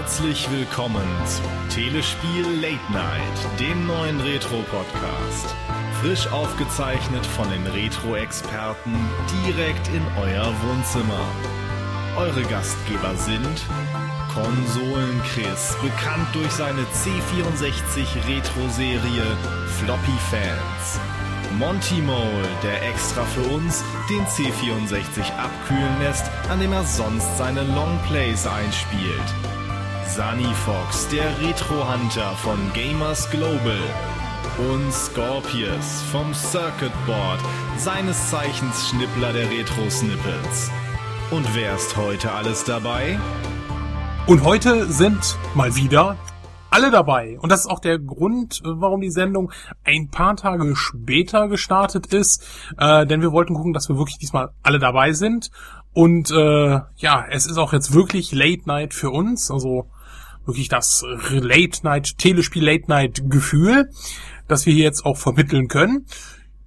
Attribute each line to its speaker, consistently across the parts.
Speaker 1: Herzlich willkommen zu Telespiel Late Night, dem neuen Retro-Podcast. Frisch aufgezeichnet von den Retro-Experten direkt in euer Wohnzimmer. Eure Gastgeber sind Konsolen Chris, bekannt durch seine C64 Retro-Serie Floppy Fans. Monty Mole, der extra für uns den C64 abkühlen lässt, an dem er sonst seine Longplays einspielt. Sunny Fox, der Retro-Hunter von Gamers Global. Und Scorpius vom Circuit Board, seines Zeichens Schnippler der Retro-Snippets. Und wer ist heute alles dabei?
Speaker 2: Und heute sind mal wieder alle dabei. Und das ist auch der Grund, warum die Sendung ein paar Tage später gestartet ist. Äh, denn wir wollten gucken, dass wir wirklich diesmal alle dabei sind. Und äh, ja, es ist auch jetzt wirklich Late Night für uns. Also wirklich das Late Night, Telespiel Late Night Gefühl, das wir hier jetzt auch vermitteln können.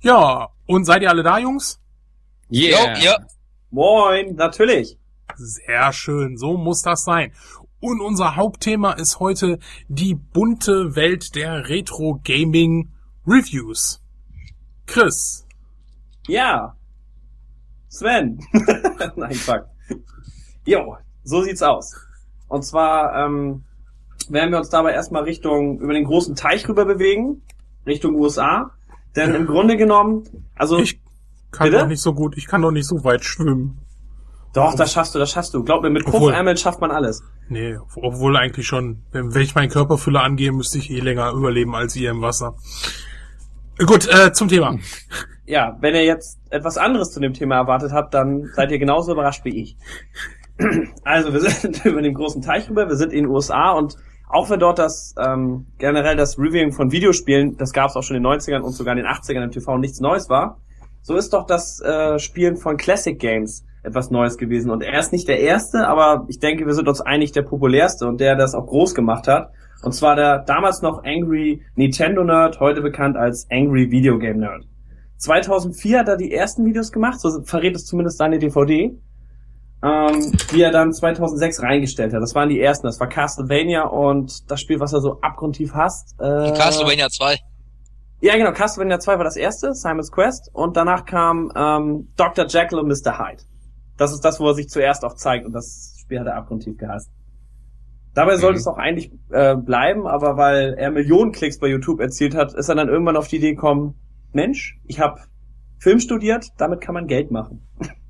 Speaker 2: Ja, und seid ihr alle da, Jungs?
Speaker 3: Yeah.
Speaker 4: Ja.
Speaker 3: Moin, natürlich.
Speaker 2: Sehr schön, so muss das sein. Und unser Hauptthema ist heute die bunte Welt der Retro Gaming Reviews. Chris.
Speaker 3: Ja. Sven. Nein, fuck. Jo, so sieht's aus. Und zwar ähm, werden wir uns dabei erstmal Richtung über den großen Teich rüber bewegen, Richtung USA. Denn im Grunde genommen, also
Speaker 2: Ich kann
Speaker 3: Bitte?
Speaker 2: doch nicht so gut, ich kann doch nicht so weit schwimmen.
Speaker 3: doch, das schaffst du, das schaffst du. Glaub mir, mit Puffärmeln schafft man alles.
Speaker 2: Nee, obwohl eigentlich schon. Wenn, wenn ich meinen Körperfülle angehe, müsste ich eh länger überleben als ihr im Wasser. Gut, äh, zum Thema.
Speaker 3: Ja, wenn ihr jetzt etwas anderes zu dem Thema erwartet habt, dann seid ihr genauso überrascht wie ich. Also wir sind über den großen Teich rüber, wir sind in den USA und auch wenn dort das ähm, generell das Reviewing von Videospielen, das gab es auch schon in den 90ern und sogar in den 80ern im TV nichts Neues war, so ist doch das äh, Spielen von Classic Games etwas Neues gewesen. Und er ist nicht der erste, aber ich denke, wir sind uns einig der populärste und der das auch groß gemacht hat. Und zwar der damals noch Angry Nintendo Nerd, heute bekannt als Angry Video Game Nerd. 2004 hat er die ersten Videos gemacht, so verrät es zumindest seine DVD, ähm, die er dann 2006 reingestellt hat. Das waren die ersten, das war Castlevania und das Spiel, was er so abgrundtief hasst. Äh,
Speaker 4: Castlevania 2.
Speaker 3: ja, genau, Castlevania 2 war das erste, Simon's Quest, und danach kam ähm, Dr. Jekyll und Mr. Hyde. Das ist das, wo er sich zuerst auch zeigt, und das Spiel hat er abgrundtief gehasst. Dabei sollte
Speaker 4: Mhm.
Speaker 3: es auch eigentlich äh, bleiben, aber weil er Millionen Klicks bei YouTube erzielt hat, ist er dann irgendwann auf die Idee gekommen, Mensch, ich habe Film studiert, damit kann man Geld machen.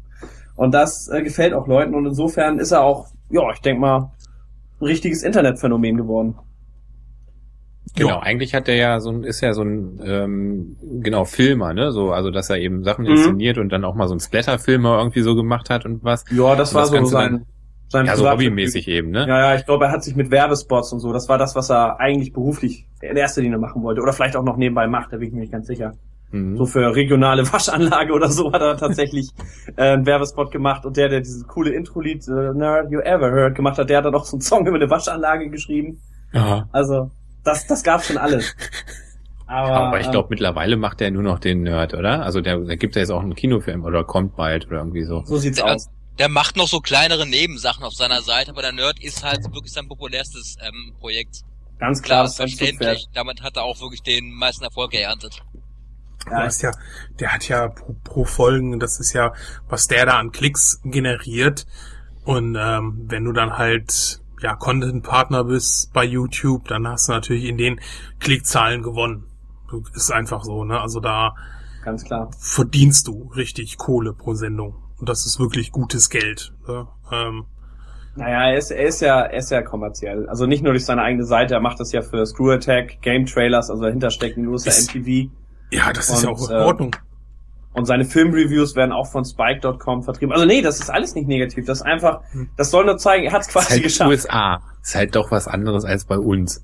Speaker 3: Und das äh, gefällt auch Leuten und insofern ist er auch, ja, ich denk mal, ein richtiges Internetphänomen geworden.
Speaker 5: Genau,
Speaker 2: Ja.
Speaker 5: eigentlich hat er ja so ein, ist ja so ein ähm, genau Filmer, ne? So, also dass er eben Sachen
Speaker 3: Mhm.
Speaker 5: inszeniert und dann auch mal so ein Splatter-Filmer irgendwie so gemacht hat und was.
Speaker 3: Ja, das
Speaker 5: Und
Speaker 3: war
Speaker 5: das
Speaker 3: so
Speaker 5: Ganze
Speaker 3: sein, sein
Speaker 5: Ja, so hobbymäßig eben, ne?
Speaker 3: Ja, ja, ich glaube, er hat sich mit Werbespots und so, das war das, was er eigentlich beruflich in erster Linie machen wollte. Oder vielleicht auch noch nebenbei macht, da bin ich mir nicht ganz sicher.
Speaker 5: Mhm.
Speaker 3: So für regionale Waschanlage oder so hat er tatsächlich äh, einen Werbespot gemacht und der, der dieses coole Intro-Lied äh, Nerd You Ever Heard gemacht hat, der hat dann auch so einen Song über eine Waschanlage geschrieben.
Speaker 5: Ja.
Speaker 3: Also, das, das gab schon alles. Aber,
Speaker 5: Aber ich
Speaker 3: ähm,
Speaker 5: glaube, mittlerweile macht er nur noch den Nerd, oder? Also der, der gibt ja jetzt auch einen Kinofilm oder kommt bald oder irgendwie so.
Speaker 3: so sieht's
Speaker 4: Der,
Speaker 3: aus.
Speaker 4: der macht noch so kleinere Nebensachen auf seiner Seite, aber der Nerd ist halt wirklich sein populärstes ähm, Projekt.
Speaker 3: Ganz klar,
Speaker 4: Klar,
Speaker 3: das
Speaker 4: ist verständlich. Damit hat er auch wirklich den meisten Erfolg geerntet.
Speaker 2: Du
Speaker 3: Ja,
Speaker 2: hast ja, der hat ja pro, pro Folgen, das ist ja, was der da an Klicks generiert. Und ähm, wenn du dann halt ja Content-Partner bist bei YouTube, dann hast du natürlich in den Klickzahlen gewonnen. Ist einfach so, ne? Also da
Speaker 3: ganz klar.
Speaker 2: verdienst du richtig Kohle pro Sendung. Und das ist wirklich gutes Geld. Ne? Ähm,
Speaker 3: Naja, er ist, er ist ja, er ist ja kommerziell. Also nicht nur durch seine eigene Seite, er macht das ja für Screw Attack, Game Trailers, also dahinter großer
Speaker 2: Ist-
Speaker 3: MTV.
Speaker 2: Ja, das ist ja
Speaker 3: Und,
Speaker 2: auch in
Speaker 3: äh,
Speaker 2: Ordnung.
Speaker 3: Und seine Filmreviews werden auch von Spike.com vertrieben. Also nee, das ist alles nicht negativ. Das ist einfach,
Speaker 2: Hm.
Speaker 3: das soll nur zeigen, er hat es
Speaker 5: Ist
Speaker 3: quasi
Speaker 5: halt
Speaker 3: geschafft.
Speaker 5: USA. Ist halt doch was anderes als bei uns.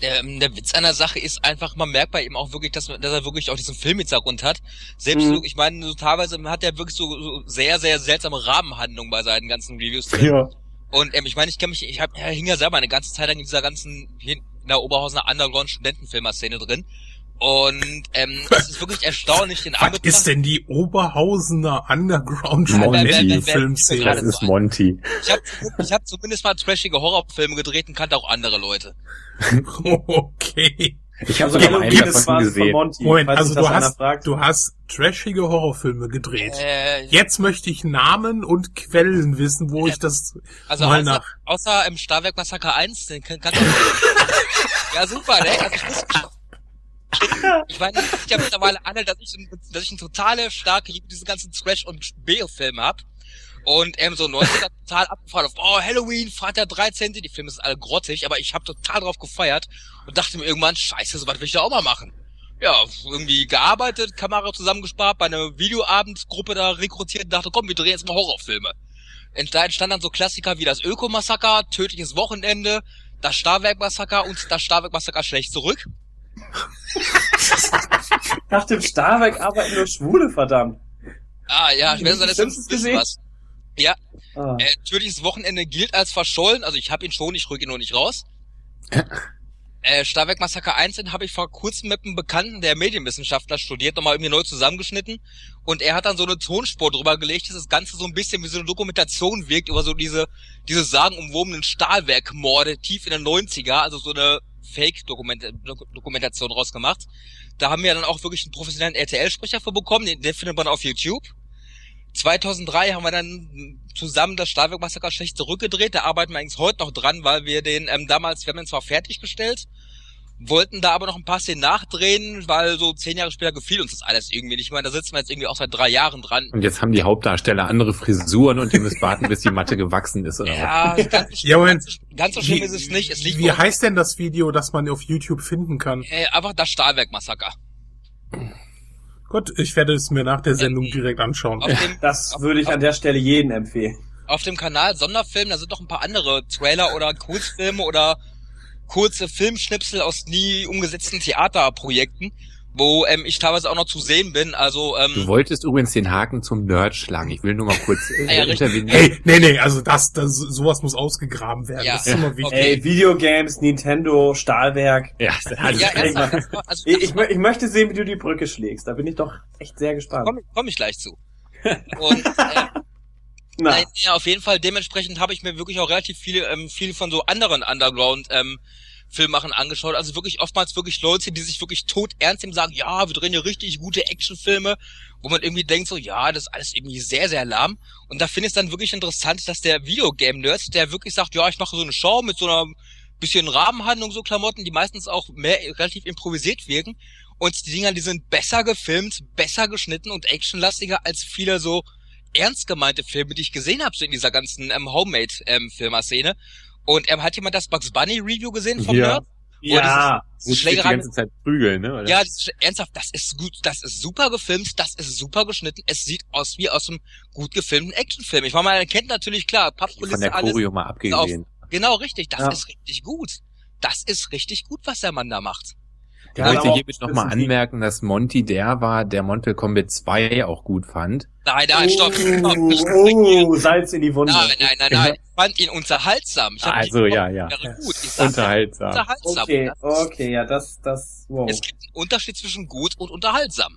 Speaker 4: Der, ähm, der Witz einer Sache ist einfach, man merkt bei ihm auch wirklich, dass, dass er wirklich auch diesen Filmhintergrund hat. Selbst,
Speaker 3: Mhm.
Speaker 4: so, ich meine, so teilweise hat er wirklich so, so sehr, sehr seltsame Rahmenhandlungen bei seinen ganzen Reviews drin.
Speaker 3: Ja.
Speaker 4: Und ähm, ich meine, ich kann mich, ich hab, er hing ja selber eine ganze Zeit lang in dieser ganzen, in der Oberhausener Underground-Studentenfilmer-Szene drin. Und ähm, es ist wirklich erstaunlich, den
Speaker 2: Was ist denn die Oberhausener Underground
Speaker 5: Monty.
Speaker 2: Filmszene?
Speaker 5: Das ist Monty.
Speaker 4: Ich habe ich hab zumindest mal trashige Horrorfilme gedreht und kannte auch andere Leute.
Speaker 2: Okay.
Speaker 5: Ich habe sogar einen davon gesehen.
Speaker 3: Monty.
Speaker 2: Moment, also du hast,
Speaker 3: fragt.
Speaker 2: du hast trashige Horrorfilme gedreht.
Speaker 4: Äh,
Speaker 2: Jetzt möchte ich Namen und Quellen wissen, wo ich das
Speaker 4: also
Speaker 2: mal
Speaker 4: außer,
Speaker 2: nach.
Speaker 4: außer im Starwerk Massaker 1, den kann, kann auch Ja, super, ne? Also ich wusste ich meine, ich ja mittlerweile alle, dass ich, dass ich eine totale starke Liebe diese ganzen Trash- und B-Filme hab. Und ähm, so 90er total abgefahren auf, oh, Halloween, Freitag 13. Die Filme sind alle grottig, aber ich habe total drauf gefeiert und dachte mir irgendwann, scheiße, so was will ich da auch mal machen. Ja, irgendwie gearbeitet, Kamera zusammengespart, bei einer Videoabendgruppe da rekrutiert und dachte, komm, wir drehen jetzt mal Horrorfilme. Da entstanden dann so Klassiker wie das Öko-Massaker, Tödliches Wochenende, das Starwerk-Massaker und das Starwerk-Massaker schlecht zurück.
Speaker 3: Nach dem Starwerk arbeiten nur Schwule, verdammt.
Speaker 4: Ah ja, ich werde das wissen
Speaker 3: gesehen?
Speaker 4: was. Ja,
Speaker 3: Ah.
Speaker 4: äh, tödliches Wochenende gilt als verschollen, also ich habe ihn schon, ich rück ihn nur nicht raus. äh, Starwerk Massaker 1 den habe ich vor kurzem mit einem Bekannten, der Medienwissenschaftler studiert, nochmal irgendwie neu zusammengeschnitten. Und er hat dann so eine Tonspur drüber gelegt, dass das Ganze so ein bisschen wie so eine Dokumentation wirkt, über so diese, diese sagenumwobenen Stahlwerkmorde tief in den 90er, also so eine Fake-Dokumentation rausgemacht. Da haben wir dann auch wirklich einen professionellen RTL-Sprecher für bekommen, den, den findet man auf YouTube. 2003 haben wir dann zusammen das Stahlwerk-Massaker schlecht zurückgedreht. Da arbeiten wir eigentlich heute noch dran, weil wir den ähm, damals, wir haben den zwar fertiggestellt, wollten da aber noch ein paar Szenen nachdrehen, weil so zehn Jahre später gefiel uns das alles irgendwie nicht mehr. Da sitzen wir jetzt irgendwie auch seit drei Jahren dran.
Speaker 5: Und jetzt haben die Hauptdarsteller andere Frisuren und ihr müsst warten, bis die Matte gewachsen ist. Oder was?
Speaker 4: Ja, ganz,
Speaker 2: Ja,
Speaker 4: ganz, ganz so schlimm ist es nicht. Es liegt
Speaker 2: Wie heißt denn das Video, das man auf YouTube finden kann?
Speaker 4: äh, einfach das Stahlwerk-Massaker.
Speaker 2: Gut, ich werde es mir nach der Sendung
Speaker 4: Ähm,
Speaker 2: direkt anschauen.
Speaker 4: Dem,
Speaker 3: Das würde ich an der Stelle jeden empfehlen.
Speaker 4: auf dem Kanal Sonderfilm, da sind noch ein paar andere Trailer oder Kurzfilme oder kurze Filmschnipsel aus nie umgesetzten Theaterprojekten, wo ähm, ich teilweise auch noch zu sehen bin. Also ähm,
Speaker 5: Du wolltest übrigens den Haken zum Nerd schlagen. Ich will nur mal kurz
Speaker 4: Ah, ja,
Speaker 5: äh,
Speaker 4: richtig.
Speaker 5: intervenieren.
Speaker 2: Hey, nee, nee, also das, das, sowas muss ausgegraben werden.
Speaker 4: Ja.
Speaker 2: Das ist immer wichtig.
Speaker 4: Okay.
Speaker 3: Ey, Videogames, Nintendo, Stahlwerk.
Speaker 5: Ja, also,
Speaker 4: ja, ernsthaft, also,
Speaker 3: Ich, ich, ich möchte sehen, wie du die Brücke schlägst. Da bin ich doch echt sehr gespannt.
Speaker 4: komme komm ich gleich zu. Und äh,
Speaker 3: Na,
Speaker 4: Nein, ja, auf jeden Fall. Dementsprechend habe ich mir wirklich auch relativ viel, ähm, viel von so anderen Underground ähm, Filmmachen angeschaut. Also wirklich oftmals wirklich Leute, die sich wirklich tot ernst nehmen, sagen, ja, wir drehen hier richtig gute Actionfilme, wo man irgendwie denkt so, ja, das ist alles irgendwie sehr, sehr lahm. Und da finde ich es dann wirklich interessant, dass der Videogame-Nerd, der wirklich sagt, ja, ich mache so eine Show mit so einer bisschen Rahmenhandlung, so Klamotten, die meistens auch mehr relativ improvisiert wirken. Und die Dinger, die sind besser gefilmt, besser geschnitten und actionlastiger als viele so ernst gemeinte Filme, die ich gesehen habe, so in dieser ganzen ähm, Homemade-Filmer-Szene. Und ähm, hat jemand das Bugs Bunny Review gesehen vom
Speaker 5: Ja.
Speaker 4: Nerd?
Speaker 3: ja.
Speaker 5: Die ganze Zeit prügeln, ne? Oder?
Speaker 4: ja, das ist, ernsthaft, das ist gut, das ist super gefilmt, das ist super geschnitten, es sieht aus wie aus einem gut gefilmten Actionfilm. Ich meine, man kennt natürlich klar,
Speaker 5: Von
Speaker 4: Pappkulisse
Speaker 5: der
Speaker 4: alles.
Speaker 5: Choreo mal abgesehen.
Speaker 4: Genau, richtig, das
Speaker 3: Ja.
Speaker 4: ist richtig gut. Das ist richtig gut, was der Mann da macht.
Speaker 5: Ich
Speaker 3: Ja, auch
Speaker 5: hiermit nochmal anmerken, dass Monty der war, der Mortal Kombat 2 auch gut fand.
Speaker 4: Nein, nein, stopp, stopp, nicht
Speaker 3: Oh, oh, Salz in die Wunde.
Speaker 4: Nein, nein, nein, nein. Ich fand ihn unterhaltsam. Ich hab
Speaker 5: Also, ja, ja.
Speaker 4: Gut. Ich sag,
Speaker 5: Unterhaltsam.
Speaker 4: unterhaltsam.
Speaker 3: Okay, okay, ja, das, das, wow.
Speaker 4: Es gibt einen Unterschied zwischen gut und unterhaltsam.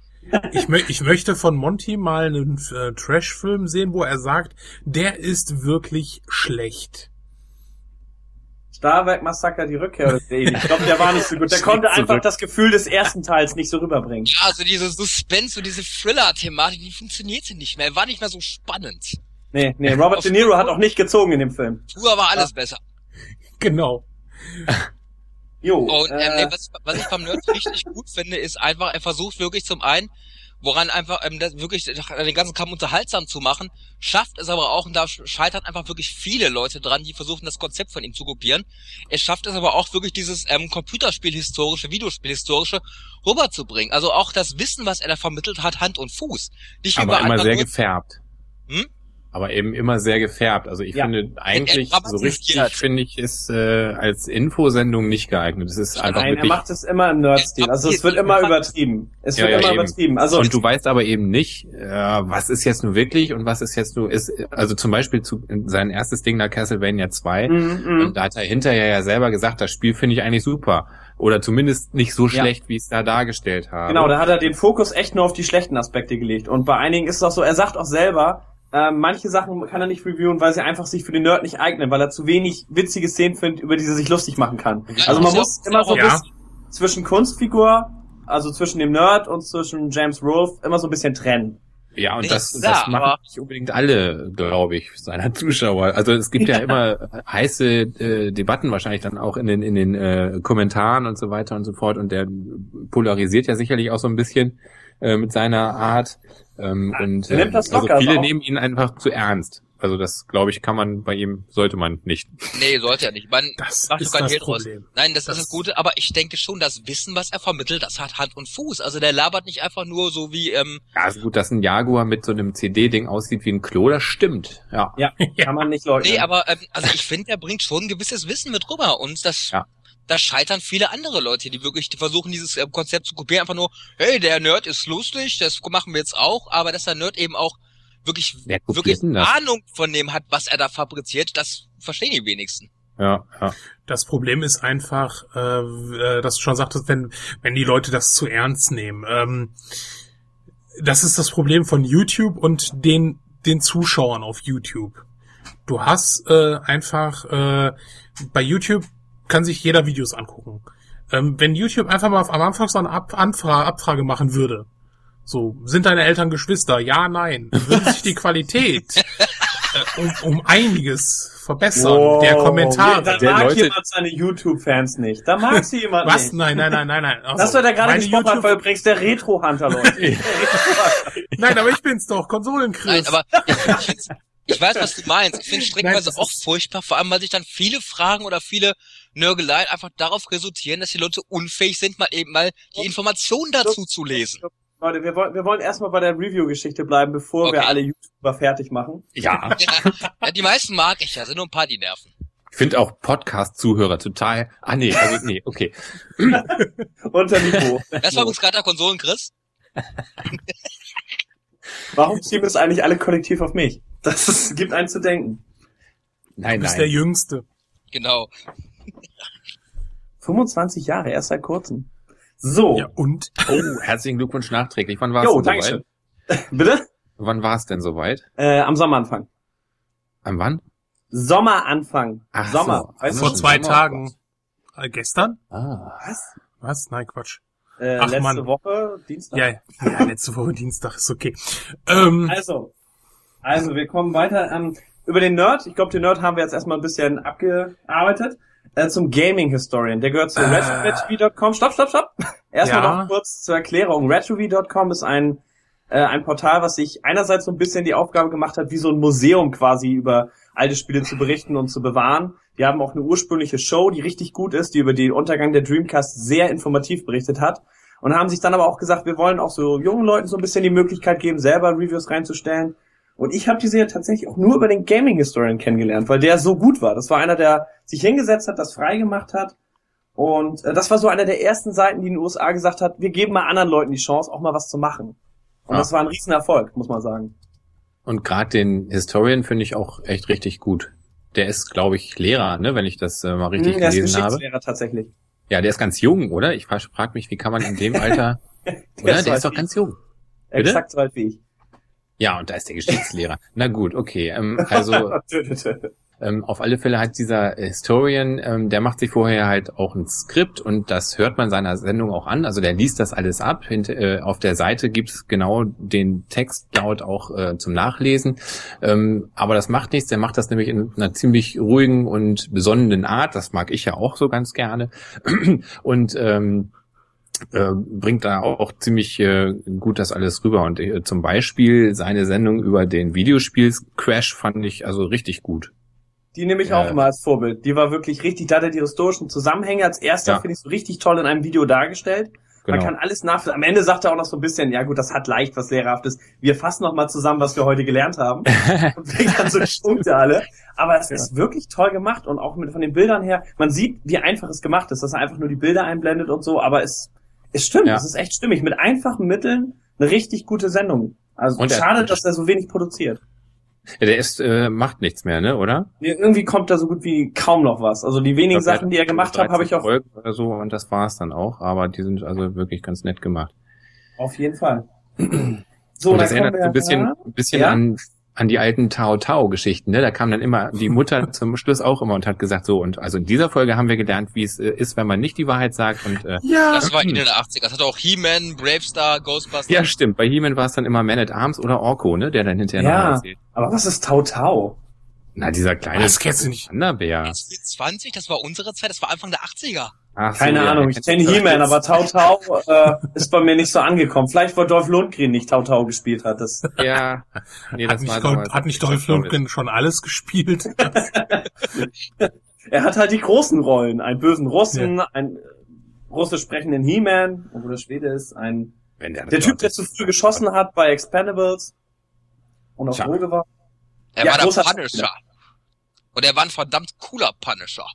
Speaker 2: Ich, mö ich möchte von Monty mal einen äh, Trash-Film sehen, wo er sagt, der ist wirklich schlecht.
Speaker 3: Starwerk Massaker, die Rückkehr des. Ich glaube, der war nicht so gut. Der konnte einfach
Speaker 5: zurück.
Speaker 3: das Gefühl des ersten Teils nicht so rüberbringen.
Speaker 4: Ja, also diese Suspense und diese Thriller-Thematik, die funktionierte nicht mehr. War nicht mehr so spannend.
Speaker 3: Nee, nee, Robert De Niro hat auch nicht gezogen in dem Film.
Speaker 4: Früher war alles besser.
Speaker 2: Genau.
Speaker 3: Jo,
Speaker 4: Und ähm,
Speaker 3: äh,
Speaker 4: nee, was, was ich beim Nerd richtig gut finde, ist einfach, er versucht wirklich zum einen, woran einfach ähm, das wirklich den ganzen Kampf unterhaltsam zu machen, schafft es aber auch, und da scheitern einfach wirklich viele Leute dran, die versuchen, das Konzept von ihm zu kopieren. Er schafft es aber auch wirklich, dieses ähm, Computerspiel-historische, Videospiel-historische rüberzubringen. Also auch das Wissen, was er da vermittelt hat, Hand und Fuß. Nicht
Speaker 5: Aber immer sehr
Speaker 4: nur-
Speaker 5: gefärbt.
Speaker 4: Hm?
Speaker 5: Aber eben immer sehr gefärbt. Also ich
Speaker 3: Ja.
Speaker 5: finde eigentlich so richtig finde ich ist äh, als Infosendung nicht geeignet. Es ist einfach
Speaker 3: nein, er macht es immer im Nerd-Stil. Also es wird immer übertrieben. Es
Speaker 5: Ja,
Speaker 3: wird
Speaker 5: ja,
Speaker 3: immer
Speaker 5: eben.
Speaker 3: übertrieben. Also
Speaker 5: und du weißt aber eben nicht, äh, was ist jetzt nur wirklich und was ist jetzt nur ist. Also zum Beispiel zu sein erstes Ding da Castlevania 2.
Speaker 3: Mhm, mhm.
Speaker 5: Und da hat er hinterher ja selber gesagt, das Spiel finde ich eigentlich super. Oder zumindest nicht so
Speaker 3: Ja.
Speaker 5: schlecht, wie es da dargestellt haben.
Speaker 3: Genau, da hat er den Fokus echt nur auf die schlechten Aspekte gelegt. Und bei einigen ist es auch so, er sagt auch selber, ähm, manche Sachen kann er nicht reviewen, weil sie einfach sich für den Nerd nicht eignen, weil er zu wenig witzige Szenen findet, über die er sich lustig machen kann.
Speaker 4: Ja,
Speaker 3: Also man
Speaker 4: ja
Speaker 3: muss immer so ein
Speaker 2: Ja.
Speaker 3: bisschen zwischen Kunstfigur, also zwischen dem Nerd und zwischen James Rolfe immer so ein bisschen trennen.
Speaker 5: Ja, und das,
Speaker 4: ist
Speaker 5: das machen nicht unbedingt alle, glaube ich, seiner Zuschauer. Also es gibt ja immer heiße äh, Debatten wahrscheinlich dann auch in den in den äh, Kommentaren und so weiter und so fort. Und der polarisiert ja sicherlich auch so ein bisschen äh, mit seiner Art. Ähm, und
Speaker 3: er nimmt das
Speaker 5: also viele
Speaker 3: auch-
Speaker 5: nehmen ihn einfach zu ernst. Also das, glaube ich, kann man bei ihm, sollte man nicht.
Speaker 4: Nee, sollte er nicht. Man
Speaker 2: Das
Speaker 4: macht
Speaker 2: ist
Speaker 4: kein
Speaker 2: das
Speaker 4: draus.
Speaker 2: Problem.
Speaker 4: Nein, das,
Speaker 2: Das-
Speaker 4: ist das Gute, aber ich denke schon, das Wissen, was er vermittelt, das hat Hand und Fuß. Also der labert nicht einfach nur so wie, ähm,
Speaker 5: Ja, also gut, dass ein Jaguar mit so einem CD-Ding aussieht wie ein Klo, das stimmt. Ja.
Speaker 3: Ja, kann man nicht leugnen.
Speaker 4: nee, aber ähm, also ich finde, er bringt schon ein gewisses Wissen mit rüber und das,
Speaker 5: Ja.
Speaker 4: Da scheitern viele andere Leute, die wirklich versuchen, dieses äh, Konzept zu kopieren, einfach nur, hey, der Nerd ist lustig, das machen wir jetzt auch, aber dass der Nerd eben auch wirklich, wirklich? Ahnung von dem hat, was er da fabriziert, das verstehen die wenigsten.
Speaker 5: Ja, ja.
Speaker 2: Das Problem ist einfach, äh, äh, dass du schon sagtest, wenn, wenn die Leute das zu ernst nehmen. Ähm, das ist das Problem von YouTube und den, den Zuschauern auf YouTube. Du hast äh, einfach, äh, bei YouTube kann sich jeder Videos angucken. Ähm, wenn YouTube einfach mal am Anfang so eine Ab Anfrage, Abfrage machen würde, so, sind deine Eltern Geschwister? Ja, nein. Dann würde sich die Qualität äh, um, um einiges verbessern.
Speaker 3: Wow.
Speaker 2: Der Kommentare.
Speaker 3: Da
Speaker 5: Der
Speaker 3: mag
Speaker 5: Leute-
Speaker 3: jemand seine YouTube-Fans nicht. Da mag sie jemand
Speaker 2: Was?
Speaker 3: nicht.
Speaker 2: Nein, nein, nein, nein, nein. Also,
Speaker 3: Das, was er gerade hat,
Speaker 2: YouTube-
Speaker 3: war übrigens der Retro-Hunter, Leute.
Speaker 2: Nein, aber ich bin's doch, Konsolenchris.
Speaker 4: Nein, aber ich, ich, find's- ich weiß, was du meinst. Ich finde
Speaker 2: das
Speaker 4: auch furchtbar, vor allem weil sich dann viele Fragen oder viele Nörgeleien einfach darauf resultieren, dass die Leute unfähig sind, mal eben mal die Informationen dazu zu lesen.
Speaker 3: Leute, wir wollen, wir wollen erstmal bei der Review-Geschichte bleiben, bevor wir
Speaker 4: Okay.
Speaker 3: alle YouTuber fertig machen.
Speaker 5: Ja.
Speaker 4: Ja, die meisten mag ich ja, sind nur ein paar, die nerven.
Speaker 5: Ich finde auch Podcast-Zuhörer total. Ah nee, also nee, okay.
Speaker 3: Unter Niveau.
Speaker 4: Das war übrigens gerade der Konsolen-Chris.
Speaker 3: Warum schieben es eigentlich alle kollektiv auf mich? Das ist, gibt einen zu denken.
Speaker 5: Nein,
Speaker 2: du bist der
Speaker 5: nein.
Speaker 2: Jüngste.
Speaker 4: Genau.
Speaker 3: 25 Jahre, erst seit kurzem. So.
Speaker 2: Ja, und?
Speaker 5: Oh, herzlichen Glückwunsch nachträglich. Wann war es denn soweit?
Speaker 3: Bitte?
Speaker 5: Wann war es denn soweit?
Speaker 3: Äh, am Sommeranfang.
Speaker 5: Am wann?
Speaker 3: Sommeranfang.
Speaker 5: Ach
Speaker 3: Sommer.
Speaker 5: so.
Speaker 3: Weißt
Speaker 2: Vor
Speaker 3: du,
Speaker 2: zwei
Speaker 5: Sommer.
Speaker 2: Tagen. Äh, gestern?
Speaker 5: Ah.
Speaker 3: was?
Speaker 2: Was? Nein, Quatsch.
Speaker 3: Äh,
Speaker 2: Ach,
Speaker 3: letzte
Speaker 2: Mann.
Speaker 3: Woche, Dienstag.
Speaker 2: Ja, ja, letzte Woche Dienstag ist okay. Ähm,
Speaker 3: Also, also wir kommen weiter. Ähm, über den Nerd, ich glaube, den Nerd haben wir jetzt erstmal ein bisschen abgearbeitet. Äh, zum Gaming Historian. Der gehört zu
Speaker 2: Ah.
Speaker 3: retrotv.com. Stopp, stopp, stopp. Erstmal
Speaker 2: Ja.
Speaker 3: noch kurz zur Erklärung. retrotv.com ist ein äh, ein Portal, was sich einerseits so ein bisschen die Aufgabe gemacht hat, wie so ein Museum quasi über alte Spiele zu berichten und zu bewahren. Die haben auch eine ursprüngliche Show, die richtig gut ist, die über den Untergang der Dreamcast sehr informativ berichtet hat. Und haben sich dann aber auch gesagt, wir wollen auch so jungen Leuten so ein bisschen die Möglichkeit geben, selber Reviews reinzustellen. Und ich habe die Serie tatsächlich auch nur über den Gaming Historian kennengelernt, weil der so gut war. Das war einer, der sich hingesetzt hat, das freigemacht hat. Und äh, das war so einer der ersten Seiten, die in den USA gesagt hat, wir geben mal anderen Leuten die Chance, auch mal was zu machen. Und
Speaker 5: Ja.
Speaker 3: das war ein Riesenerfolg, muss man sagen.
Speaker 5: Und gerade den Historian finde ich auch echt richtig gut. Der ist, glaube ich, Lehrer, ne, wenn ich das äh, mal richtig
Speaker 3: Hm, der ist
Speaker 5: gelesen habe.
Speaker 3: Geschichtslehrer tatsächlich.
Speaker 5: Ja, der ist ganz jung, oder? Ich frage frag mich, wie kann man in dem Alter, oder?
Speaker 3: ist
Speaker 5: Der ist doch ganz jung. bitte?
Speaker 3: Exakt so alt wie ich.
Speaker 5: Ja, und da ist der Geschichtslehrer. Na gut, okay. Ähm, also ähm, auf alle Fälle hat dieser Historian, ähm, der macht sich vorher halt auch ein Skript und das hört man seiner Sendung auch an. Also der liest das alles ab. Hint, äh, auf der Seite gibt's genau den Textlaut auch äh, zum Nachlesen. Ähm, aber das macht nichts. Der macht das nämlich in einer ziemlich ruhigen und besonnenen Art. Das mag ich ja auch so ganz gerne. und ähm, äh, bringt da auch, ziemlich äh, gut das alles rüber. Und äh, zum Beispiel seine Sendung über den Videospiels-Crash fand ich also richtig gut.
Speaker 3: Die nehme ich
Speaker 5: Ja.
Speaker 3: auch immer als Vorbild. Die war wirklich richtig, da hat er die historischen Zusammenhänge als erster,
Speaker 5: Ja.
Speaker 3: finde ich, so richtig toll in einem Video dargestellt. Man
Speaker 5: Genau.
Speaker 3: kann alles nachvollziehen. Am Ende sagt er auch noch so ein bisschen, ja gut, das hat leicht was Lehrhaftes. Wir fassen noch mal zusammen, was wir heute gelernt haben. und bringen dann so die Punkte alle. Aber es
Speaker 5: Ja.
Speaker 3: ist wirklich toll gemacht und auch mit von den Bildern her. Man sieht, wie einfach es gemacht ist, dass er einfach nur die Bilder einblendet und so. Aber es, es stimmt,
Speaker 5: Ja.
Speaker 3: es ist echt stimmig. Mit einfachen Mitteln eine richtig gute Sendung. Also
Speaker 5: Und er-
Speaker 3: schade, dass er so wenig produziert.
Speaker 5: Der ist, äh, macht nichts mehr, ne, oder?
Speaker 3: Irgendwie kommt da so gut wie kaum noch was. Also die wenigen
Speaker 5: glaub,
Speaker 3: Sachen, die er gemacht hat, habe ich auch
Speaker 5: Folgen oder so und das war's dann auch, aber die sind also wirklich ganz nett gemacht.
Speaker 3: auf jeden Fall. So,
Speaker 5: und das erinnert so ein bisschen, ein bisschen
Speaker 3: Ja?
Speaker 5: an, an die alten Tao Tao Geschichten, ne? Da kam dann immer die Mutter zum Schluss auch immer und hat gesagt, so, und also in dieser Folge haben wir gelernt, wie es äh, ist, wenn man nicht die Wahrheit sagt und, äh,
Speaker 2: Ja.
Speaker 4: Das war in den 80er. Das hatte auch He-Man, Bravestar, Ghostbusters.
Speaker 5: ja, stimmt. Bei He-Man war es dann immer Man at Arms oder Orko, ne? Der dann hinterher
Speaker 3: Ja.
Speaker 5: noch erzählt.
Speaker 3: Aber was ist Tau Tau?
Speaker 5: Na, dieser kleine
Speaker 2: Das kennst du nicht.
Speaker 5: Wanderbär.
Speaker 4: S20, das war unsere Zeit, das war Anfang der 80er.
Speaker 5: Ach so,
Speaker 3: Keine
Speaker 5: ja,
Speaker 3: Ahnung, ich kenne. He-Man, aber Tau Tau äh, ist bei mir nicht so angekommen. Vielleicht, weil Dolph Lundgren nicht Tau Tau gespielt hat. Das,
Speaker 5: Ja, nee,
Speaker 2: Hat
Speaker 5: das
Speaker 2: nicht,
Speaker 5: war
Speaker 2: Dol-
Speaker 5: damals
Speaker 2: hat nicht Dolph
Speaker 5: so.
Speaker 2: Lundgren schon alles gespielt?
Speaker 3: er hat halt die großen Rollen. Einen bösen Russen, einen äh, russisch sprechenden He-Man, obwohl der Schwede ist, ein
Speaker 5: Wenn der,
Speaker 3: der Typ, der zu früh geschossen hat bei Expendables und auf. Droge war.
Speaker 4: Er
Speaker 3: Ja,
Speaker 4: war der Punisher.
Speaker 3: Spieler.
Speaker 4: Und er war ein verdammt cooler Punisher.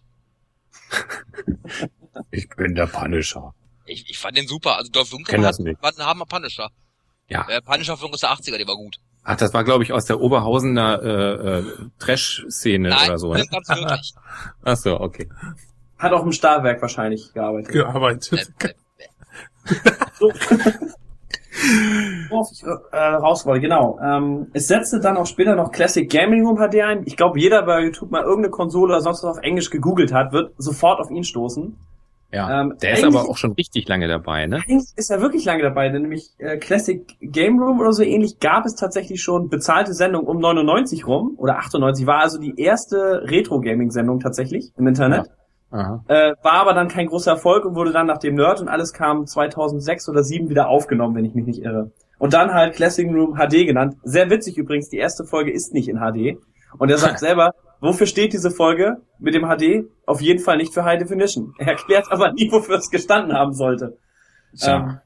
Speaker 5: Ich bin der Punisher.
Speaker 4: Ich, ich fand den super. Also Dolph
Speaker 5: Kenn
Speaker 4: Lundgren
Speaker 5: das
Speaker 4: hat,
Speaker 5: nicht.
Speaker 4: war ein harmer Punisher.
Speaker 5: Ja.
Speaker 4: Der Punisher von uns der 80er, der war gut.
Speaker 5: Ach, das war, glaube ich, aus der Oberhausener äh, äh, Trash-Szene
Speaker 4: Nein,
Speaker 5: oder so. Ne?
Speaker 4: ganz wirklich.
Speaker 5: Ach so, okay.
Speaker 3: Hat auch im Stahlwerk wahrscheinlich gearbeitet.
Speaker 2: gearbeitet.
Speaker 4: Äh,
Speaker 3: So. Worauf ich äh, raus wollte, genau. Ähm, es setzte dann auch später noch Classic Gaming Room HD ein. Ich glaube, jeder bei YouTube mal irgendeine Konsole oder sonst was auf Englisch gegoogelt hat, wird sofort auf ihn stoßen.
Speaker 5: Ja.
Speaker 3: Ähm,
Speaker 5: der ist aber auch schon richtig lange dabei, ne?
Speaker 3: Eigentlich ist er wirklich lange dabei, denn nämlich äh, Classic Game Room oder so ähnlich gab es tatsächlich schon bezahlte Sendung um 99 rum oder 98 war also die erste Retro-Gaming-Sendung tatsächlich im Internet.
Speaker 5: Aha.
Speaker 3: Äh, war aber dann kein großer Erfolg und wurde dann nach dem Nerd und alles kam 2006 oder 2007 wieder aufgenommen, wenn ich mich nicht irre. Und dann halt Classic Room HD genannt. Sehr witzig übrigens, die erste Folge ist nicht in HD. Und er sagt selber, wofür steht diese Folge mit dem HD? Auf jeden Fall nicht für High Definition. Er erklärt aber nie, wofür es gestanden haben sollte.
Speaker 5: Tja.
Speaker 3: Ähm,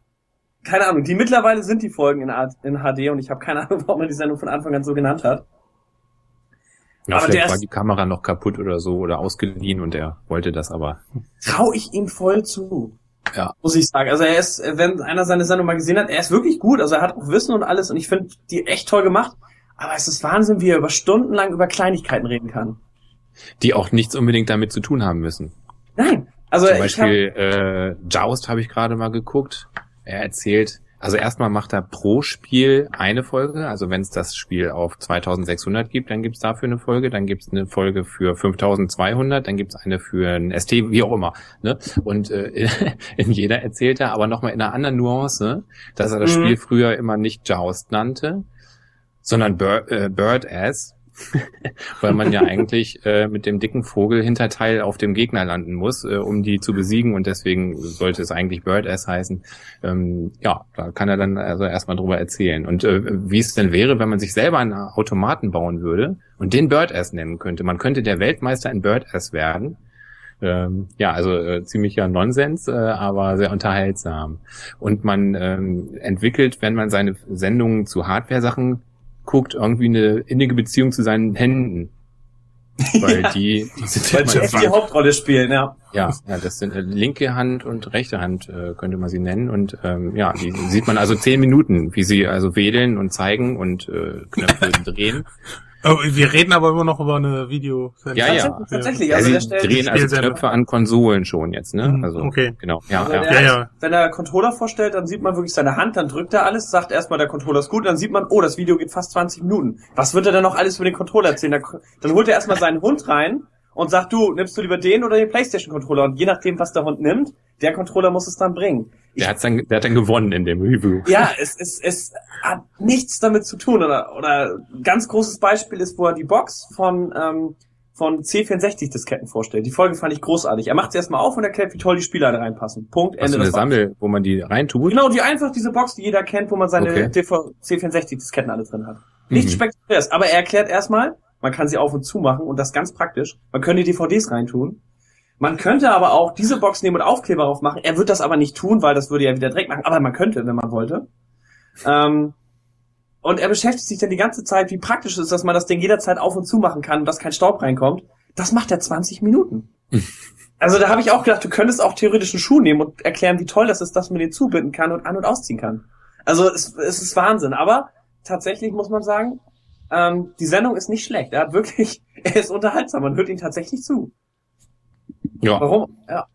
Speaker 3: keine Ahnung, die mittlerweile sind die Folgen in, in HD und ich habe keine Ahnung, warum man die Sendung von Anfang an so genannt hat.
Speaker 5: ja,
Speaker 3: aber
Speaker 5: vielleicht war die Kamera noch kaputt oder so oder ausgeliehen und er wollte das aber.
Speaker 3: Trau ich ihm voll zu.
Speaker 5: Ja.
Speaker 3: Muss ich sagen. Also er ist, wenn einer seine Sendung mal gesehen hat, er ist wirklich gut. Also er hat auch Wissen und alles und ich finde die echt toll gemacht. Aber es ist Wahnsinn, wie er über Stunden lang über Kleinigkeiten reden kann.
Speaker 5: Die auch nichts unbedingt damit zu tun haben müssen.
Speaker 3: Nein. Also
Speaker 5: Zum Beispiel äh, Joust habe ich gerade mal geguckt. Er erzählt, also erstmal macht er pro Spiel eine Folge. Also wenn es das Spiel auf 2600 gibt, dann gibt's dafür eine Folge. Dann gibt's eine Folge für 5200. Dann gibt's eine für ein ST, wie auch immer. Ne? Und äh, in jeder erzählt er aber nochmal in einer anderen Nuance, dass er das
Speaker 3: Mhm.
Speaker 5: Spiel früher immer nicht Joust nannte, sondern äh, Bird Ass. weil man ja eigentlich äh, mit dem dicken Vogel Hinterteil auf dem Gegner landen muss, äh, um die zu besiegen und deswegen sollte es eigentlich Bird Ass heißen. Ähm, ja, da kann er dann also erstmal drüber erzählen. Und äh, wie es denn wäre, wenn man sich selber einen Automaten bauen würde und den Bird Ass nennen könnte. Man könnte der Weltmeister in Bird Ass werden. Ähm, ja, also äh, ziemlicher Nonsens, äh, aber sehr unterhaltsam. Und man ähm, entwickelt, wenn man seine Sendungen zu Hardware-Sachen guckt, irgendwie eine innige Beziehung zu seinen Händen. Weil
Speaker 3: Ja.
Speaker 5: die, die sind
Speaker 3: weil die Hauptrolle spielen, ja.
Speaker 5: ja, ja, das sind äh, linke Hand und rechte Hand, äh, könnte man sie nennen. Und ähm, ja, die sieht man also zehn Minuten, wie sie also wedeln und zeigen und äh, Knöpfe drehen.
Speaker 2: Oh, wir reden aber immer noch über eine Video.
Speaker 5: Ja, ja.
Speaker 3: Tatsächlich.
Speaker 5: Ja,
Speaker 3: Also
Speaker 5: sie
Speaker 3: der
Speaker 5: drehen also. Knöpfe an Konsolen schon jetzt, ne?
Speaker 2: Mhm,
Speaker 5: Also
Speaker 2: okay.
Speaker 5: genau. Ja,
Speaker 3: Also
Speaker 5: ja.
Speaker 3: der-
Speaker 2: Ja, ja.
Speaker 3: wenn er Controller vorstellt, dann sieht man wirklich seine Hand, dann drückt er alles, sagt erstmal, der Controller ist gut, dann sieht man, oh, das Video geht fast 20 Minuten. Was wird er denn noch alles über den Controller erzählen? Da- Dann holt er erstmal seinen Hund rein und sagt, du, nimmst du lieber den oder den Playstation-Controller? Und je nachdem, was der Hund nimmt, der Controller muss es dann bringen. Ich,
Speaker 5: Der, hat's dann, der hat dann gewonnen in dem Review.
Speaker 3: ja, es, es, es hat nichts damit zu tun. Oder, oder ein ganz großes Beispiel ist, wo er die Box von, ähm, von C64-Disketten vorstellt. Die Folge fand ich großartig. Er macht sie erstmal auf und erklärt, wie toll die Spieler da reinpassen. Punkt, Ende.
Speaker 5: du eine. Sammel, wo man die reintut?
Speaker 3: Genau, die einfach diese Box, die jeder kennt, wo man seine
Speaker 5: Okay.
Speaker 3: TV C64-Disketten alle drin hat. Nichts
Speaker 5: Mhm.
Speaker 3: spektakuläres, aber er erklärt erstmal, man kann sie auf und zu machen und das ganz praktisch. Man könnte die DVDs reintun. Man könnte aber auch diese Box nehmen und Aufkleber drauf machen. Er wird das aber nicht tun, weil das würde ja wieder Dreck machen, aber man könnte, wenn man wollte. Ähm, und er beschäftigt sich dann die ganze Zeit, wie praktisch es ist, dass man das Ding jederzeit auf und zu machen kann und dass kein Staub reinkommt. Das macht er 20 Minuten. Also da habe ich auch gedacht, du könntest auch theoretisch einen Schuh nehmen und erklären, wie toll das ist, dass man den zubinden kann und an- und ausziehen kann. Also es, es ist Wahnsinn. Aber tatsächlich muss man sagen, ähm, die Sendung ist nicht schlecht. Er hat wirklich, er ist unterhaltsam, man hört ihm tatsächlich zu.
Speaker 5: Ja.
Speaker 3: Warum? Ja.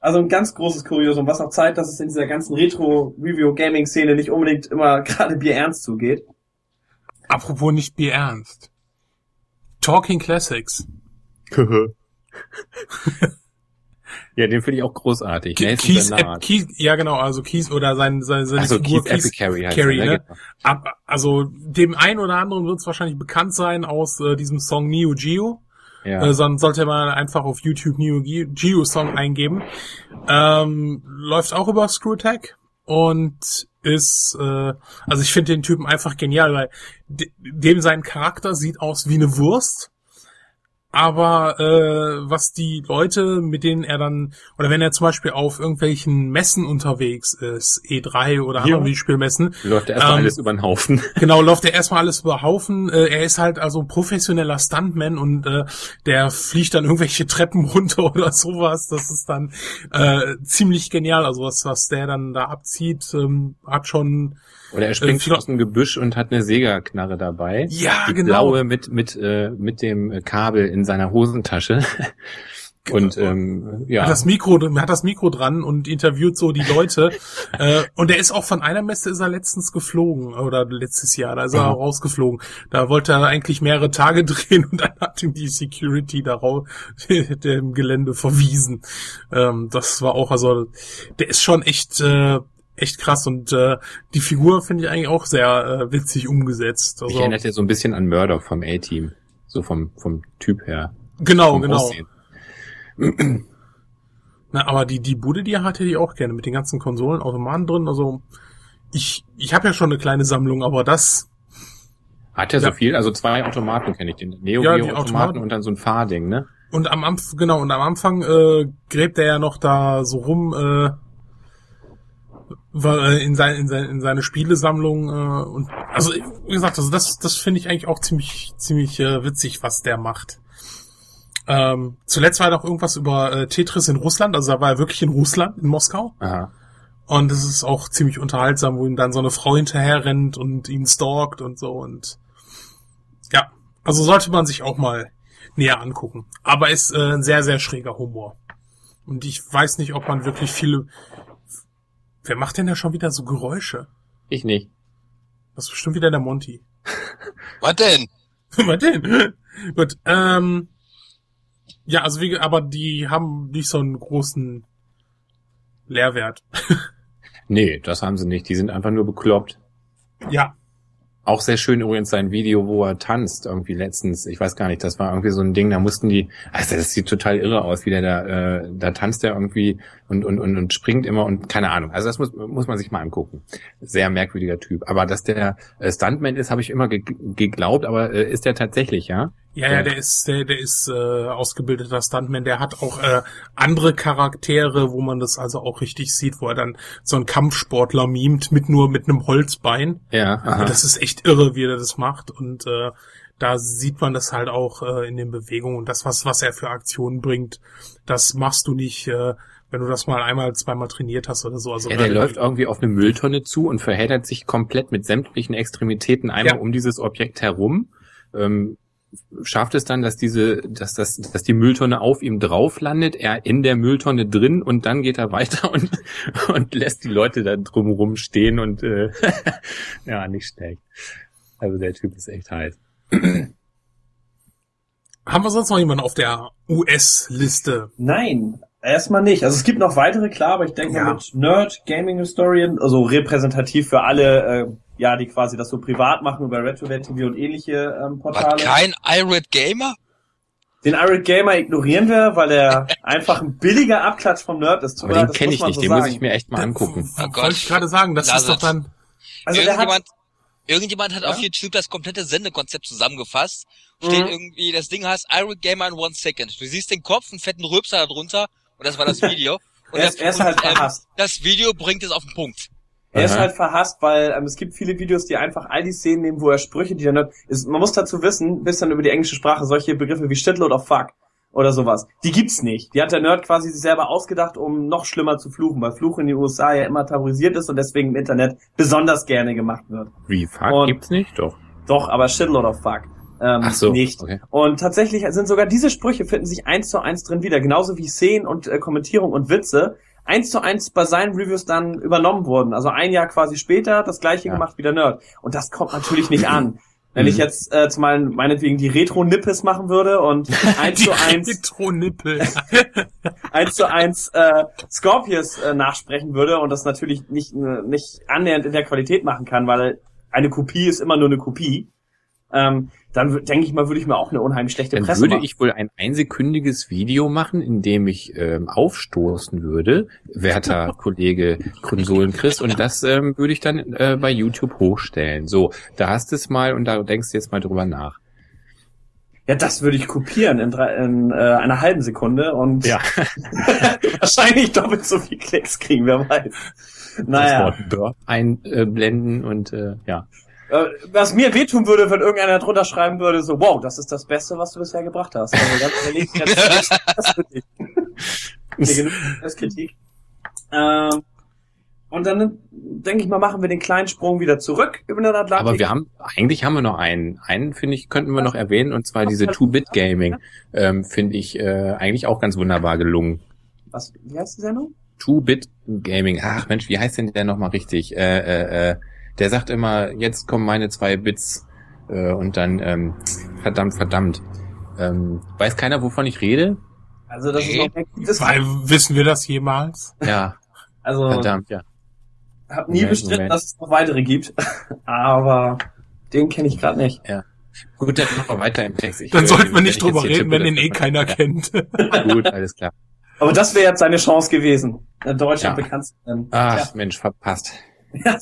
Speaker 3: Also ein ganz großes Kuriosum, was auch zeigt, dass es in dieser ganzen Retro-Review-Gaming-Szene nicht unbedingt immer gerade bierernst zugeht.
Speaker 2: Apropos nicht bierernst. Talking Classics.
Speaker 5: ja, den finde ich auch großartig.
Speaker 2: Ke Ep Keith, ja genau, also Keith oder sein, sein, seine
Speaker 5: also Figur Keith Carey, heißt
Speaker 2: Carey, er, ne? Genau. Ab, also dem einen oder anderen wird es wahrscheinlich bekannt sein aus äh, diesem Song Neo Geo. Ja. Äh, sonst sollte man einfach auf YouTube Neo Geo Song eingeben. Ähm, läuft auch über Screwtech und ist, äh, also ich finde den Typen einfach genial, weil de dem sein Charakter sieht aus wie eine Wurst aber äh, was die Leute, mit denen er dann, oder wenn er zum Beispiel auf irgendwelchen Messen unterwegs ist, E3 oder andere Videospielmessen,
Speaker 5: läuft er erstmal ähm, alles über den Haufen.
Speaker 2: Genau, läuft er erstmal alles über den Haufen. Äh, er ist halt also professioneller Stuntman und äh, der fliegt dann irgendwelche Treppen runter oder sowas. Das ist dann äh, ziemlich genial. Also was, was der dann da abzieht, ähm, hat schon
Speaker 5: oder er springt äh, aus dem Gebüsch und hat eine Segerknarre dabei.
Speaker 2: Ja,
Speaker 5: die
Speaker 2: genau.
Speaker 5: Blaue mit mit äh, mit dem Kabel in seiner Hosentasche. Und genau. ähm, ja.
Speaker 2: Hat das Mikro, hat das Mikro dran und interviewt so die Leute. äh, und er ist auch von einer Messe ist er letztens geflogen oder letztes Jahr, da ist er mhm. rausgeflogen. Da wollte er eigentlich mehrere Tage drehen und dann hat ihm die Security darauf dem Gelände verwiesen. Ähm, das war auch also, der ist schon echt äh, echt krass und äh, die Figur finde ich eigentlich auch sehr äh, witzig umgesetzt.
Speaker 5: Also, ich erinnert ja so ein bisschen an Murdoch vom A-Team, so vom vom Typ her.
Speaker 2: Genau, genau. Na, aber die die Bude, die hatte die auch gerne mit den ganzen Konsolen, Automaten drin. Also ich ich habe ja schon eine kleine Sammlung, aber das
Speaker 5: hat ja, ja. so viel, also zwei Automaten kenne ich, den Neo Geo ja, Automaten und dann so ein Fahrding, ne?
Speaker 2: Und am Anfang, genau, und am Anfang äh, gräbt er ja noch da so rum, äh, in, sein, in, sein, in seine Spielesammlung äh, und also wie gesagt, also das das finde ich eigentlich auch ziemlich ziemlich äh, witzig, was der macht. Ähm, zuletzt war noch irgendwas über äh, Tetris in Russland, also da war er wirklich in Russland, in Moskau.
Speaker 5: Aha.
Speaker 2: Und das ist auch ziemlich unterhaltsam, wo ihm dann so eine Frau hinterher rennt und ihn stalkt und so und ja, also sollte man sich auch mal näher angucken. Aber ist äh, ein sehr, sehr schräger Humor. Und ich weiß nicht, ob man wirklich viele, Wer macht denn da schon wieder so Geräusche?
Speaker 5: Ich nicht.
Speaker 2: Das ist bestimmt wieder der Monty.
Speaker 4: Was denn?
Speaker 2: Was denn? Gut, ähm, ja, also wie, aber die haben nicht so einen großen Lehrwert.
Speaker 5: nee, das haben sie nicht. Die sind einfach nur bekloppt.
Speaker 2: Ja,
Speaker 5: auch sehr schön übrigens sein Video, wo er tanzt, irgendwie letztens. Ich weiß gar nicht, das war irgendwie so ein Ding, da mussten die, also das sieht total irre aus, wie der da, äh, da tanzt er irgendwie und, und, und, und springt immer und keine Ahnung. Also das muss, muss man sich mal angucken. Sehr merkwürdiger Typ. Aber dass der äh, Stuntman ist, habe ich immer ge geglaubt, aber äh, ist der tatsächlich, ja?
Speaker 2: Ja, ja, der ist, der, der ist äh, ausgebildeter Stuntman. Der hat auch äh, andere Charaktere, wo man das also auch richtig sieht, wo er dann so einen Kampfsportler mimt mit nur mit einem Holzbein.
Speaker 5: Ja.
Speaker 2: Aha. Das ist echt irre, wie er das macht. Und äh, da sieht man das halt auch äh, in den Bewegungen und das, was, was er für Aktionen bringt, das machst du nicht, äh, wenn du das mal einmal, zweimal trainiert hast oder so. Also
Speaker 5: ja, der läuft irgendwie auf eine Mülltonne zu und verheddert sich komplett mit sämtlichen Extremitäten einmal ja. um dieses Objekt herum. Ähm, schafft es dann, dass diese, dass das, dass die Mülltonne auf ihm drauf landet, er in der Mülltonne drin und dann geht er weiter und, und lässt die Leute da drumherum stehen und äh, ja, nicht schlecht. Also der Typ ist echt heiß.
Speaker 2: Haben wir sonst noch jemanden auf der US-Liste?
Speaker 3: Nein, erstmal nicht. Also es gibt noch weitere, klar, aber ich denke ja. mal mit Nerd, Gaming Historian, also repräsentativ für alle äh, ja, die quasi das so privat machen über RetroDate TV und ähnliche ähm, Portale.
Speaker 4: Was, kein Irate Gamer?
Speaker 3: Den Irate Gamer ignorieren wir, weil er einfach ein billiger Abklatsch vom Nerd ist.
Speaker 5: Aber den kenne ich nicht, so den sagen. muss ich mir echt mal angucken.
Speaker 2: Oh Wollte ich gerade sagen, das Lass ist doch dann...
Speaker 4: Also irgendjemand, irgendjemand hat ja? auf YouTube das komplette Sendekonzept zusammengefasst. Steht mhm. irgendwie, das Ding heißt Irate Gamer in one second. Du siehst den Kopf, einen fetten Rülpser da drunter und das war das Video. Und
Speaker 3: er ist,
Speaker 4: das,
Speaker 3: er ist halt
Speaker 4: ähm, das Video bringt es auf den Punkt.
Speaker 3: Er ist halt verhasst, weil ähm, es gibt viele Videos, die einfach all die Szenen nehmen, wo er Sprüche, die er nicht, ist, man muss dazu wissen, bis dann über die englische Sprache solche Begriffe wie Shitload of Fuck oder sowas. Die gibt's nicht. Die hat der Nerd quasi sich selber ausgedacht, um noch schlimmer zu fluchen, weil Fluch in den USA ja immer tabuisiert ist und deswegen im Internet besonders gerne gemacht wird.
Speaker 5: Wie, fuck,
Speaker 3: Und-
Speaker 5: gibt's nicht? Doch.
Speaker 3: Doch, aber shitload of fuck. Ähm,
Speaker 5: Ach so,
Speaker 3: nicht.
Speaker 5: okay.
Speaker 3: Und tatsächlich sind sogar diese Sprüche finden sich eins zu eins drin wieder, genauso wie Szenen und äh, Kommentierung und Witze eins zu eins bei seinen Reviews dann übernommen wurden. Also ein Jahr quasi später das gleiche
Speaker 5: Ja.
Speaker 3: gemacht wie der Nerd. Und das kommt natürlich nicht an. Wenn ich
Speaker 5: Mhm.
Speaker 3: jetzt äh, zu meinen, meinetwegen die Retro-Nippes machen würde und eins zu eins
Speaker 2: Retro-Nippel.
Speaker 3: eins zu eins äh, Scorpius äh, nachsprechen würde und das natürlich nicht äh, nicht annähernd in der Qualität machen kann, weil eine Kopie ist immer nur eine Kopie, ähm, dann denke ich mal, würde ich mir auch eine unheimlich schlechte
Speaker 5: Dann
Speaker 3: Presse
Speaker 5: würde
Speaker 3: machen.
Speaker 5: ich wohl ein einsekündiges Video machen, in dem ich ähm, aufstoßen würde, werter Kollege Konsolen Chris, und das ähm, würde ich dann äh, bei YouTube hochstellen. So, da hast du es mal und da denkst du jetzt mal drüber nach.
Speaker 3: Ja, das würde ich kopieren in, drei, in äh, einer halben Sekunde und wahrscheinlich doppelt so viel Klicks kriegen, wer weiß. Naja,
Speaker 5: das Wort Burp einblenden und äh, ja.
Speaker 3: Äh, was mir wehtun würde, wenn irgendeiner drunter schreiben würde, so, wow, das ist das Beste, was du bisher gebracht hast. Also ganz ehrlich, das, das. Nee, genug Kritik. Ähm, und dann denke ich mal, machen wir den kleinen Sprung wieder zurück über den Atlantik.
Speaker 5: Aber wir haben, eigentlich haben wir noch einen. Einen, finde ich, könnten wir noch erwähnen, und zwar diese Two-Bit-Gaming. Ähm, finde ich äh, eigentlich auch ganz wunderbar gelungen.
Speaker 3: Was, wie heißt die Sendung?
Speaker 5: Two-Bit-Gaming. Ach Mensch, wie heißt denn der nochmal richtig? Äh, äh, äh, der sagt immer, jetzt kommen meine zwei Bits äh, und dann, ähm, verdammt, verdammt. Ähm, weiß keiner, wovon ich rede?
Speaker 3: Also das
Speaker 4: Nee.
Speaker 3: ist noch das,
Speaker 2: Weil, wissen wir das jemals?
Speaker 5: Ja,
Speaker 3: Also
Speaker 5: verdammt, ja.
Speaker 3: hab nie
Speaker 5: Moment,
Speaker 3: bestritten,
Speaker 5: Moment.
Speaker 3: dass es noch weitere gibt, aber den kenne ich gerade nicht.
Speaker 5: Gut, dann machen wir weiter im Text. Ich,
Speaker 2: Dann
Speaker 5: äh,
Speaker 2: sollten wir
Speaker 5: wenn
Speaker 2: nicht
Speaker 5: ich
Speaker 2: drüber reden, wenn
Speaker 5: tippe,
Speaker 2: den eh keiner kennt.
Speaker 5: Ja, gut, alles klar.
Speaker 3: Aber das wäre jetzt seine Chance gewesen, in Deutschland
Speaker 5: Ja.
Speaker 3: bekannt zu werden.
Speaker 5: Ach, Mensch, verpasst.
Speaker 3: Ja.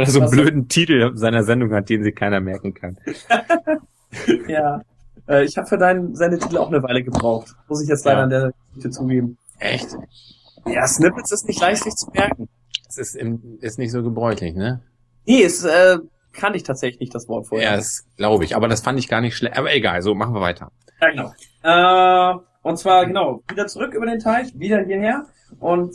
Speaker 5: Weil er so einen
Speaker 3: Was-
Speaker 5: blöden Titel seiner Sendung hat, den sich keiner merken kann.
Speaker 3: ja. Äh, ich habe für deinen Sendetitel auch eine Weile gebraucht. Muss ich jetzt leider
Speaker 5: Ja.
Speaker 3: an der Geschichte zugeben.
Speaker 5: Echt?
Speaker 3: Ja, Snippets ist nicht leicht sich zu merken.
Speaker 5: Das ist, im, ist nicht so gebräuchlich, ne?
Speaker 3: Nee, es äh, kannte ich tatsächlich nicht das Wort vorher.
Speaker 5: Ja, das glaube ich. Aber das fand ich gar nicht schlecht. Aber egal, so machen wir weiter.
Speaker 3: Ja, genau. Äh, und zwar, genau, wieder zurück über den Teich, wieder hierher. Und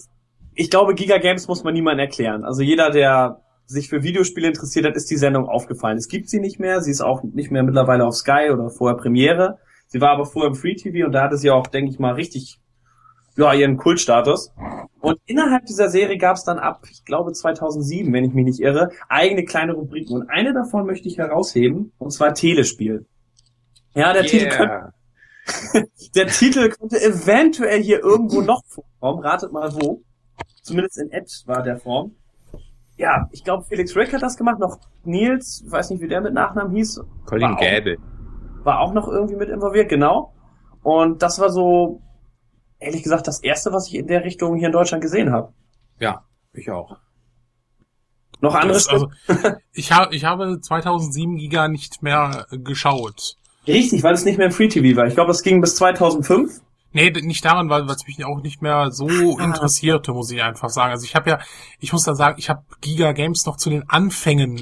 Speaker 3: ich glaube, Giga Games muss man niemandem erklären. Also jeder, der sich für Videospiele interessiert hat, ist die Sendung aufgefallen. Es gibt sie nicht mehr. Sie ist auch nicht mehr mittlerweile auf Sky oder vorher Premiere. Sie war aber vorher im Free TV und da hatte sie auch, denke ich mal, richtig, ja, ihren Kultstatus. Und innerhalb dieser Serie gab es dann ab, ich glaube 2007, wenn ich mich nicht irre, eigene kleine Rubriken. Und eine davon möchte ich herausheben, und zwar Telespiel. Ja, der Titel könnte der Titel könnte eventuell hier irgendwo noch vorkommen. Ratet mal wo. Zumindest in etwa der Form. Ja, ich glaube, Felix Rick hat das gemacht. Noch Nils, weiß nicht, wie der mit Nachnamen hieß,
Speaker 5: Colin
Speaker 3: War auch-
Speaker 5: Gäbel.
Speaker 3: war auch noch irgendwie mit involviert, genau. Und das war so, ehrlich gesagt, das erste, was ich in der Richtung hier in Deutschland gesehen habe.
Speaker 5: Ja, ich auch.
Speaker 3: Noch andere
Speaker 2: Das, also, ich, habe ich habe 2007 Giga nicht mehr geschaut.
Speaker 3: Richtig, weil es nicht mehr im Free TV war. Ich glaube, das ging bis 2005.
Speaker 2: Nee, nicht daran, weil es mich auch nicht mehr so interessierte, muss ich einfach sagen. Also ich habe ja, ich muss da sagen, ich habe Giga Games noch zu den Anfängen,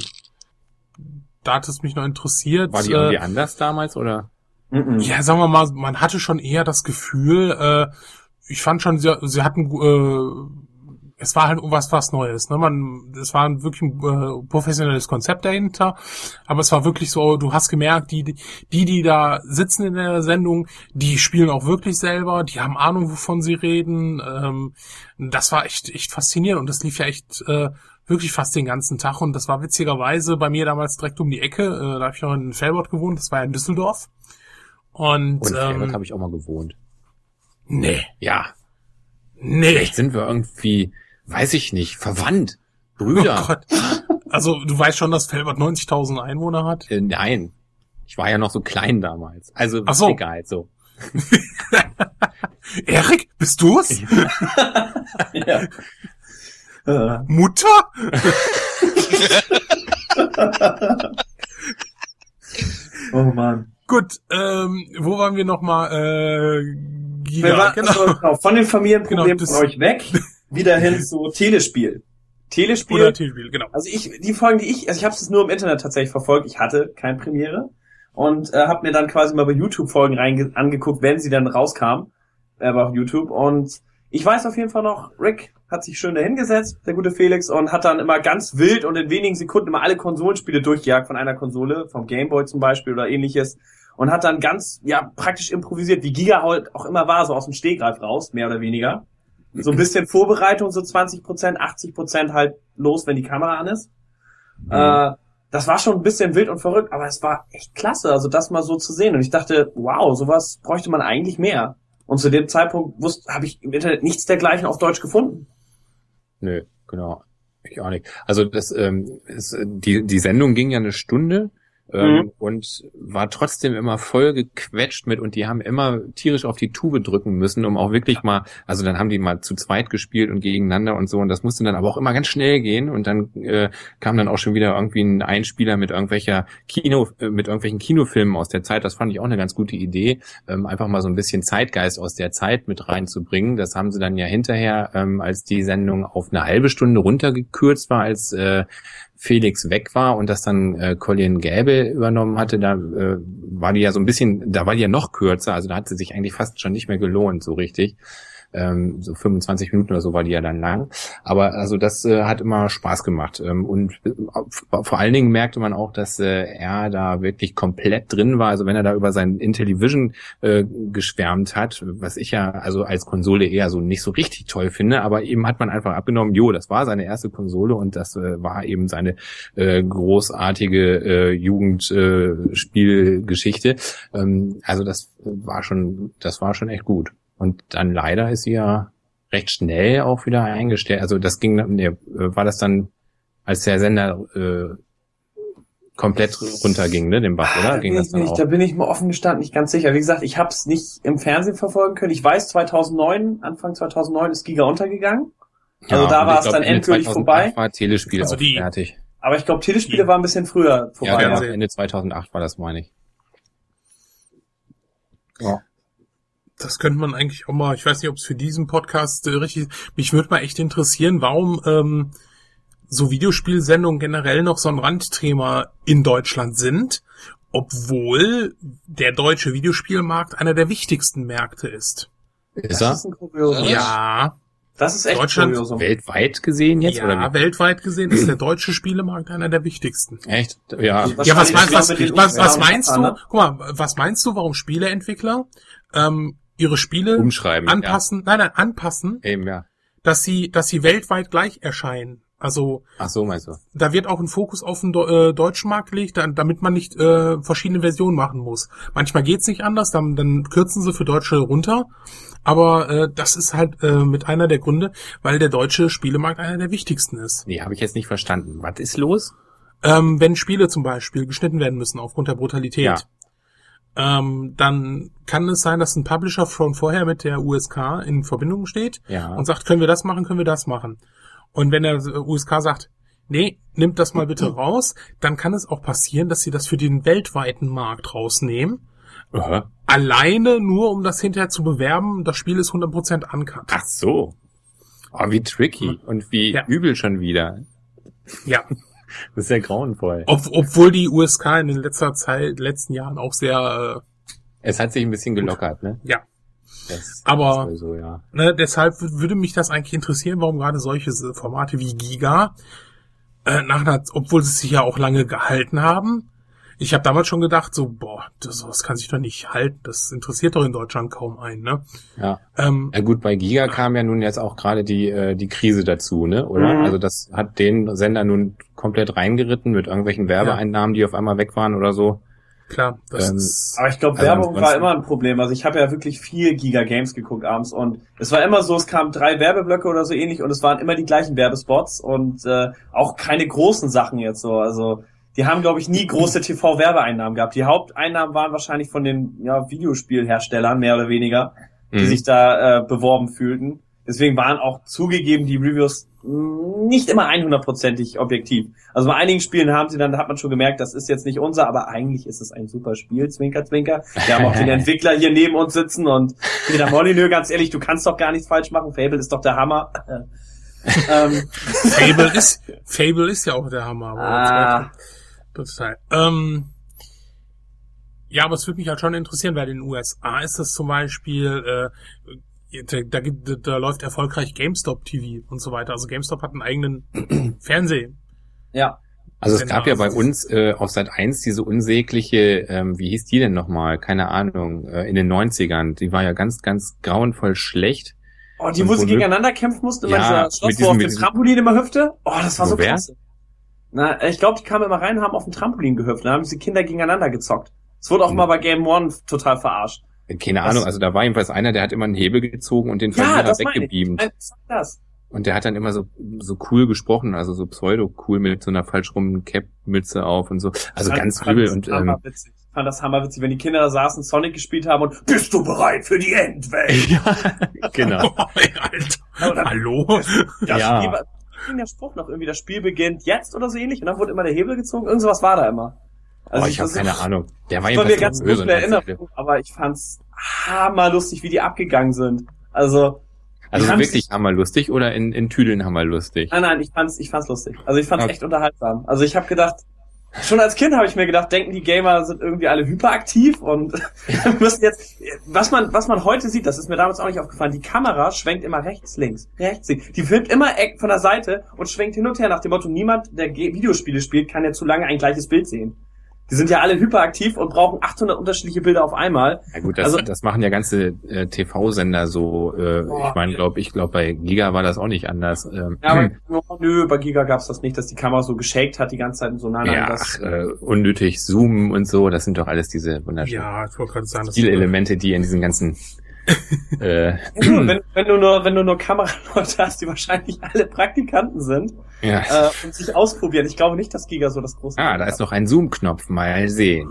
Speaker 2: da hat es mich noch interessiert.
Speaker 5: War die
Speaker 2: äh,
Speaker 5: irgendwie anders damals oder?
Speaker 3: Mhm.
Speaker 2: Ja, sagen wir mal, man hatte schon eher das Gefühl, äh, ich fand schon, sie, sie hatten, äh, es war halt was was Neues. Ne? Man, es war ein wirklich ein äh, professionelles Konzept dahinter, aber es war wirklich so, du hast gemerkt, die, die, die da sitzen in der Sendung, die spielen auch wirklich selber, die haben Ahnung, wovon sie reden. Ähm, das war echt, echt faszinierend und das lief ja echt äh, wirklich fast den ganzen Tag und das war witzigerweise bei mir damals direkt um die Ecke. Äh, da habe ich noch in Felbert gewohnt, das war ja in Düsseldorf. Und,
Speaker 5: Und ähm,
Speaker 2: ähm,
Speaker 5: habe ich auch mal gewohnt.
Speaker 2: nee,
Speaker 5: Ja,
Speaker 2: nee.
Speaker 5: vielleicht sind wir irgendwie, weiß ich nicht, verwandt. Brüder.
Speaker 2: Oh Gott. Also du weißt schon, dass Felbert 90.000 Einwohner hat?
Speaker 5: Äh, nein. Ich war ja noch so klein damals. Also
Speaker 2: Ach so.
Speaker 5: egal, so.
Speaker 2: Erik, bist du's?
Speaker 3: ja. Äh,
Speaker 2: Mutter?
Speaker 3: oh man.
Speaker 2: Gut, ähm, wo waren wir nochmal? Äh, Giga,
Speaker 3: Wir waren,
Speaker 2: genau.
Speaker 3: also, genau, von den Familienproblemen
Speaker 2: Genau, das-
Speaker 3: von euch weg, wieder hin zu Telespiel. Telespiel.
Speaker 2: Oder Telespiel, genau.
Speaker 3: Also ich, die Folgen, die ich, also ich habe es nur im Internet tatsächlich verfolgt. Ich hatte kein Premiere und äh, habe mir dann quasi mal bei YouTube Folgen rein angeguckt, wenn sie dann rauskam, äh, auf YouTube und ich weiß auf jeden Fall noch, Rick hat sich schön dahingesetzt, der gute Felix, und hat dann immer ganz wild und in wenigen Sekunden immer alle Konsolenspiele durchgejagt von einer Konsole, vom Gameboy zum Beispiel oder ähnliches, und hat dann ganz, ja, praktisch improvisiert, wie Giga halt auch immer war, so aus dem Stegreif raus, mehr oder weniger. So ein bisschen Vorbereitung, so 20 Prozent, 80 Prozent halt los, wenn die Kamera an ist. Mhm. Äh, das war schon ein bisschen wild und verrückt, aber es war echt klasse, also das mal so zu sehen. Und ich dachte, wow, sowas bräuchte man eigentlich mehr. Und zu dem Zeitpunkt wusste, habe ich im Internet nichts dergleichen auf Deutsch gefunden.
Speaker 5: Nö, genau. Ich auch nicht. Also das, ähm, ist, die, die Sendung ging ja eine Stunde ähm, mhm. und war trotzdem immer voll gequetscht mit und die haben immer tierisch auf die Tube drücken müssen, um auch wirklich mal, also dann haben die mal zu zweit gespielt und gegeneinander und so und das musste dann aber auch immer ganz schnell gehen und dann äh, kam dann auch schon wieder irgendwie ein Einspieler mit irgendwelcher Kino, äh, mit irgendwelchen Kinofilmen aus der Zeit. Das fand ich auch eine ganz gute Idee, ähm, einfach mal so ein bisschen Zeitgeist aus der Zeit mit reinzubringen. Das haben sie dann ja hinterher, ähm, als die Sendung auf eine halbe Stunde runtergekürzt war, als äh, Felix weg war und das dann äh, Colin Gäbe übernommen hatte, da äh, war die ja so ein bisschen, da war die ja noch kürzer, also da hat sie sich eigentlich fast schon nicht mehr gelohnt, so richtig. Ähm, so 25 Minuten oder so war die ja dann lang. Aber also das äh, hat immer Spaß gemacht. Ähm, und äh, vor allen Dingen merkte man auch, dass äh, er da wirklich komplett drin war. Also wenn er da über sein Intellivision äh, geschwärmt hat, was ich ja also als Konsole eher so nicht so richtig toll finde, aber eben hat man einfach abgenommen, jo, das war seine erste Konsole und das äh, war eben seine äh, großartige äh, Jugendspielgeschichte. Äh, ähm, also das war schon, das war schon echt gut. Und dann leider ist sie ja recht schnell auch wieder eingestellt. Also das ging, nee, war das dann, als der Sender äh, komplett runterging, ne, den Bach, oder?
Speaker 3: Da
Speaker 5: ging
Speaker 3: das dann nicht, auch? Da bin ich mir offen gestanden nicht ganz sicher. Wie gesagt, ich habe es nicht im Fernsehen verfolgen können. Ich weiß, 2009, Anfang 2009 ist Giga untergegangen. Also ja, da war es dann endgültig vorbei.
Speaker 5: war Telespiel also die, fertig.
Speaker 3: Aber ich glaube, Telespiele die, war ein bisschen früher
Speaker 5: vorbei. Ja, ja, Ende 2008 war das, meine ich.
Speaker 2: Ja das könnte man eigentlich auch mal, ich weiß nicht, ob es für diesen Podcast äh, richtig ist. Mich würde mal echt interessieren, warum ähm, so Videospielsendungen generell noch so ein Randthema in Deutschland sind, obwohl der deutsche Videospielmarkt einer der wichtigsten Märkte ist.
Speaker 5: Ist er?
Speaker 2: Ja.
Speaker 3: Das ist echt
Speaker 5: Deutschland kuriosum. weltweit gesehen jetzt
Speaker 2: ja,
Speaker 5: oder?
Speaker 2: weltweit gesehen ist der deutsche Spielemarkt einer der wichtigsten.
Speaker 5: Echt? Ja.
Speaker 2: Ja, was meinst, was, was, was meinst du? Guck mal, was meinst du, warum Spieleentwickler ähm, ihre Spiele
Speaker 5: umschreiben,
Speaker 2: anpassen, ja. nein, nein, anpassen,
Speaker 5: Eben, ja.
Speaker 2: dass sie, dass sie weltweit gleich erscheinen. Also
Speaker 5: Ach so, meinst du?
Speaker 2: Da wird auch ein Fokus auf den äh, deutschen Markt gelegt, damit man nicht äh, verschiedene Versionen machen muss. Manchmal geht's nicht anders, dann, dann kürzen sie für Deutsche runter. Aber äh, das ist halt äh, mit einer der Gründe, weil der deutsche Spielemarkt einer der wichtigsten ist.
Speaker 5: Nee, habe ich jetzt nicht verstanden. Was ist los?
Speaker 2: Ähm, wenn Spiele zum Beispiel geschnitten werden müssen aufgrund der Brutalität. Ja ähm, dann kann es sein, dass ein Publisher schon vorher mit der USK in Verbindung steht
Speaker 5: ja.
Speaker 2: und sagt, können wir das machen, können wir das machen. Und wenn der USK sagt, nee, nimmt das mal bitte raus, dann kann es auch passieren, dass sie das für den weltweiten Markt rausnehmen.
Speaker 5: Aha.
Speaker 2: Alleine nur, um das hinterher zu bewerben, das Spiel ist 100% uncut.
Speaker 5: Ach so. Oh, wie tricky und wie ja. übel schon wieder.
Speaker 2: Ja.
Speaker 5: Das ist ja grauenvoll.
Speaker 2: Ob, obwohl die USK in den letzter Zeit, letzten Jahren auch sehr.
Speaker 5: Äh, es hat sich ein bisschen gelockert, ne?
Speaker 2: Ja.
Speaker 5: Das,
Speaker 2: Aber
Speaker 5: das so, ja.
Speaker 2: ne, deshalb würde mich das eigentlich interessieren, warum gerade solche Formate wie Giga, äh, nach einer, obwohl sie sich ja auch lange gehalten haben, ich habe damals schon gedacht, so, boah, das, das kann sich doch nicht halten. Das interessiert doch in Deutschland kaum einen, ne?
Speaker 5: Ja. Ähm, ja gut, bei Giga kam ja nun jetzt auch gerade die, äh, die Krise dazu, ne? Oder? Mhm. Also das hat den Sender nun komplett reingeritten mit irgendwelchen Werbeeinnahmen, die auf einmal weg waren oder so.
Speaker 2: Klar,
Speaker 3: das ähm, ist, aber ich glaube, also Werbung war immer ein Problem. Also ich habe ja wirklich viel Giga Games geguckt abends und es war immer so, es kamen drei Werbeblöcke oder so ähnlich und es waren immer die gleichen Werbespots und äh, auch keine großen Sachen jetzt so. Also die haben, glaube ich, nie große TV-Werbeeinnahmen gehabt. Die Haupteinnahmen waren wahrscheinlich von den ja, Videospielherstellern, mehr oder weniger, die mhm. sich da äh, beworben fühlten. Deswegen waren auch zugegeben die Reviews nicht immer 100%ig objektiv. Also bei einigen Spielen haben sie dann, da hat man schon gemerkt, das ist jetzt nicht unser, aber eigentlich ist es ein super Spiel, Zwinker, Zwinker. Wir haben auch den Entwickler hier neben uns sitzen und Peter Molyneux, ganz ehrlich, du kannst doch gar nichts falsch machen. Fable ist doch der Hammer.
Speaker 2: ähm. Fable ist, Fable ist ja auch der Hammer.
Speaker 3: Ah.
Speaker 2: Total. Ähm, Ja, aber es würde mich halt schon interessieren, weil in den USA ist das zum Beispiel, äh, da, da, da läuft erfolgreich GameStop TV und so weiter. Also GameStop hat einen eigenen Fernseh.
Speaker 3: Ja.
Speaker 5: Also es gab ja bei uns äh, auf Seit 1 diese unsägliche, ähm, wie hieß die denn nochmal? Keine Ahnung, äh, in den 90ern. Die war ja ganz, ganz grauenvoll schlecht.
Speaker 3: Oh, die, wo sie gegeneinander kämpfen mussten, immer ja, dieser Schloss, wo auf dem Trampolin immer hüpfte. Oh, das war so wer? klasse. Na, ich glaube, die kamen immer rein und haben auf dem Trampolin gehüpft. Da haben diese Kinder gegeneinander gezockt. Es wurde auch hm. mal bei Game One total verarscht.
Speaker 5: Keine Ahnung, also da war jedenfalls einer, der hat immer einen Hebel gezogen und den
Speaker 3: Verlierer
Speaker 5: ja, weggebeamt. Das. Und der hat dann immer so, so cool gesprochen, also so pseudo-cool mit so einer falsch rum Cap-Mütze auf und so. Also ganz übel und, ähm.
Speaker 3: Ich fand das hammerwitzig, wenn die Kinder da saßen, Sonic gespielt haben und bist du bereit für die Endwelt?
Speaker 5: ja, genau.
Speaker 2: Oh, Alter. Dann, Hallo?
Speaker 3: Das ja. Spiel, ging der Spruch noch irgendwie, das Spiel beginnt jetzt oder so ähnlich und dann wurde immer der Hebel gezogen. Irgend sowas war da immer.
Speaker 5: Also oh, ich habe keine Ahnung.
Speaker 3: Der war bei mir ganz böse Erinnerung, aber ich fand's hammerlustig, wie die abgegangen sind. Also
Speaker 5: also wirklich hammerlustig oder in, in Tüdeln hammerlustig?
Speaker 3: Nein, nein, ich fand's, ich fand's lustig. Also ich fand's okay. echt unterhaltsam. Also ich habe gedacht, schon als Kind habe ich mir gedacht, denken die Gamer sind irgendwie alle hyperaktiv und müssen jetzt, was man, was man heute sieht, das ist mir damals auch nicht aufgefallen, die Kamera schwenkt immer rechts, links, rechts, links. Die filmt immer von der Seite und schwenkt hin und her nach dem Motto, niemand, der Videospiele spielt, kann ja zu lange ein gleiches Bild sehen. Die sind ja alle hyperaktiv und brauchen 800 unterschiedliche Bilder auf einmal.
Speaker 5: Ja gut, das, also, das machen ja ganze äh, TV-Sender so. Äh, ich meine, glaube ich, glaube bei Giga war das auch nicht anders. Ähm,
Speaker 3: ja, aber oh, nö, bei Giga gab's das nicht, dass die Kamera so geschakt hat die ganze Zeit und so. Nein,
Speaker 5: ja, das, ach, äh, unnötig zoomen und so. Das sind doch alles diese
Speaker 2: wunderschönen ja, ich gerade sagen,
Speaker 5: Stilelemente, die in diesen ganzen
Speaker 3: äh, wenn, wenn, du nur, wenn du nur Kameraleute hast, die wahrscheinlich alle Praktikanten sind
Speaker 5: ja.
Speaker 3: äh, und sich ausprobieren. Ich glaube nicht, dass Giga so das große.
Speaker 5: Ah, da ist noch ein Zoom-Knopf, mal sehen.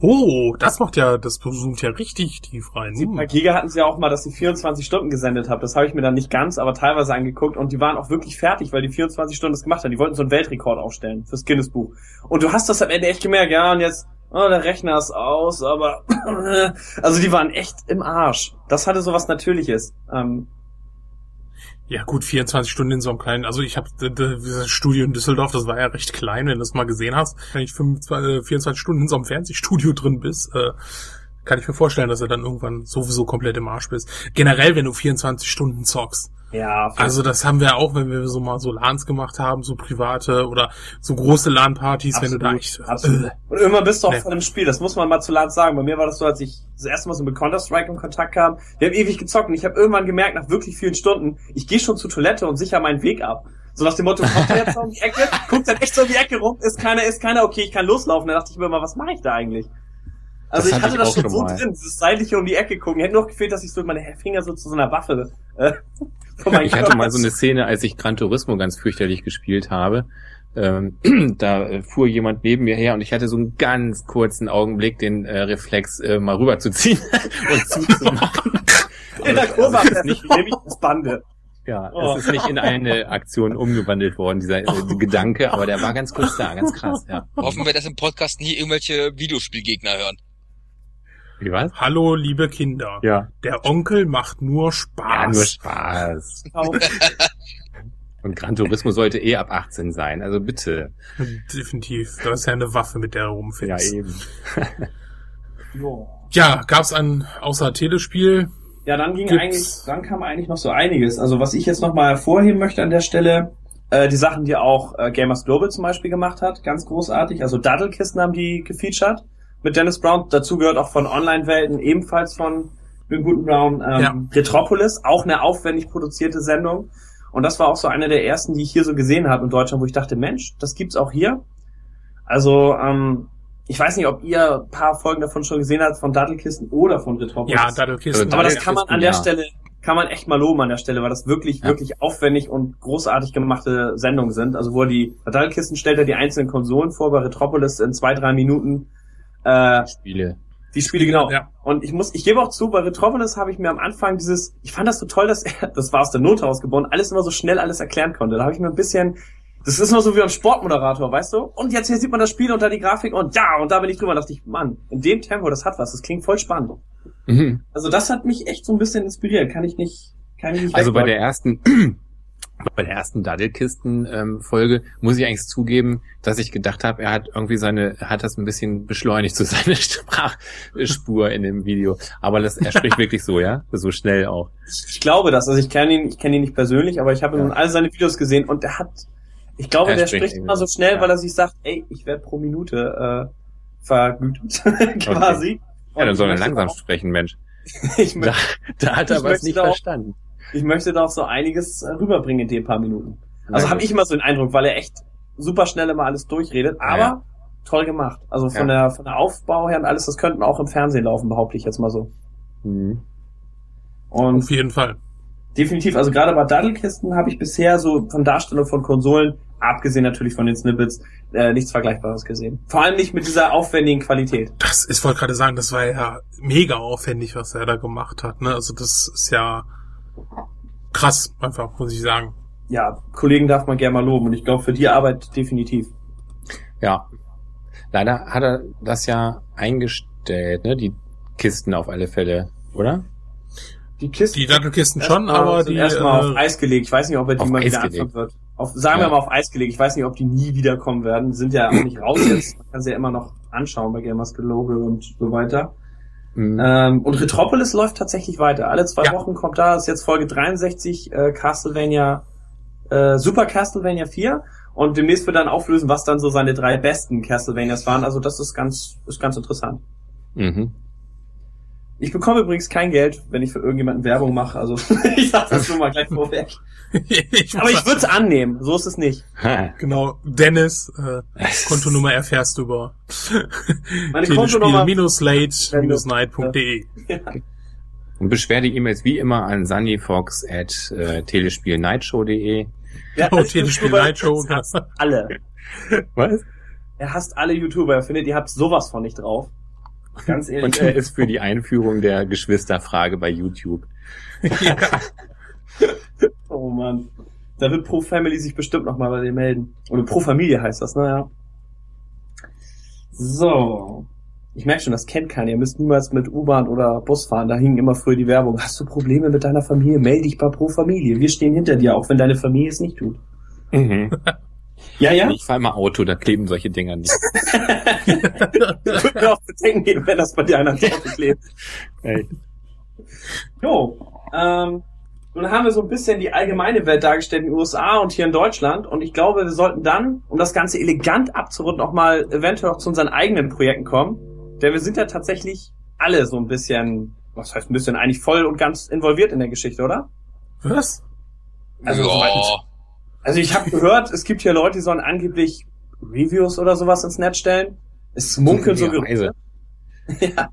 Speaker 2: oh, das macht ja, das zoomt ja richtig tief rein.
Speaker 3: Sie, bei Giga hatten sie ja auch mal, dass sie 24 Stunden gesendet haben. Das habe ich mir dann nicht ganz, aber teilweise angeguckt und die waren auch wirklich fertig, weil die 24 Stunden das gemacht haben. Die wollten so einen Weltrekord aufstellen fürs Guinness-Buch. Und du hast das am Ende echt gemerkt, ja, und jetzt oh, der Rechner ist aus, aber also die waren echt im Arsch. Das hatte so was Natürliches. Ähm,
Speaker 2: ja gut, 24 Stunden in so einem kleinen, also ich habe das Studio in Düsseldorf, das war ja recht klein, wenn du das mal gesehen hast. Wenn ich 25, 24 äh, Stunden in so einem Fernsehstudio drin bist, äh, kann ich mir vorstellen, dass du dann irgendwann sowieso komplett im Arsch bist. Generell, wenn du 24 Stunden zockst.
Speaker 3: Ja.
Speaker 2: Also das haben wir auch, wenn wir so mal so LANs gemacht haben, so private oder so große LAN-Partys, wenn du da echt...
Speaker 3: Absolut. Äh, und immer bist du auch ne. von dem Spiel, das muss man mal zu LANs sagen. Bei mir war das so, als ich das erste Mal so mit Counter-Strike in Kontakt kam, wir haben ewig gezockt und ich habe irgendwann gemerkt, nach wirklich vielen Stunden, ich gehe schon zur Toilette und sicher meinen Weg ab. So nach dem Motto, kommt er jetzt so um die Ecke, guckt dann echt so um die Ecke rum, ist keiner, ist keiner, okay, ich kann loslaufen. Da dachte ich mir immer, was mache ich da eigentlich? Also das ich hatte ich das schon so mal. drin, dieses seitliche um die Ecke gucken. Hätte nur gefehlt, dass ich so meine Finger so zu so einer Waffe äh,
Speaker 5: ich hatte mal so eine Szene, als ich Gran Turismo ganz fürchterlich gespielt habe. Ähm, da äh, fuhr jemand neben mir her und ich hatte so einen ganz kurzen Augenblick den äh, Reflex, äh, mal rüberzuziehen und zuzumachen.
Speaker 3: in der Kurve also nicht, nämlich das Bande.
Speaker 5: Ja, oh. es ist nicht in eine Aktion umgewandelt worden, dieser äh, Gedanke, aber der war ganz kurz da, ganz krass, ja.
Speaker 4: Hoffen wir, dass im Podcast nie irgendwelche Videospielgegner hören.
Speaker 2: Wie was? Hallo, liebe Kinder.
Speaker 5: Ja.
Speaker 2: Der Onkel macht nur Spaß. Ja,
Speaker 5: nur Spaß. Und Gran Turismo sollte eh ab 18 sein, also bitte.
Speaker 2: Definitiv. Das ist ja eine Waffe, mit der du rumfährst.
Speaker 5: Ja, eben.
Speaker 2: ja, gab's ein außer Telespiel?
Speaker 3: Ja, dann ging Gibt's? eigentlich, dann kam eigentlich noch so einiges. Also was ich jetzt noch mal hervorheben möchte an der Stelle, äh, die Sachen, die auch äh, Gamers Global zum Beispiel gemacht hat, ganz großartig. Also Daddelkisten haben die gefeatured mit Dennis Brown. Dazu gehört auch von Online-Welten, ebenfalls von den guten Brown, ähm, ja. Retropolis, auch eine aufwendig produzierte Sendung. Und das war auch so eine der ersten, die ich hier so gesehen habe in Deutschland, wo ich dachte, Mensch, das gibt's auch hier. Also, ähm, ich weiß nicht, ob ihr ein paar Folgen davon schon gesehen habt, von Dattelkisten oder von Retropolis.
Speaker 2: Ja, Dattelkisten.
Speaker 3: Aber das kann man an der. Stelle, kann man echt mal loben an der Stelle, weil das wirklich, ja. wirklich aufwendig und großartig gemachte Sendungen sind. Also, wo die Dattelkisten stellt er die einzelnen Konsolen vor, bei Retropolis in zwei, drei Minuten
Speaker 5: äh, Spiele.
Speaker 3: Die Spiele, genau. Ja. Und ich muss, ich gebe auch zu, bei Retropolis habe ich mir am Anfang dieses, ich fand das so toll, dass er, das war aus der Not herausgeboren, alles immer so schnell alles erklären konnte. Da habe ich mir ein bisschen, das ist immer so wie ein Sportmoderator, weißt du? Und jetzt hier sieht man das Spiel unter die Grafik und ja, und da bin ich drüber, da dachte ich, Mann, in dem Tempo, das hat was, das klingt voll spannend. Mhm. Also das hat mich echt so ein bisschen inspiriert, kann ich nicht, kann ich nicht
Speaker 5: Also bei der ersten, bei der ersten Daddelkisten-Folge ähm, muss ich eigentlich zugeben, dass ich gedacht habe, er hat irgendwie seine, hat das ein bisschen beschleunigt, so seine Sprachspur in dem Video. Aber das, er spricht wirklich so, ja? So schnell auch.
Speaker 3: Ich glaube das. Also ich kenne ihn, ich kenne ihn nicht persönlich, aber ich habe ja. nun all seine Videos gesehen und er hat, ich glaube, er der spricht, immer so schnell, ja. weil er sich sagt, ey, ich werde pro Minute äh, vergütet, quasi. Okay.
Speaker 5: Ja, dann soll er langsam auch, sprechen, Mensch. ich möchte, da, da hat er was nicht verstanden
Speaker 3: ich möchte da auch so einiges äh, rüberbringen in den paar Minuten. Also habe ich immer so den Eindruck, weil er echt super schnell immer alles durchredet, aber ja. toll gemacht. Also von ja. der von der Aufbau her und alles, das könnten auch im Fernsehen laufen, behaupte ich jetzt mal so.
Speaker 2: Mhm. Und Auf jeden Fall.
Speaker 3: Definitiv. Also gerade bei Daddelkisten habe ich bisher so von Darstellung von Konsolen, abgesehen natürlich von den Snippets, äh, nichts Vergleichbares gesehen. Vor allem nicht mit dieser aufwendigen Qualität.
Speaker 2: Das, ich wollte gerade sagen, das war ja mega aufwendig, was er da gemacht hat. Ne? Also das ist ja krass, einfach, muss ich sagen.
Speaker 3: Ja, Kollegen darf man gerne mal loben und ich glaube für die Arbeit definitiv.
Speaker 5: Ja. Leider hat er das ja eingestellt, ne? Die Kisten auf alle Fälle, oder?
Speaker 2: Die Kisten. Die Dattelkisten schon, aber die.
Speaker 3: Erstmal äh, auf Eis gelegt. Ich weiß nicht, ob er die mal wieder anfangen wird. Auf, sagen ja. wir mal auf Eis gelegt. Ich weiß nicht, ob die nie wiederkommen werden. Die sind ja auch nicht raus jetzt. Man kann sie ja immer noch anschauen bei Gamers Global und so weiter. Mhm. Ähm, und Retropolis läuft tatsächlich weiter. Alle zwei ja. Wochen kommt da, ist jetzt Folge 63, äh, Castlevania, äh, Super Castlevania 4. Und demnächst wird dann auflösen, was dann so seine drei besten Castlevanias waren. Also das ist ganz, ist ganz interessant. Mhm. Ich bekomme übrigens kein Geld, wenn ich für irgendjemanden Werbung mache. Also ich sag das schon mal gleich vorweg. ich Aber ich würde es annehmen. So ist es nicht.
Speaker 2: genau. Dennis, äh, Kontonummer erfährst du über
Speaker 3: Meine Kontonummer
Speaker 2: telespiel-late-night.de
Speaker 5: ja. Und beschwer die E-Mails wie immer an sunnyfox at äh, telespielnightshow.de
Speaker 3: ja, Oh, Telespiel Nightshow. Alle.
Speaker 5: Was?
Speaker 3: Er hasst alle YouTuber. Er findet, ihr habt sowas von nicht drauf.
Speaker 5: Ganz ehrlich. Und er ist für die Einführung der Geschwisterfrage bei YouTube. ja.
Speaker 3: oh Mann. Da wird Pro Family sich bestimmt nochmal bei dir melden. Oder Pro Familie heißt das, naja. So. Ich merke schon, das kennt keiner. Ihr müsst niemals mit U-Bahn oder Bus fahren. Da hing immer früher die Werbung. Hast du Probleme mit deiner Familie? Melde dich bei Pro Familie. Wir stehen hinter dir, auch wenn deine Familie es nicht tut. Mhm.
Speaker 5: Ja, ja. Ich fahre mal Auto, da kleben solche Dinger nicht.
Speaker 3: Würde mir auch bedenken geben, wenn das bei dir einer Auto klebt. Hey. Jo, ähm, nun haben wir so ein bisschen die allgemeine Welt dargestellt in den USA und hier in Deutschland. Und ich glaube, wir sollten dann, um das Ganze elegant abzurunden, auch mal eventuell auch zu unseren eigenen Projekten kommen. Denn wir sind ja tatsächlich alle so ein bisschen, was heißt ein bisschen, eigentlich voll und ganz involviert in der Geschichte, oder?
Speaker 2: Was?
Speaker 3: Also, ja. Also ich habe gehört, es gibt hier Leute, die sollen angeblich Reviews oder sowas ins Netz stellen. Es munkeln so Gerüchte. ja.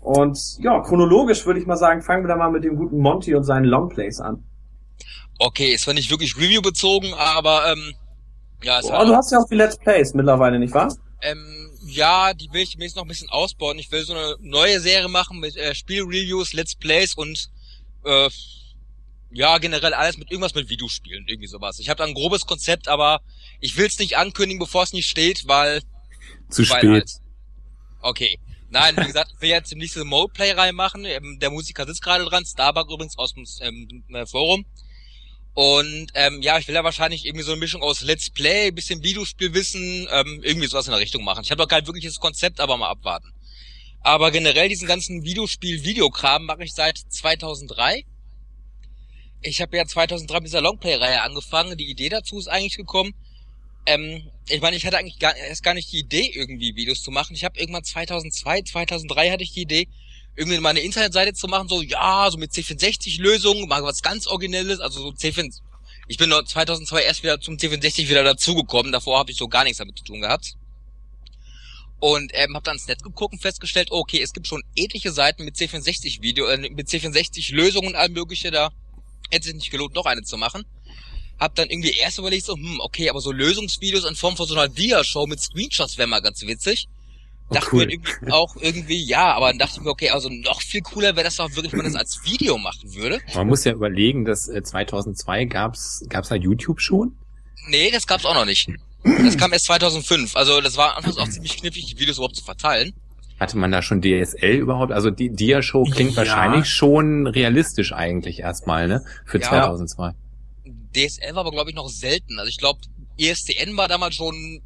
Speaker 3: Und ja, chronologisch würde ich mal sagen, fangen wir da mal mit dem guten Monty und seinen Longplays an.
Speaker 4: Okay, es war nicht wirklich Review bezogen, aber ähm,
Speaker 3: ja, es oh, war. Du hast ja auch die Let's Plays mittlerweile, nicht wahr?
Speaker 4: Ähm, ja, die will ich demnächst noch ein bisschen ausbauen. Ich will so eine neue Serie machen mit äh, Spielreviews, Let's Plays und äh, ja, generell alles mit irgendwas mit Videospielen, irgendwie sowas. Ich habe da ein grobes Konzept, aber ich will es nicht ankündigen, bevor es nicht steht, weil...
Speaker 5: Zu weil spät. Halt.
Speaker 4: Okay. Nein, wie gesagt, ich will jetzt demnächst eine Mode-Play machen. Ähm, der Musiker sitzt gerade dran, Starbuck übrigens aus dem ähm, äh, Forum. Und ähm, ja, ich will ja wahrscheinlich irgendwie so eine Mischung aus Let's Play, bisschen Videospielwissen, ähm, irgendwie sowas in der Richtung machen. Ich habe doch kein wirkliches Konzept, aber mal abwarten. Aber generell diesen ganzen Videospiel-Videokram mache ich seit 2003 ich habe ja 2003 mit dieser Longplay-Reihe angefangen. Die Idee dazu ist eigentlich gekommen. Ähm, ich meine, ich hatte eigentlich gar, erst gar nicht die Idee, irgendwie Videos zu machen. Ich habe irgendwann 2002, 2003 hatte ich die Idee, irgendwie meine Internetseite zu machen, so, ja, so mit C64-Lösungen, mal was ganz Originelles, also so C64. Ich bin 2002 erst wieder zum C64 wieder dazugekommen, davor habe ich so gar nichts damit zu tun gehabt. Und ähm, habe dann ins Netz geguckt und festgestellt, okay, es gibt schon etliche Seiten mit C64-Video, äh, mit C64-Lösungen und allem mögliche da hätte sich nicht gelohnt, noch eine zu machen. Hab dann irgendwie erst überlegt so, hm, okay, aber so Lösungsvideos in Form von so einer Dia-Show mit Screenshots wäre mal ganz witzig. Oh, dachte cool. mir irgendwie auch irgendwie, ja, aber dann dachte ich mir, okay, also noch viel cooler wäre das doch wirklich, wenn man das als Video machen würde.
Speaker 5: Man muss ja überlegen, dass äh, 2002 gab's, gab's da YouTube schon?
Speaker 4: Nee, das gab's auch noch nicht. Das kam erst 2005. Also das war anfangs auch ziemlich knifflig, die Videos überhaupt zu verteilen.
Speaker 5: Hatte man da schon DSL überhaupt? Also die Dia-Show klingt
Speaker 2: Ja.
Speaker 5: wahrscheinlich schon realistisch eigentlich erstmal, ne? Für
Speaker 4: Ja.
Speaker 5: 2002.
Speaker 4: DSL war aber, glaube ich, noch selten. Also ich glaube, ESDN war damals schon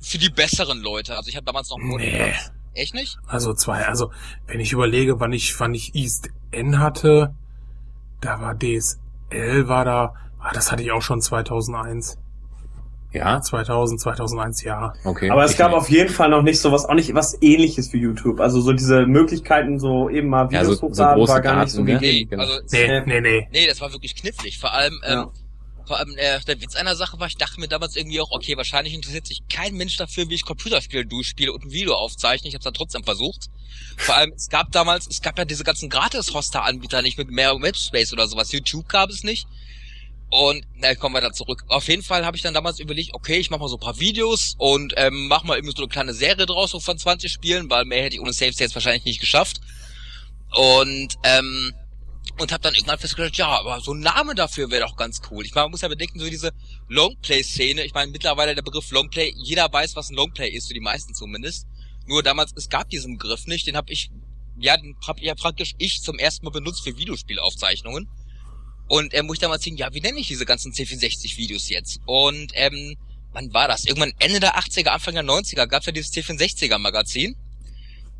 Speaker 4: für die besseren Leute. Also ich habe damals noch
Speaker 2: Nee.
Speaker 4: Echt nicht?
Speaker 2: Also zwei, also wenn ich überlege, wann ich, wann ich East N hatte, da war DSL, war da, ah, das hatte ich auch schon 2001.
Speaker 5: Ja,
Speaker 2: 2000, 2001, ja.
Speaker 5: okay.
Speaker 3: Aber es gab
Speaker 5: nicht.
Speaker 3: auf jeden Fall noch nicht sowas, auch nicht was ähnliches wie YouTube. Also so diese Möglichkeiten, so eben mal
Speaker 5: Ja,
Speaker 3: Videos
Speaker 5: so- so
Speaker 3: hochladen,
Speaker 5: große
Speaker 3: war gar nicht so
Speaker 5: ne?
Speaker 3: gegeben.
Speaker 5: Genau.
Speaker 4: Also
Speaker 2: Nee,
Speaker 3: Ja.
Speaker 2: nee, nee.
Speaker 4: Nee, das war wirklich knifflig. Vor allem, ähm,
Speaker 3: Ja.
Speaker 4: vor allem äh, der Witz einer Sache war, ich dachte mir damals irgendwie auch, okay, wahrscheinlich interessiert sich kein Mensch dafür, wie ich Computerspiele durchspiele und ein Video aufzeichne. Ich habe es dann trotzdem versucht. Vor allem, es gab damals, es gab ja diese ganzen Gratis-Hoster-Anbieter nicht mit mehr Webspace oder sowas. YouTube gab es nicht. Und na, kommen wir da zurück. Auf jeden Fall habe ich dann damals überlegt, okay, ich mache mal so ein paar Videos und ähm, mach mal irgendwie so eine kleine Serie draus so von 20 Spielen, weil mehr hätte ich ohne Save States wahrscheinlich nicht geschafft. Und ähm, und habe dann irgendwann festgestellt, ja, aber so ein Name dafür wäre doch ganz cool. Ich meine, man muss ja bedenken, so diese Longplay-Szene, ich meine, mittlerweile der Begriff Longplay, jeder weiß, was ein Longplay ist, für die meisten zumindest. Nur damals, es gab diesen Begriff nicht, den habe ich, ja, den hab ja praktisch ich zum ersten Mal benutzt für Videospielaufzeichnungen. Und ähm, muss damals denken, ja, wie nenne ich diese ganzen C64-Videos jetzt? Und ähm, wann war das? Irgendwann Ende der 80er, Anfang der 90er gab's ja dieses C64er-Magazin.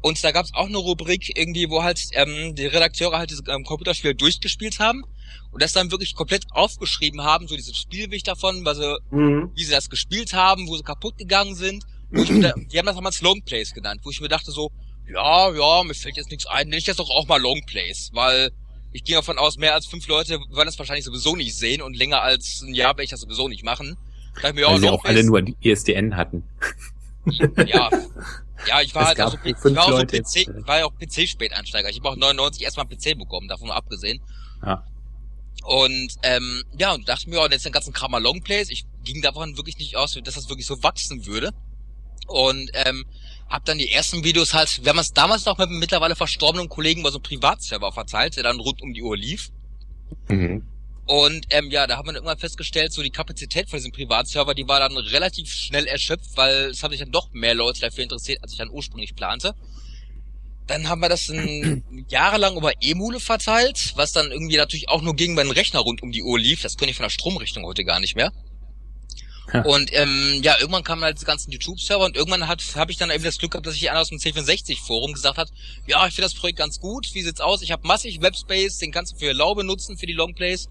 Speaker 4: Und da gab's auch eine Rubrik irgendwie, wo halt ähm, die Redakteure halt diese ähm, Computerspiele durchgespielt haben und das dann wirklich komplett aufgeschrieben haben, so dieses Spielweg davon, was sie,
Speaker 3: Mhm.
Speaker 4: wie sie das gespielt haben, wo sie kaputt gegangen sind. Da, die haben das damals Longplays genannt, wo ich mir dachte so, ja, ja, mir fällt jetzt nichts ein, nenne ich das doch auch mal Longplays, weil ich gehe davon aus, mehr als fünf Leute werden das wahrscheinlich sowieso nicht sehen und länger als ein Jahr werde ich das sowieso nicht machen. Da dachte ich mir,
Speaker 5: Weil sie auch alle nur die ISDN hatten.
Speaker 4: ja, ja, ich war
Speaker 5: Es
Speaker 4: halt auch so, ich war auch so. PC, ich war ja auch PC-Späteinsteiger. Ich habe auch 99 erstmal einen PC bekommen, davon mal abgesehen.
Speaker 5: Ja.
Speaker 4: Und ähm, ja, und dachte mir, und jetzt den ganzen Kram mal Longplays. Ich ging davon wirklich nicht aus, dass das wirklich so wachsen würde. Und ähm, hab dann die ersten Videos halt, wir haben es damals noch mit einem mittlerweile verstorbenen Kollegen bei so einem Privatserver verteilt, der dann rund um die Uhr lief.
Speaker 5: Mhm.
Speaker 4: Und ähm, ja, da haben wir dann irgendwann festgestellt, so die Kapazität von diesem Privatserver, die war dann relativ schnell erschöpft, weil es haben sich dann doch mehr Leute dafür interessiert, als ich dann ursprünglich plante. Dann haben wir das ein, jahrelang über Emule verteilt, was dann irgendwie natürlich auch nur gegen meinen Rechner rund um die Uhr lief. Das könnte ich von der Stromrichtung heute gar nicht mehr.
Speaker 5: Ja.
Speaker 4: Und ähm, ja, irgendwann kamen halt die ganzen YouTube-Server und irgendwann hat habe ich dann eben das Glück gehabt, dass sich einer aus dem C64-Forum gesagt hat, ja, ich finde das Projekt ganz gut, wie sieht's aus? Ich habe massig Webspace, den kannst du für Lau benutzen, für die Longplays.